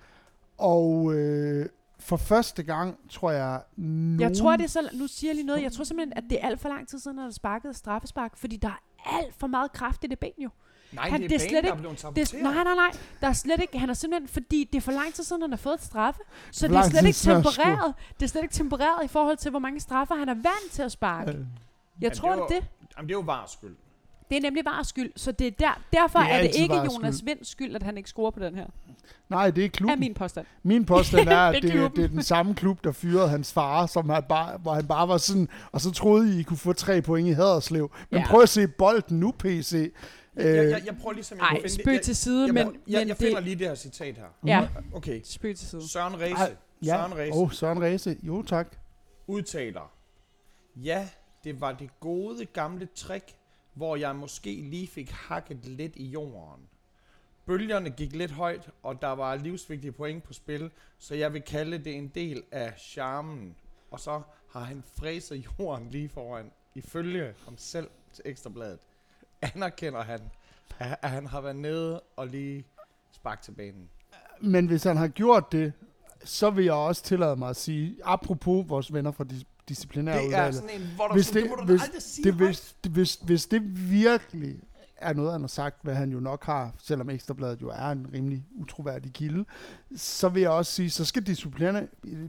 og øh, for første gang, tror jeg, nogen... Jeg tror, det er så, nu siger jeg lige noget, jeg tror simpelthen, at det er alt for lang tid siden, at der er sparket et straffespark, fordi der er alt for meget kraft i det ben jo. Nej, Han- det er, det er slet der ikke- er blevet Det er, nej, nej, nej. Der er slet ikke, han er simpelthen, fordi det er for lang tid siden, han har fået et straffe. Så det er slet ikke han tempereret. Det er slet ikke tempereret i forhold til, hvor mange straffer han er vant til at sparke. Øh, Jeg Men tror, det det var- er det. Jamen, det er jo vars skyld. Det er nemlig bare skyld. Så det er der, derfor Det er er, det ikke VARs Jonas skyld. Vinds skyld, at han ikke scorer på den her. Nej, det er Er klubben. min påstand. Min påstand [laughs] er, at Det er det, det er den samme klub, der fyrede hans far, som han bare, hvor han bare var sådan, og så troede I, I kunne få tre point i Haderslev. Men Ja. prøv at se bolden nu, PC. Jeg, jeg, jeg prøver ligesom... Ej, spøg til side, jeg, men, jeg, jeg, men jeg finder det... lige det her citat her. Ja, Okay. spøg til side. Søren Ræse. Ej, ja. Søren Ræse Åh, oh, Søren Ræse. Jo, tak. udtaler, ja, det var det gode gamle trick, hvor jeg måske lige fik hakket lidt i jorden. Bølgerne gik lidt højt, og der var livsvigtige point på spil, så jeg vil kalde det en del af charmen. Og så har han fræset [laughs] jorden lige foran, ifølge ham selv til Ekstrabladet, anerkender han, at, han har været nede og lige sparket til banen. Men hvis han har gjort det, så vil jeg også tillade mig at sige, apropos vores venner fra dis- disciplinære Det er sådan en, hvor du hvis sådan, det, det, må du hvis, aldrig sige det, hvis, det, hvis, hvis det virkelig er noget, han har sagt, hvad han jo nok har, selvom Ekstrabladet jo er en rimelig utroværdig kilde, så vil jeg også sige, så skal disciplinære,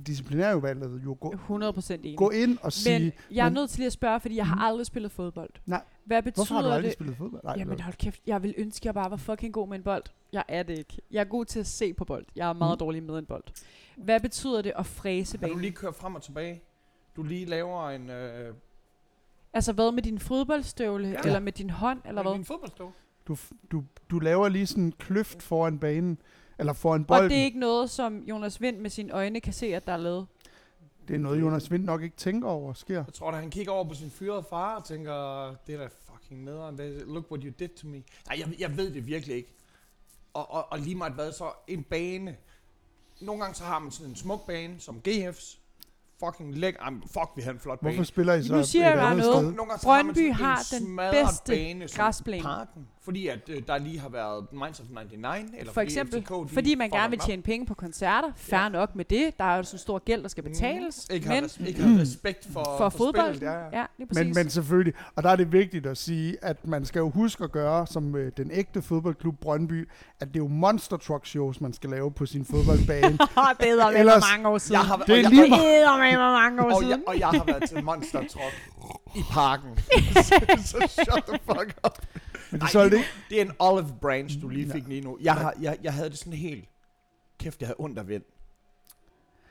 disciplinærudvalget jo gå, 100% enig. gå ind og sige, Men jeg er men- nødt til lige at spørge, fordi jeg har aldrig spillet fodbold. Nej. Hvad betyder hvorfor har du aldrig det? spillet fodbold? Nej, Jamen hold kæft, jeg vil ønske, at jeg bare var fucking god med en bold. Jeg er det ikke. Jeg er god til at se på bold. Jeg er meget Mm. dårlig med en bold. Hvad betyder det at fræse Har du banen? lige kørt frem og tilbage? Du lige laver en... Øh, Altså hvad med din fodboldstøvle? Ja. Eller med din hånd? Eller hvad? Din fodboldstøv. du, du, du laver lige sådan en kløft foran banen, eller foran Og bolden. det er ikke noget, som Jonas Vind med sine øjne kan se, at der er lavet. det er noget, Jonas Vind nok ikke tænker over sker. Jeg tror da, han kigger over på sin fyrede far og tænker, det er da fucking nederen. Det- Look what you did to me. Nej, jeg, jeg ved det virkelig ikke. Og, og, og lige meget hvad, så en bane. Nogle gange så har man sådan en smuk bane, som GF's. Fucking læk. Ej, fuck, vi har en flot bane. Hvorfor spiller I så Nu siger jeg bare noget. Brøndby har en den bedste bane. Parken, fordi at øh, der lige har været Minds of 99, eller For fordi eksempel, FCK, de fordi man gerne vil tjene penge på koncerter. Færre Ja. nok med det. Der er jo sådan en stor gæld, der skal betales. Mm, ikke, har, men res- ikke har respekt for, for fodbold, spillet, ja, ja. ja, lige præcis. Men, men selvfølgelig, og der er det vigtigt at sige, at man skal jo huske at gøre, som øh, den ægte fodboldklub Brøndby, at det er jo monster truck shows, man skal lave på sin fodboldbane. det er med Ellers- mange år siden. Jeg har, Det er og jeg, lige er med mange år og, jeg, og jeg har været til Monster Truck i parken. så, [laughs] [laughs] så shut the fuck up. Men det er så lige det er en olive branch, du lige fik lige nu. Jeg, har, jeg, jeg havde det sådan helt... Kæft, jeg havde ondt af vind.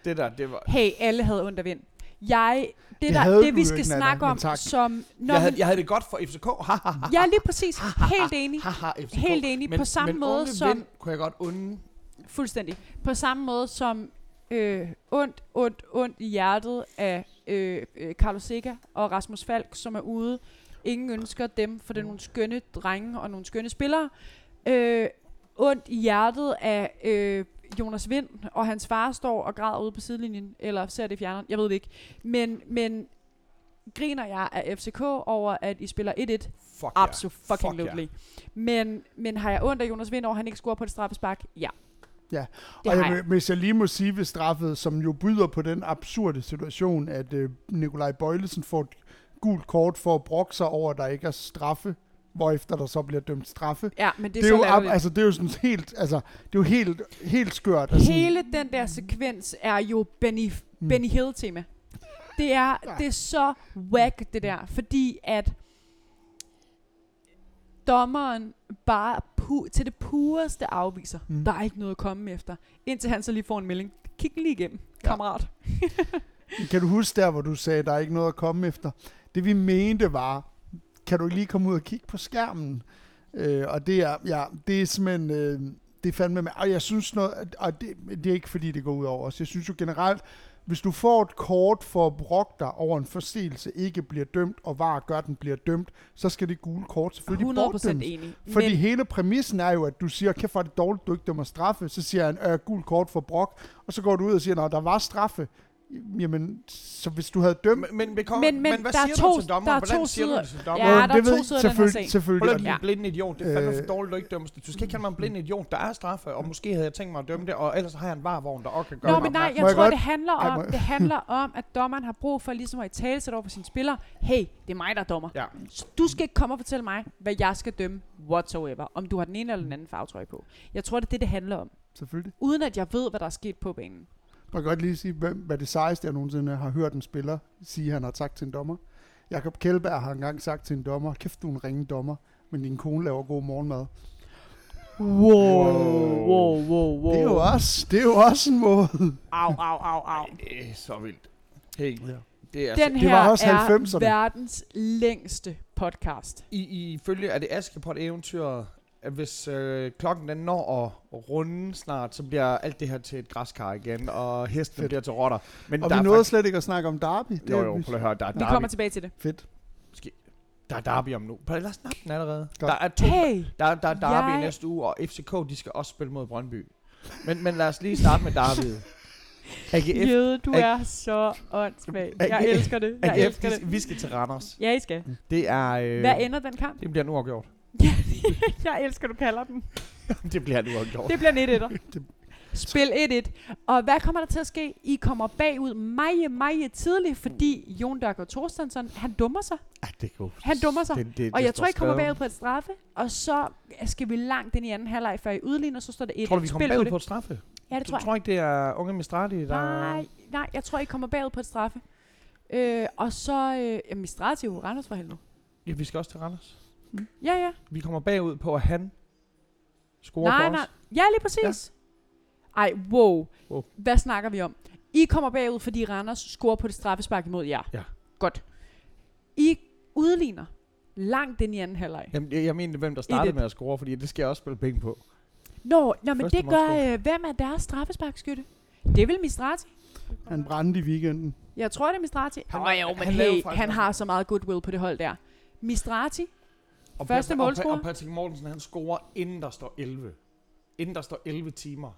Det der, det var... Hey, alle havde ondt af vind. Jeg, det, Det der, det vi skal ikke, snakke om, tak. som... Når Jeg havde, jeg havde det godt for FCK. Ha, ha, ha, ja, lige præcis. Helt enig. ha, ha, FCK. Helt enig. Men, På samme men måde som... Vind kunne jeg godt unde. Fuldstændig. På samme måde som øh, ondt, ondt, ondt i hjertet af øh, øh, Carlos Sikker og Rasmus Falk, som er ude. Ingen ønsker dem, for det er nogle skønne drenge og nogle skønne spillere. Øh, ondt i hjertet af øh, Jonas Vind, og hans far står og græder ude på sidelinjen, eller ser det i fjerneren, jeg ved det ikke. Men, men griner jeg af FCK over, at I spiller 1-1? Fuck Absolut ja. fucking Fuck lovely. Men, men har jeg ondt af Jonas Vind over, at han ikke scorer på et straffespark? Ja. Ja. Det og jeg, jeg. hvis jeg lige må sige ved straffet, som jo byder på den absurde situation, at øh, Nikolaj Bøjlesen får et gult kort for at brokke sig over, at der ikke er straffe, hvorefter der så bliver dømt straffe. Ja, men det er, Det er, så jo, latterligt. altså, det er jo sådan helt, altså, det er jo helt, helt skørt. Altså, Hele den der sekvens er jo Benny, Mm. Benny Hill-tema. Det er, [laughs] Ja. det er så whack, det der. Fordi at dommeren bare pu- til det pureste afviser. Mm. Der er ikke noget at komme efter. Indtil han så lige får en melding. Kig lige igennem, Ja. kammerat. [laughs] Kan du huske der, hvor du sagde, der er ikke noget at komme efter? Det vi mente var, kan du lige komme ud og kigge på skærmen? Øh, og det er, ja, det er simpelthen, øh, det er fandme med. Og jeg synes noget, og det, det er ikke fordi, det går ud over os. Jeg synes jo generelt, hvis du får et kort for at brokke dig over en forseelse, ikke bliver dømt, og var gør, den bliver dømt, så skal det gule kort selvfølgelig 100% bortdømmes. enig. Fordi Men, hele præmissen er jo, at du siger, kæft hvor er det dårligt, du ikke dømmer straffe. Så siger han, øh, gul kort for brok. Og så går du ud og siger, når der var straffe. Jamen, så hvis du havde dømt... Men, men, men, Men- men, hvad der er siger to- du til dommeren? der er Hvordan to siger du til dommeren? Ja, der er det to ved- sider af den her selvfølgelig-. Selvfølgelig. Prøv at ja. blind idiot. Det er fandme Øh. for dårligt, du ikke dømmes. Du skal ikke kalde mig en blind idiot. Der er straffe, og måske havde jeg tænkt mig at dømme det, og ellers har jeg en varvogn, der også kan gøre Nå, men nej, jeg jeg tror, godt- det handler om, det handler om, at dommeren har brug for ligesom at i tale over for sine spillere. Hey, det er mig, der er dommer. Ja. Så du skal ikke komme og fortælle mig, hvad jeg skal dømme whatsoever. Om du har den ene eller den anden farvetrøje på. Jeg tror, det er det, det handler om. Selvfølgelig. Uden at jeg ved, hvad der er sket på banen. Man kan godt lige sige, hvem, hvad det sejeste, jeg nogensinde har hørt en spiller sige, han har sagt til en dommer. Jakob Kjellberg har engang sagt til en dommer, kæft du en ringe dommer, men din kone laver god morgenmad. Wow, wow, wow, wow. Det er jo også, det er jo også en måde. Au, au, au, au. Det er så vildt. Hey, Ja. det er Den Det her var også er 90'erne. verdens længste podcast. I, ifølge er det Askepot eventyret, at hvis øh, klokken den når at runde snart, så bliver alt det her til et græskar igen, og hesten Fedt. bliver til rotter. Men Og der vi er nåede faktisk, slet ikke at snakke om Derby. Det jo, er jo, vi- prøv at høre, der er Vi derby, kommer tilbage til det. Fedt. der er derby om nu. Lade os snakke den allerede. Godt. Der er to, Hey, der, der er derby Jeg- i næste uge, og FCK, de skal også spille mod Brøndby. Men, men lad os lige starte med derbyet. [laughs] AGF, Jøde, du A- er så åndssvag. Jeg AGF elsker det. Jeg AGF, elsker vi, det. vi skal til Randers. Ja, I skal. Det er... Øh, Hvad ender den kamp? Det bliver en uafgjort. [laughs] jeg elsker, du kalder den. [laughs] det bliver en uafgjort. Det bliver en 1 1 [laughs] Det- Spil 1-1. Og hvad kommer der til at ske? I kommer bagud meget, meget tidligt, fordi Jon Dørgaard Thorstensson, han dummer sig. Ja, det godt. Han dummer sig. Det, det, Og jeg tror, I kommer bagud på et straffe, og så skal vi langt ind i anden halvleg, før I udligner, så står det 1 Tror du, vi kommer bagud på et straffe? Ja, det Du tror jeg. tror ikke, det er unge Mistrati, der... Nej, nej, jeg tror, I kommer bagud på et straffe. Øh, og så, øh, Mistrati er jo Randers for helvede. Ja, vi skal også til Randers. Ja, ja. Vi kommer bagud på, at han scorer nej, på nej. os. Ja, lige præcis. Ja. Ej, wow. Wow. Hvad snakker vi om? I kommer bagud, fordi Randers scorer på det straffespark imod jer. Ja. Godt. I udligner langt ind i anden halvleg. Jamen, jeg, jeg mener, hvem der startede 1-1. med at score, fordi det skal jeg også spille penge på. Nå, nå men Første det gør, øh, hvem er deres straffesparkskytte? Det er vel Mistrati? Han brændte i weekenden. Jeg tror, det er Mistrati. Han oh, jo, men han hey, han har så meget goodwill på det hold der. Mistrati, Og Første målscorer. Og, Pa- og Patrick Mortensen, han scorer, inden der står 11. Inden der står 11 timer,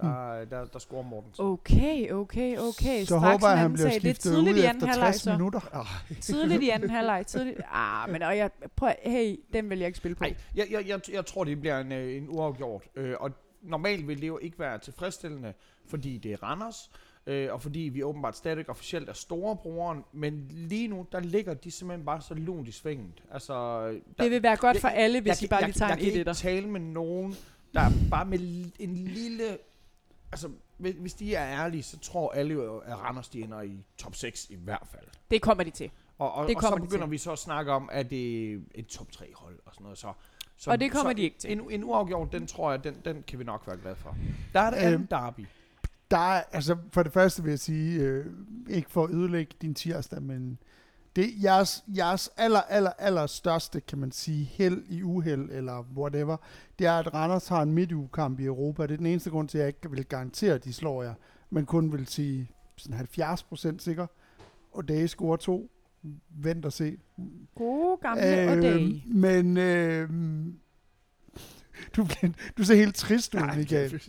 der, der, der scorer Mortensen. okay, okay, okay. Så Straks håber jeg, han bliver er skiftet tidligt ud i anden efter halvleg, 60 så. minutter. Tidligt i [laughs] anden halvleg. Tidligt. Ah, men og jeg, prøv, hey, den vil jeg ikke spille på. Nej, jeg, jeg, jeg, jeg tror, det bliver en, øh, en uafgjort. Øh, og normalt vil det jo ikke være tilfredsstillende, fordi det er Randers, øh, og fordi vi åbenbart stadig officielt er storebroren, men lige nu, der ligger de simpelthen bare så lunt i svinget. Altså, der, Det vil være godt jeg- for alle, hvis I bare lige tager jeg, en jeg kan ikke 1 tale med nogen, der er bare med en lille... Altså, hvis, hvis de er ærlige, så tror alle jo, at Randers de ender i top 6 i hvert fald. Det kommer de til. Og, og, Det og så begynder til. vi så at snakke om, at det er et top 3 hold og sådan noget. Så, så, Og det kommer så de ikke til. En, en uafgjort, den tror jeg, den, den kan vi nok være glade for. Der er det anden Øhm, derby. Der er, altså for det første vil jeg sige, øh, ikke for at ødelægge din tirsdag, men det er jeres, jeres aller, aller, aller største, kan man sige, held i uheld, eller whatever, det er, at Randers har en midtugekamp i Europa. Det er den eneste grund til, at jeg ikke vil garantere, at de slår jer, men kun vil sige sådan 70 procent sikker. Og det scorer to. Vent og se. Gode gamle øh, dag. men øh, du, bliver- du ser helt trist ud, Michael.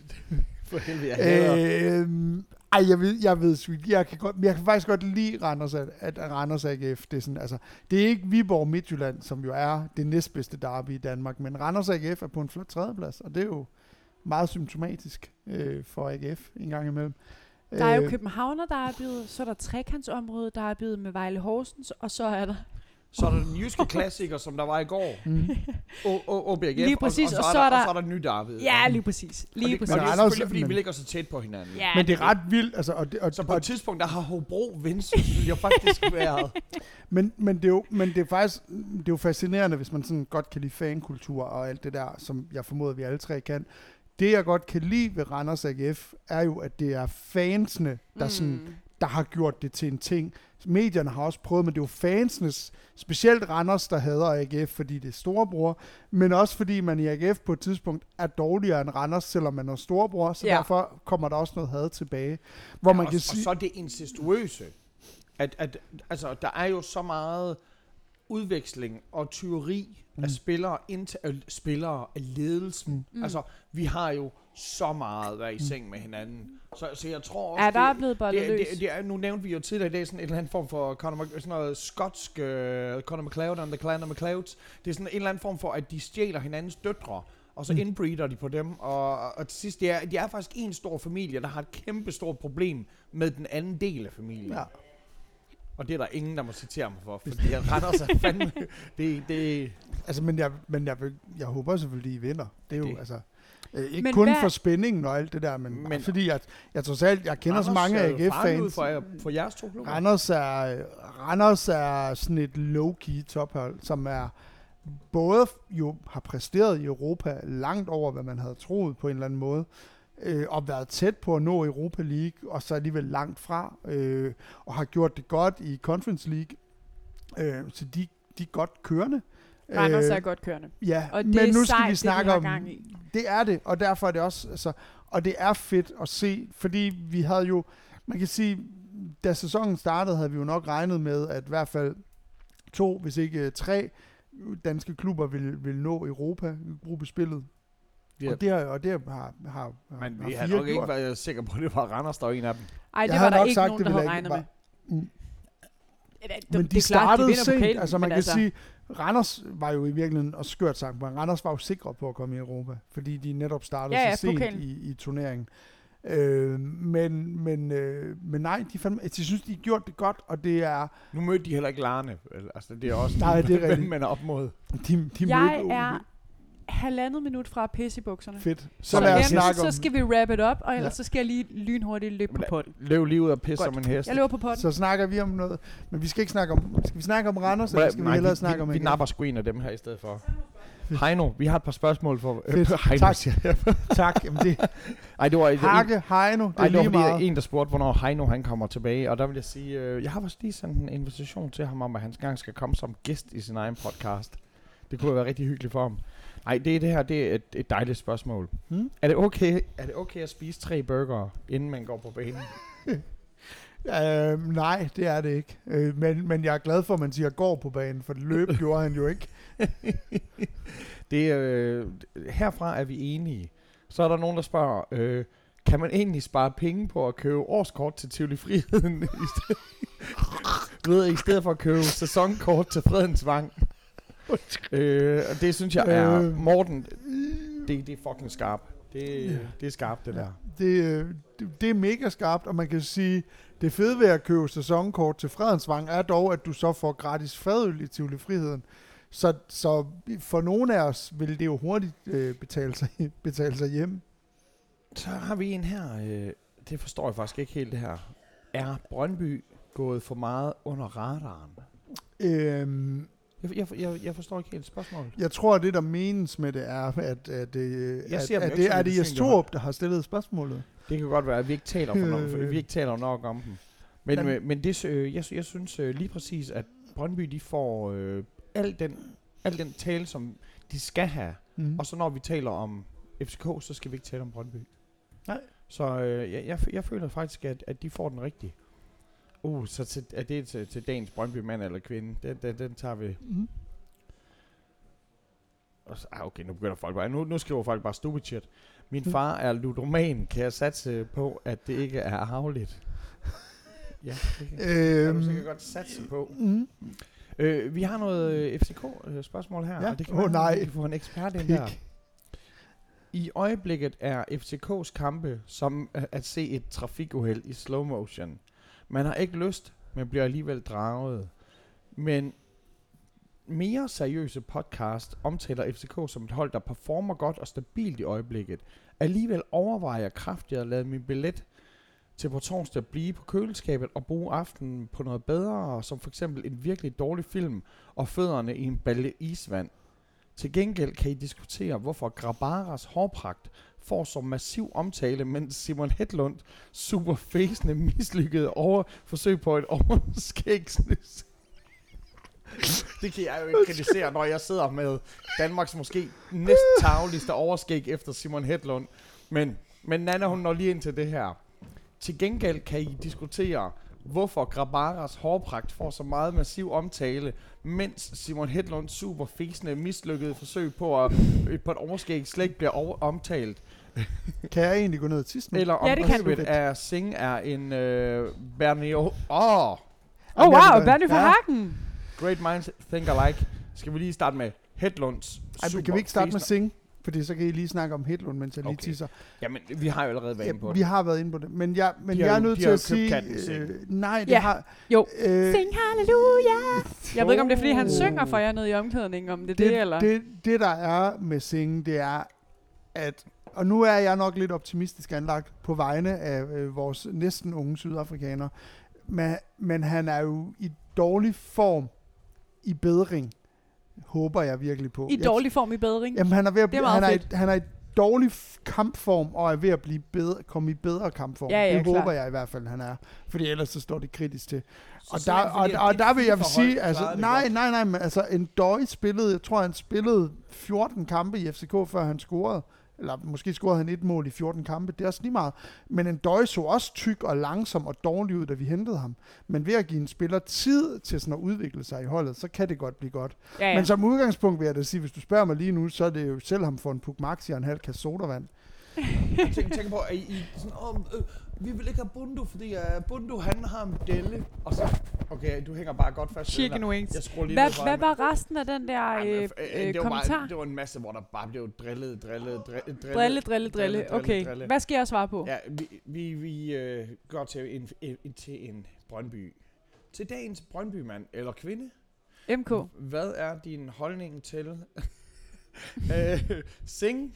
For helvede, jeg. Øh, ej, jeg ved, jeg ved ikke. Jeg kan, godt, jeg kan faktisk godt lide Randers, at, at Randers AGF, det er sådan, altså, det er ikke Viborg Midtjylland, som jo er det næstbedste derby i Danmark, men Randers AGF er på en flot tredjeplads, og det er jo meget symptomatisk øh, for AGF en gang imellem. Der er jo Øh, Københavner, der er blevet, så er der trekantsområde, der er blevet med Vejle Horsens, og så er der... Så er der den jyske klassiker, som der var i går. mm. O- O- OBGF. Lige præcis, og, og og, så så er er der, og så er der ny derby. Ja, lige præcis. og Lige det, præcis. og det er selvfølgelig, fordi men- vi ligger så tæt på hinanden. Ja, Men det er ret vildt, altså, og det, og, Så på og, et tidspunkt, der har Hobro Vendsyssel jo faktisk været... [laughs] Men, men, det er jo, men det er faktisk det er jo fascinerende, hvis man sådan godt kan lide fankultur og alt det der, som jeg formoder, vi alle tre kan. Det, jeg godt kan lide ved Randers AGF, er jo, at det er fansene, der, mm. sådan, der har gjort det til en ting. Medierne har også prøvet, men det er jo fansenes, specielt Randers, der hader AGF, fordi det er storebror, men også fordi man i AGF på et tidspunkt er dårligere end Randers, selvom man er storebror, så Ja. ja. derfor kommer der også noget had tilbage. Hvor man og, kan og sige... så er det incestuøse. At, at, altså, der er jo så meget udveksling og tyveri mm. af spillere, ind af spillere af ledelsen. Mm. Altså, vi har jo så meget været i seng med hinanden. Så, så jeg tror også, Ja, der er blevet bollet det, løs. det, det er, nu nævnte vi jo tidligere i dag sådan en eller anden form for Conor, Mc- sådan noget skotsk uh, Conor McLeod and the Clan of McLeods. Det er sådan en eller anden form for, at de stjæler hinandens døtre, og så Mm. mm. inbreeder de på dem. Og, og, til sidst, det er, de er faktisk en stor familie, der har et kæmpe stort problem med den anden del af familien. Ja. Og det er der ingen, der må citere mig for, fordi jeg retter sig fandme. [laughs] Det, det, Altså, men jeg, men jeg, vil- jeg håber selvfølgelig, I vinder. Det er jo, Det- altså... Øh, ikke Men kun hvad- for spændingen og alt det der, men, Men- fordi jeg, jeg tror selv, jeg kender så Randers mange er jo farlig ud AGF-fans. For, for jeres to klubber. Randers er, Randers er sådan et low-key tophold, som er både jo har præsteret i Europa langt over, hvad man havde troet på en eller anden måde, øh, og været tæt på at nå Europa League, og så alligevel langt fra, øh, og har gjort det godt i Conference League. Øh, så de, de er godt kørende. Randers Øh, er godt kørende. Ja, Og det men er nu skal sejt, vi det, de snakke har om... gang i. Det er det, og derfor er det også... Altså, og det er fedt at se, fordi vi havde jo... Man kan sige, da sæsonen startede, havde vi jo nok regnet med, at i hvert fald to, hvis ikke øh, tre danske klubber vil, vil nå Europa, gruppespillet. Ja. Og det, har, og det har, har, har, Men har vi har fire nok ikke været sikre på, at det var Randers, der var en af dem. Ej, det Jeg var der nok ikke sagt, nogen, det der havde regnet med. Mm. Det- Men det de klart, startede sent, altså man kan sige, Randers var jo i virkeligheden og skørt sagt, men Randers var jo sikre på at komme i Europa, fordi de netop startede Ja, ja, så sent pokalen. i, i turneringen. Øh, men, men, øh, men nej, de, fandme, jeg synes, de har gjort det godt, og det er, Nu mødte de heller ikke Larne. vel? Altså, det er også Nej, det er [laughs] rigtigt. man er op mod. de, de Jeg mødte er. Halvandet minut fra at pisse i bukserne. fedt. Så, Så, lad os snakke om, så skal vi wrap it up, og ellers Ja. så skal jeg lige lynhurtigt løbe på potten. Løb lige ud og pisse som en hest. Jeg løber på potten. så snakker vi om noget, men vi skal ikke snakke om, skal vi snakke om Randers, eller skal vi Nej, hellere vi, snakke om vi, vi napper sgu en af dem her i stedet for. Heino, vi har et par spørgsmål for... Fedt. Heino, Tak. [laughs] Tak, jamen det, Ej, det var en, Hakke, Heino, det Ej, er det var lige meget. en, der spurgte, hvornår Heino han kommer tilbage. Og der vil jeg sige, øh, jeg har også lige sendt en invitation til ham om, at han gang skal komme som gæst i sin egen podcast. Det kunne være rigtig hyggeligt for ham. Nej, det er det her, det er et, et dejligt spørgsmål. Hmm? Er det, okay, er det okay at spise tre burger, inden man går på banen? [laughs] Øh, nej, det er det ikke. Øh, men, men jeg er glad for, at man siger går på banen, for løb [laughs] gjorde han jo ikke. [laughs] det, øh, herfra er vi enige. Så er der nogen, der spørger, øh, kan man egentlig spare penge på at købe årskort til Tivoli Friheden, i stedet, ved, i stedet for at købe sæsonkort til Fredens Vang? Øh, og det synes jeg er, Øh. Morten, det, det er fucking skarpt. Det, Ja. det er skarpt, det der. Det, øh, det, det er mega skarpt, og man kan sige, det fede ved at købe sæsonkort til Fredensvang er dog, at du så får gratis fadøl i Tivoli Friheden. Så, så for nogle af os vil det jo hurtigt øh, betale, sig, [laughs] betale sig hjem. Så har vi en her, øh, det forstår jeg faktisk ikke helt det her. Er Brøndby gået for meget under radaren? Øhm, Jeg, jeg, jeg, jeg forstår ikke helt spørgsmålet. jeg tror, at det, der menes med det, er, at, at, øh, Jeg at, at jo det er det et Jes Torup, der har stillet spørgsmålet. Det kan godt være, at vi ikke taler, for nok, Øh. vi ikke taler nok om dem. Men, Men- men, men det, øh, jeg, jeg synes øh, lige præcis, at Brøndby de får øh, al, den, al den tale, som de skal have. Mm. Og så når vi taler om FCK, så skal vi ikke tale om Brøndby. Nej. Så øh, jeg, jeg, jeg føler faktisk, at, at de får den rigtige. Uh, så til, er det til, til dagens Brøndby mand eller kvinde? Den, den, den tager vi. Mm. Og så, ah, okay, nu begynder folk bare. Nu, nu skriver folk bare stupid shit. Min Mm. far er ludoman. Kan jeg satse på, at det ikke er arveligt? [laughs] ja, det kan, øh, Øhm, kan jeg godt satse på. mm. Øh, vi har noget øh, FCK-spørgsmål her. Ja. Og det kan Åh, være, nej. vi kan få en ekspert ind her. I øjeblikket er FCK's kampe som øh, at se et trafikuheld i slow motion. Man har ikke lyst, men bliver alligevel draget. Men mere seriøse podcast omtaler FCK som et hold, der performer godt og stabilt i øjeblikket. Alligevel overvejer jeg kraftigt at lade min billet til på torsdag blive på køleskabet og bruge aftenen på noget bedre, som for eksempel en virkelig dårlig film og fødderne i en balle isvand. Til gengæld kan I diskutere, hvorfor Grabaras hårpragt får så massiv omtale, mens Simon Hedlund superfæsende mislykkede over forsøg på et overskægsnys. Det kan jeg jo ikke kritisere, når jeg sidder med Danmarks måske næst tavligste overskæg efter Simon Hedlund. Men, men Nana, hun når lige ind til det her. Til gengæld kan I diskutere, hvorfor Grabaras hårpragt får så meget massiv omtale, mens Simon Hedlunds super fæsende mislykkede forsøg på, at, på et overskæg slet ikke bliver over, omtalt. [laughs] Kan jeg egentlig gå ned og tisse nu? Eller om Ja, det kan du. af Sing er en øh, Bernio... Åh! Oh, Oh wow, Bernie for ja. Hagen. great minds think alike. Skal vi lige starte med Hedlunds Ej, kan vi ikke starte med Sing? Fordi så kan I lige snakke om Hedlund, mens jeg lige Okay. tisser. Jamen, vi har jo allerede været inde på Ja, det. vi har været inde på det. Men jeg, men De jeg er jo- nødt til at sige... katten. Øh, nej, det Ja. har... Jo. Øh, Sing halleluja. Jeg ved ikke, om det er, fordi han synger for jer nede i omklædningen, om det er det, det, eller? det, det, der er med Sing, det er, at... Og nu er jeg nok lidt optimistisk anlagt på vegne af øh, vores næsten unge sydafrikanere. Men, men han er jo i dårlig form i bedring, håber jeg virkelig på. I Jeg dårlig form i bedring. Jamen, han er ved at blive, han, er i, han er i dårlig kampform, og er ved at blive bedre, komme i bedre kampform. Ja, ja, det klart. håber jeg i hvert fald, han er. Fordi ellers så står det kritisk til. Og så der, og, fordi, at og dit der vil jeg sige, altså, nej, nej, nej, men altså, en Døj spillede, jeg tror, han spillede 14 kampe i FCK, før han scorede. Eller måske scorede han et mål i 14 kampe, det er også lige meget. Men en Døj så også tyk og langsom og dårlig ud, da vi hentede ham. Men ved at give en spiller tid til sådan at udvikle sig i holdet, så kan det godt blive godt. Ja, Ja. Men som udgangspunkt vil jeg da sige, hvis du spørger mig lige nu, så er det jo selv ham for en Puk Maxi og en halv kasse sodavand. [laughs] Jeg tænker, tænker på, at I, I sådan, oh, øh, vi vil ikke have Bundu, fordi uh, Bundu han har en delle. Og så, okay, du hænger bare godt fast. Chicken wings. Jeg lige Hvad, hvad var resten af den der øh, øh, øh, det, var kommentar? bare, det var en masse, hvor der bare blev drillet, drillet, drillet, drillet. Drille, drille, drille. Okay, drille. hvad skal jeg svare på? Ja, vi, vi, vi øh, går til en, en, til en Brøndby. Til dagens Brøndby-mand eller kvinde. MK. Hvad er din holdning til [laughs] øh, Sing?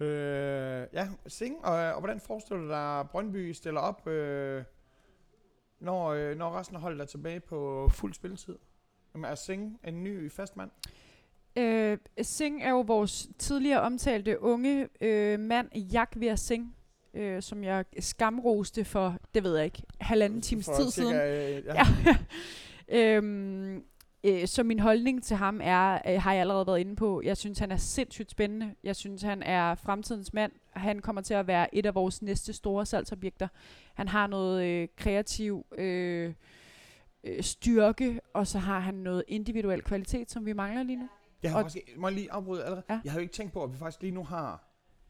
Øh, ja, Sing, og, og hvordan forestiller du dig, Brøndby stiller op, øh, når, øh, når resten af holdet er tilbage på fuld spilletid? Jamen, er Sing en ny fastmand? Øh, Singh er jo vores tidligere omtalte unge øh, mand, Jakvir Singh, øh, som jeg skamroste for, det ved jeg ikke, halvanden times tid cirka, siden. Øh, ja. [laughs] Ja. øhm, øh, så min holdning til ham er, øh, har jeg allerede været inde på, jeg synes, han er sindssygt spændende. Jeg synes, han er fremtidens mand. Han kommer til at være et af vores næste store salgsobjekter. Han har noget øh, kreativ øh, øh, styrke, og så har han noget individuel kvalitet, som vi mangler lige nu. Jeg har Og- faktisk, må jeg lige afbryde allerede? Ja. Jeg har jo ikke tænkt på, at vi faktisk lige nu har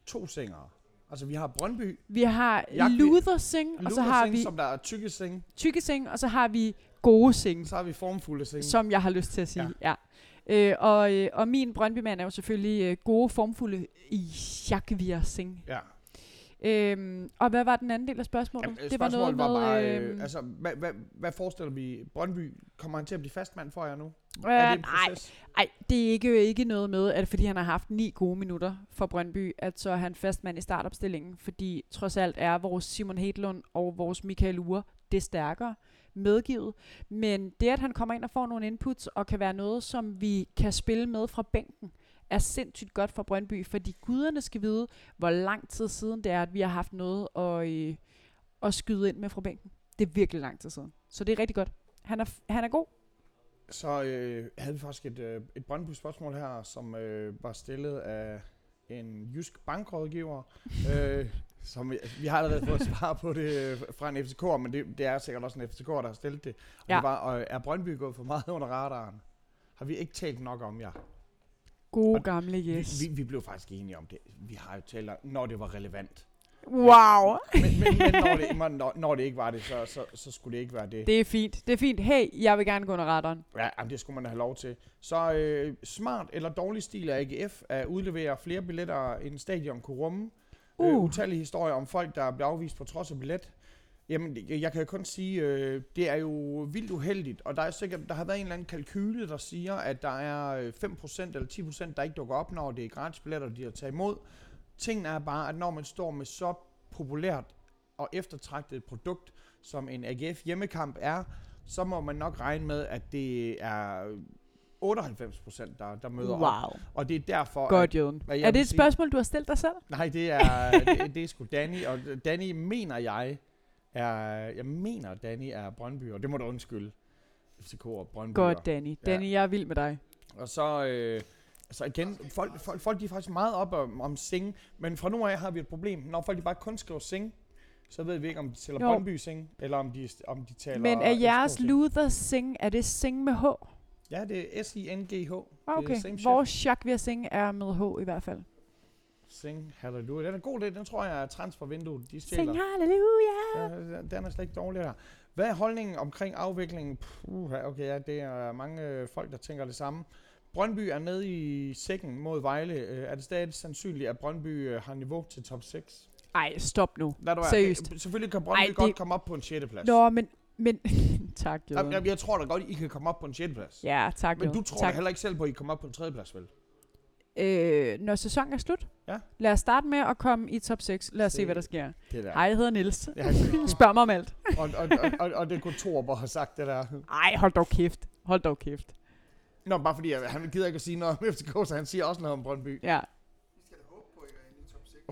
to singere. Altså, vi har Brøndby, Vi har Luther Singh, og så har vi som der er tykke Sing, Tykke Singh, og så har vi Gode Singh. så har vi formfulde Sing. som jeg har lyst til at sige. Ja. ja. Øh, og, øh, og min Brøndby-mand er jo selvfølgelig øh, gode, formfulde Jakvir Singh. Ja. Øhm, og hvad var den anden del af spørgsmålet? Jamen, det var noget med... var bare, øh, øh, altså, hvad, hvad, hvad forestiller vi? Brøndby, kommer han til at blive fastmand for jer nu? øh, er det en nej, proces? ej, det er ikke, ikke noget med, at fordi han har haft ni gode minutter for Brøndby, at så er han fastmand i startopstillingen, fordi trods alt er vores Simon Hedlund og vores Michael Ure det stærkere medgivet. Men det, at han kommer ind og får nogle inputs, og kan være noget, som vi kan spille med fra bænken, er sindssygt godt for Brøndby, fordi guderne skal vide, hvor lang tid siden det er, at vi har haft noget at, øh, at skyde ind med fra bænken. Det er virkelig lang tid siden. Så det er rigtig godt. Han er, han er god. Så øh, havde vi faktisk et, øh, et Brøndby-spørgsmål her, som øh, var stillet af en jysk bankrådgiver. [laughs] øh, som vi, vi har allerede fået svar på det øh, fra en FCK, men det, det er sikkert også en FCK, der har stillet det. Og Ja. det var, øh, er Brøndby gået for meget under radaren? Har vi ikke talt nok om jer? God Og gamle yes. Vi, vi, vi blev faktisk enige om det. Vi har jo talt når det var relevant. Wow. Men, men, men når, det, når, når det ikke var det, så, så, så skulle det ikke være det. Det er fint. Det er fint. Hey, jeg vil gerne gå under radaren. Ja, jamen, det skulle man have lov til. Så øh, smart eller dårlig stil af AGF at udlevere flere billetter, end stadion kunne rumme. Uh. Øh, Uh. utallige historier om folk, der bliver afvist på trods af billet. Jamen, jeg kan jo kun sige, øh, det er jo vildt uheldigt, og der er sikkert, der har været en eller anden kalkyle, der siger, at der er øh, 5% eller 10%, der ikke dukker op, når det er gratis billetter, de har taget imod. Tingen er bare, at når man står med så populært og eftertragtet et produkt, som en AGF hjemmekamp er, så må man nok regne med, at det er 98%, der, der møder op. Wow. Og det er derfor, Godt, hvad jeg Er det et sige- spørgsmål, du har stillet dig selv? Nej, det er, [laughs] det, det er sgu Danny, og Danny mener jeg er, jeg mener Danny er Brøndby, og det må du undskylde. FCK og Brøndby. Godt, Danny. Ja. Danny, jeg er vild med dig. Og så, øh, så igen, folk, folk, folk de er faktisk meget op om, om Sing, men fra nu af har vi et problem. Når folk de bare kun skriver Sing, så ved vi ikke, om de tæller Jo. Brøndby Sing, eller om de, om de taler Men er jeres. Luther Sing, er det Sing med H? Ja, det er S-I-N-G-H. Det Okay, er same shit. vores Jacques Sing er med H i hvert fald. Sing, halleluja. Den er god, det. Den tror jeg er transfervinduet. De stjæler. Sing halleluja. Ja, den er slet ikke dårlig der. Hvad er holdningen omkring afviklingen? Puh, okay, ja, det er mange folk, der tænker det samme. Brøndby er nede i sækken mod Vejle. Øh, er det stadig sandsynligt, at Brøndby øh, har niveau til top 6? Ej, stop nu. Lad være. Seriøst. Øh, Selvfølgelig kan Brøndby Ej, Ej, godt det- komme op på en 6. plads. Nå, men... men [laughs] tak, Jøden. jeg, jeg tror da godt, I kan komme op på en 6. plads. Ja, tak, Men du tror tak. da heller ikke selv på, at I kommer op på en 3. plads, vel? Øh, når sæsonen er slut, Ja. lad os starte med at komme i top 6. Lad os se, Se. hvad der sker. Det der. Hej, jeg hedder Nils. Ja, [laughs] Spørg mig om alt. og, og, og, og, og det kunne Thor har sagt det der. Ej, hold dog kæft. Hold dog kæft. Nå, bare fordi at han gider ikke at sige noget om FCK, så han siger også noget om Brøndby. Ja. Vi skal da håbe på, at I er inde i top 6.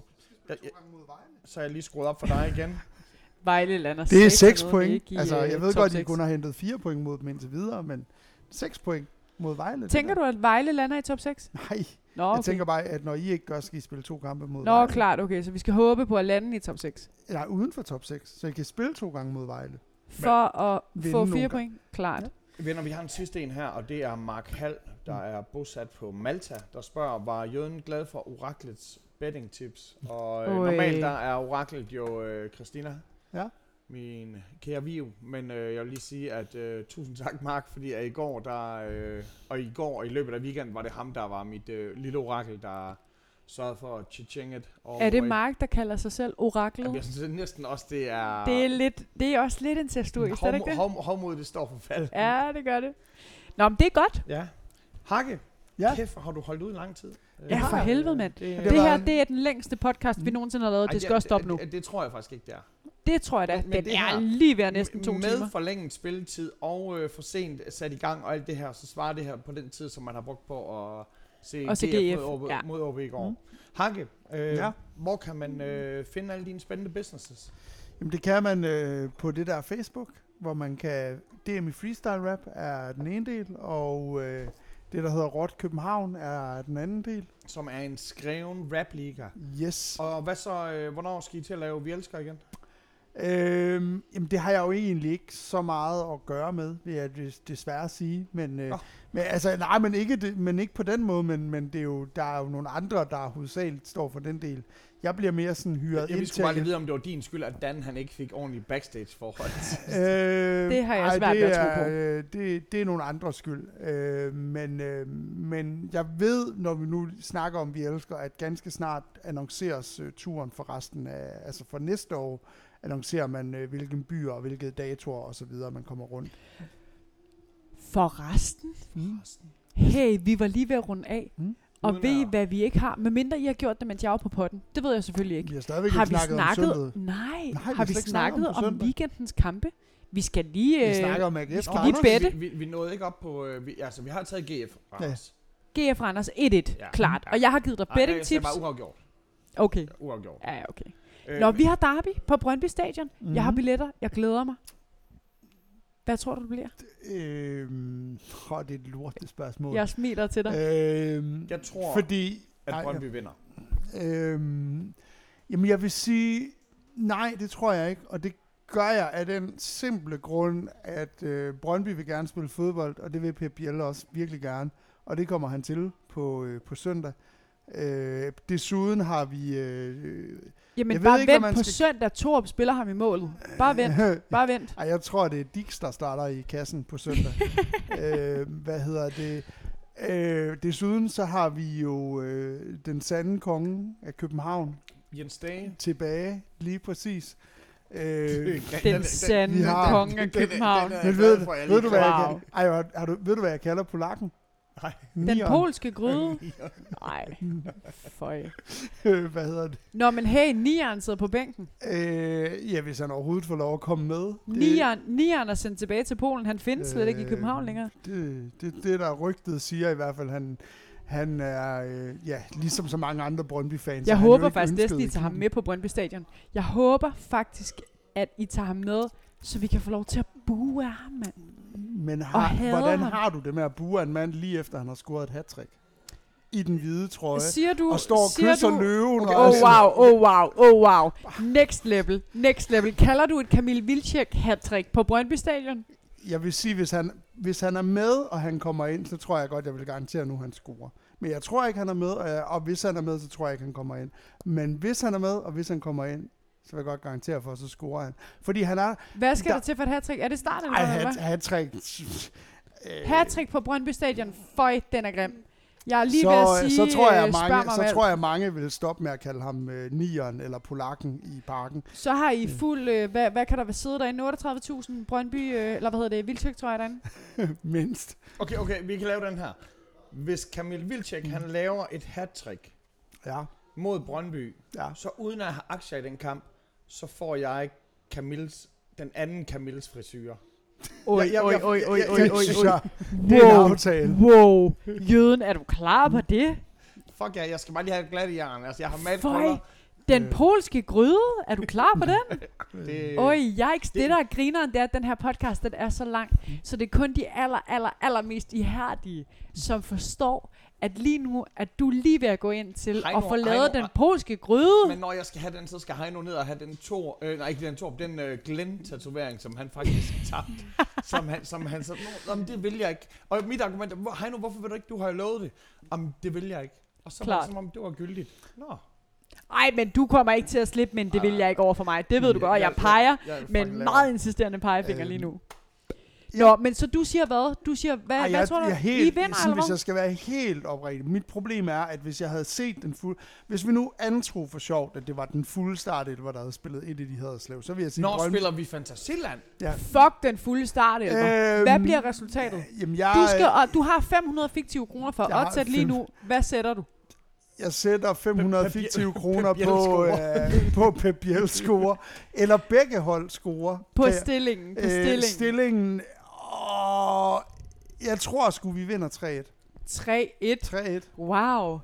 Jeg, jeg, gange mod Vejle. så er jeg lige skruet op for dig igen. [laughs] Vejle lander Det er satme 6 noget point. ikke i, altså, øh, jeg ved godt, at I seks. kun har hentet 4 point mod dem indtil videre, men 6 point. mod Vejle. Tænker du, at Vejle lander i top 6? Nej, Nå, jeg okay. tænker bare, at når I ikke gør, skal I spille to kampe mod Nå, Vejle. klart, okay. Så vi skal håbe på at lande i top 6. Nej, uden for top 6, så I kan spille to gange mod Vejle. For at Vinde få nogle fire gange. point. Klart. Ja. Venner, vi har en sidste en her, og det er Mark Hall, der er bosat på Malta, der spørger, var Jøden glad for Oraklets betting tips? Og øh, normalt der er Oraklet jo øh, Christina, Ja. min kære Viv, men øh, jeg vil lige sige, at øh, tusind tak Mark, fordi at i går, der, øh, og i går og i løbet af weekenden, var det ham, der var mit øh, lille orakel, der sørgede for at chichinget. Er det Mark, der kalder sig selv oraklet? Jamen, jeg synes det er næsten også, det er... Det er, lidt, det er også lidt incestuøst, er det ikke det? Hovmod, hovmod, det står for fald. Ja, det gør det. Nå, men det er godt. Ja. Hakke, Ja. kæft, hvor har du holdt ud i lang tid. Ja, for helvede, mand. Det, Det, her, det er den længste podcast, vi Mm. nogensinde har lavet. Ej, Det skal også stoppe nu. Det, det tror jeg faktisk ikke, det er. Det tror jeg da. Men- men Den det er lige ved at næsten to med timer. forlænget spilletid og øh, for sent sat i gang og alt det her, så svarer det her på den tid, som man har brugt på at se, Og se GF, GF, mod, OB, ja. mod OB i går. Mm. Hakke, øh, Ja. hvor kan man øh, finde alle dine spændende businesses? Jamen det kan man øh, på det der Facebook, hvor man kan... DM i Freestyle Rap er den ene del, og øh, det der hedder Rot København er den anden del. Som er en skreven rap-liga. Yes. Og hvad så, øh, hvornår skal I til at lave Vi Elsker igen? Øhm, jamen det har jeg jo egentlig ikke så meget at gøre med, vil jeg des- desværre sige. Men, øh, Nå. men altså, nej, men ikke, det, men ikke på den måde, men, men det er jo, der er jo nogle andre, der hovedsageligt står for den del. Jeg bliver mere sådan hyret Jeg, jeg ind til bare at- lige vide, om det var din skyld, at Dan han ikke fik ordentligt backstage-forhold. [laughs] Øh, Det har jeg ej, svært det ved at tro er, på. øh, Det, det er nogle andre skyld. Øh, men, øh, men jeg ved, når vi nu snakker om, vi elsker, at ganske snart annonceres øh, turen for resten af, altså for næste år, annoncerer man, øh, hvilken byer og hvilke datoer og så videre, man kommer rundt. For resten. Mm. Hey, vi var lige ved at runde af. Mm. Og Uden ved I, hvad vi ikke har? Medmindre I har gjort det, mens jeg var på potten. Det ved jeg selvfølgelig ikke. Vi har stadigvæk Har ikke vi snakket, snakket? om søndag. Nej, har har vi vi slet ikke snakket om om, weekendens kampe? Vi skal lige... Vi Øh, snakker om AGF. skal Nå, lige bette. Vi, vi, vi nåede ikke op på... Øh, vi, altså, vi har taget GF. Ja. Anders. GF Randers 1-1, Ja. klart. Ja. Og jeg har givet dig betting jeg siger tips. bare uafgjort. Okay. Uafgjort. Ja, ja, okay. Øh, Nå, vi har derby på Brøndby Stadion. Jeg har Mhm. billetter. Jeg glæder mig. Hvad tror du, det bliver? Øhm, åh, det er et lortet spørgsmål. Jeg smiler til dig. Øhm, Jeg tror, fordi, at nej, Brøndby vinder. Øhm, jamen, jeg vil sige, nej, det tror jeg ikke. Og det gør jeg af den simple grund, at øh, Brøndby vil gerne spille fodbold, og det vil Pep Biel også virkelig gerne. Og det kommer han til på, øh, på søndag. Øh, desuden har vi... Øh, Jamen, jeg ved bare ikke, hvad vent man på skal- søndag. Torup spiller ham i målet. Bare vent. Bare vent. Ej, jeg tror, det er Dix, der starter i kassen på søndag. [laughs] øh, hvad hedder det? Øh, desuden så har vi jo øh, den sande konge af København Jens Dage. tilbage, lige præcis. Øh, [laughs] Den sande konge af den- den- København. den er- men jeg ved, ved, du, hvad jeg, Wow. kan- ej, har, har du, ved du, hvad jeg kalder polakken? Nej. Den Nieren. polske gryde. [laughs] Nej, føj. hvad hedder det? Nå, men hey, Nieren sidder på bænken. Øh, ja, hvis han overhovedet får lov at komme med. Nieren, Nieren er sendt tilbage til Polen. Han findes slet ikke i Øh, København længere. Det, det, det der rygtet siger i hvert fald, han, han er, øh, ja, ligesom så mange andre Brøndby-fans. Jeg er håber faktisk næsten, I tager ham med på Brøndby Stadion. Jeg håber faktisk, at I tager ham med, så vi kan få lov til at bue af ham, mand. Men har, hvordan ham. har du det med at bue en mand lige efter, han har scoret et hat I den hvide trøje. Siger du... og står og kysser du, løven. Okay, og Oh wow, oh wow, oh wow. Next level, next level. Kalder du et Camille Vilcek hat på Brøndby Stadion? Jeg vil sige, hvis han, hvis han er med, og han kommer ind, så tror jeg godt, jeg vil garantere nu, han scorer. Men jeg tror ikke, han er med, og, jeg, og hvis han er med, så tror jeg ikke, han kommer ind. Men hvis han er med, og hvis han kommer ind, så vil jeg godt garantere for, at så scorer han. Fordi han er... Hvad skal Der- der, til for et hat Er det start eller Ej, hvad? hat, hat-trick. Øh, Hattrick på Brøndby Stadion. Føj, den er grim. Jeg er lige så, ved at sige, så, tror jeg, øh, mange, så alt. tror jeg, mange vil stoppe med at kalde ham øh, nieren eller polakken i parken. Så har I fuld, øh, hvad, hvad kan der være sidde derinde? 38.000 Brøndby, øh, eller hvad hedder det, Vildtøk, tror jeg derinde. [laughs] Mindst. Okay, okay, vi kan lave den her. Hvis Kamil Vilcek, Mm. han laver et hat-trick Ja, mod Brøndby, ja. så uden at have aktier i den kamp, så får jeg Camils, den anden Camils frisyrer. Oj, oj, oj, oj, oj, Det oj, oj. det er en Wow, aftale. wow. Jøden, er du klar på det? Fuck ja, jeg skal bare lige have glat i jern. Altså, jeg har malet Føj. Den Øh. polske gryde, er du klar på den? [laughs] Det, Øj, yikes, det, det- der er grineren, det er, at den her podcast, den er så lang, så det er kun de aller, aller, aller mest ihærdige, som forstår, at lige nu, at du er lige ved at gå ind til Heino, at få lavet Heino, den polske gryde. Men når jeg skal have den, så skal Heino ned og have den to, øh, nej ikke den to, den øh, Glenn-tatovering, som han faktisk [laughs] tabte. som han, som han så, "Nå, jamen, det vil jeg ikke. Og mit argument er, "Hvor- Heino, hvorfor vil du ikke, du har jo lovet det. Jamen, det vil jeg ikke. Og så var det som om, det var gyldigt. Nå. Ej, men du kommer ikke til at slippe, men det vil jeg ikke over for mig. Det ved du godt, jeg- peger Jeg er med en fucking meget insisterende pegefinger Øhm, lige nu. Nå, men så du siger hvad? Du siger, hvad, Ej, hvad jeg, tror du? jeg, helt, I vinder, sådan, eller hvis jeg skal være helt oprigtig. Mit problem er, at hvis jeg havde set den fuld... Hvis vi nu antog for sjovt, at det var den fulde start, hvor der havde spillet et af de Haderslev, så vil jeg sige... Når Brøndby- spiller vi Fantasiland? Ja. Fuck den fulde start, Elmer. Hvad Øhm, bliver resultatet? Jamen, jeg, Du, skal, og du har 500 fiktive kroner for at lige nu. Hvad sætter du? Jeg sætter 500 Pep- Pep- fiktive kroner på, øh, på Pep Biel score, eller begge hold score. På jeg- stillingen. På øh, stillingen. stillingen åh, jeg tror sgu, vi vinder 3-1. 3-1. 3-1. Wow.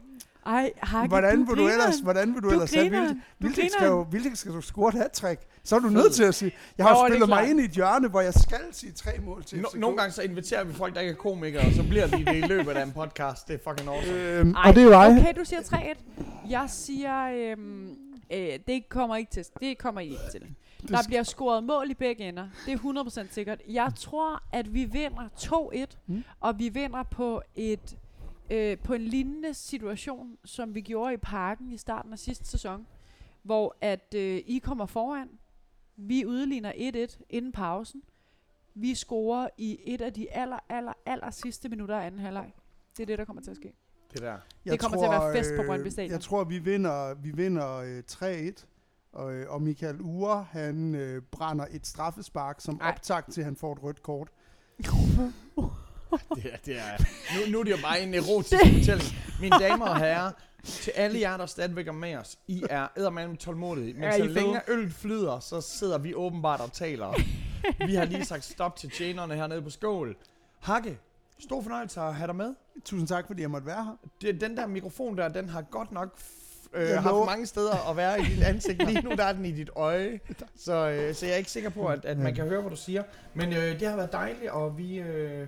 Ej, Hakke, Hvordan du vil du grineren. ellers, hvordan vil du, Du ellers have grineren. Vildt? Du Vildt skal, jo, Vildt skal du score et hat Så er du nødt til at sige, jeg har Jo, jo, spillet mig ind i et hjørne, hvor jeg skal sige tre mål til No, FCK. nogle gange så inviterer vi folk, der ikke er komikere, og så bliver de det i løbet af en podcast. Det er fucking awesome. Øhm, Ej, og det er jo mig. Okay, du siger 3-1. Jeg siger, øhm, øh, det kommer ikke til. Det kommer I ikke til. Der bliver scoret mål i begge ender. Det er 100% sikkert. Jeg tror, at vi vinder 2-1, Mm. og vi vinder på et øh, på en lignende situation, som vi gjorde i parken i starten af sidste sæson, hvor at øh, I kommer foran, vi udligner 1-1 inden pausen, vi scorer i et af de aller, aller, aller sidste minutter af anden halvleg. Det er det, der kommer til at ske. Det der. Jeg kommer til at være fest på Brøndby Stadion. Jeg tror, vi vinder, vi vinder øh, 3-1. Og, øh, og Michael Ure, han øh, brænder et straffespark som Ej. optag til, at han får et rødt kort. [laughs] [laughs] Det er, det er, nu, nu er det jo bare en erotisk fortælling. Mine damer og herrer, til alle jer, der stadigvæk er med os, I er eddermame tålmodige. Men Ja, så længe øl flyder, så sidder vi åbenbart og taler. [laughs] Vi har lige sagt stop til tjenerne hernede på skål. Hakke, stor fornøjelse at have dig med. Tusind tak, fordi jeg måtte være her. Det, den der mikrofon der, den har godt nok øh, Jeg haft mange steder at være i dit ansigt. [laughs] Lige nu der er den i dit øje. Så, øh, så jeg er ikke sikker på, at, at man kan høre, hvad du siger. Men øh, det har været dejligt, og vi... Øh,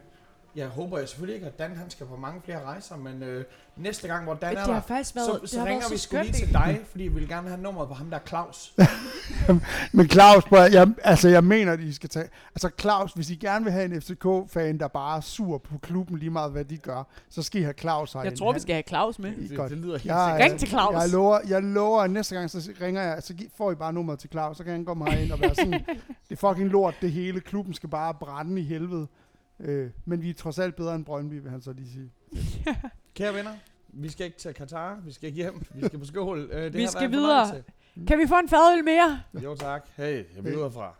jeg håber jeg selvfølgelig ikke, at Dan han skal på mange flere rejser, men øh, næste gang, hvor Dan Det er der, faktisk været, så, det så har ringer vi så sgu lige til dig, fordi vi vil gerne have nummeret på ham der Claus. [laughs] Men Claus, prøv, jeg, altså jeg mener, at I skal tage... Altså Claus, hvis I gerne vil have en FCK-fan, der bare er sur på klubben lige meget, hvad de gør, så skal I have Claus herinde. Jeg tror, vi skal have Claus med. Det, Godt. det lyder helt Jeg. Ring til Claus. Jeg lover, jeg lover, at næste gang, så ringer jeg, så får I bare nummeret til Claus, så kan han komme herind og være sådan, [laughs] det er fucking lort, det hele, klubben skal bare brænde i helvede. Øh, men vi er trods alt bedre end Brøndby, vil han så lige sige. [laughs] Kære venner, vi skal ikke til Katar, vi skal ikke hjem, vi skal på skål. Øh, det Vi skal videre. fornøjelse. Kan vi få en fadøl mere? Jo tak. Hey, jeg vil ud herfra.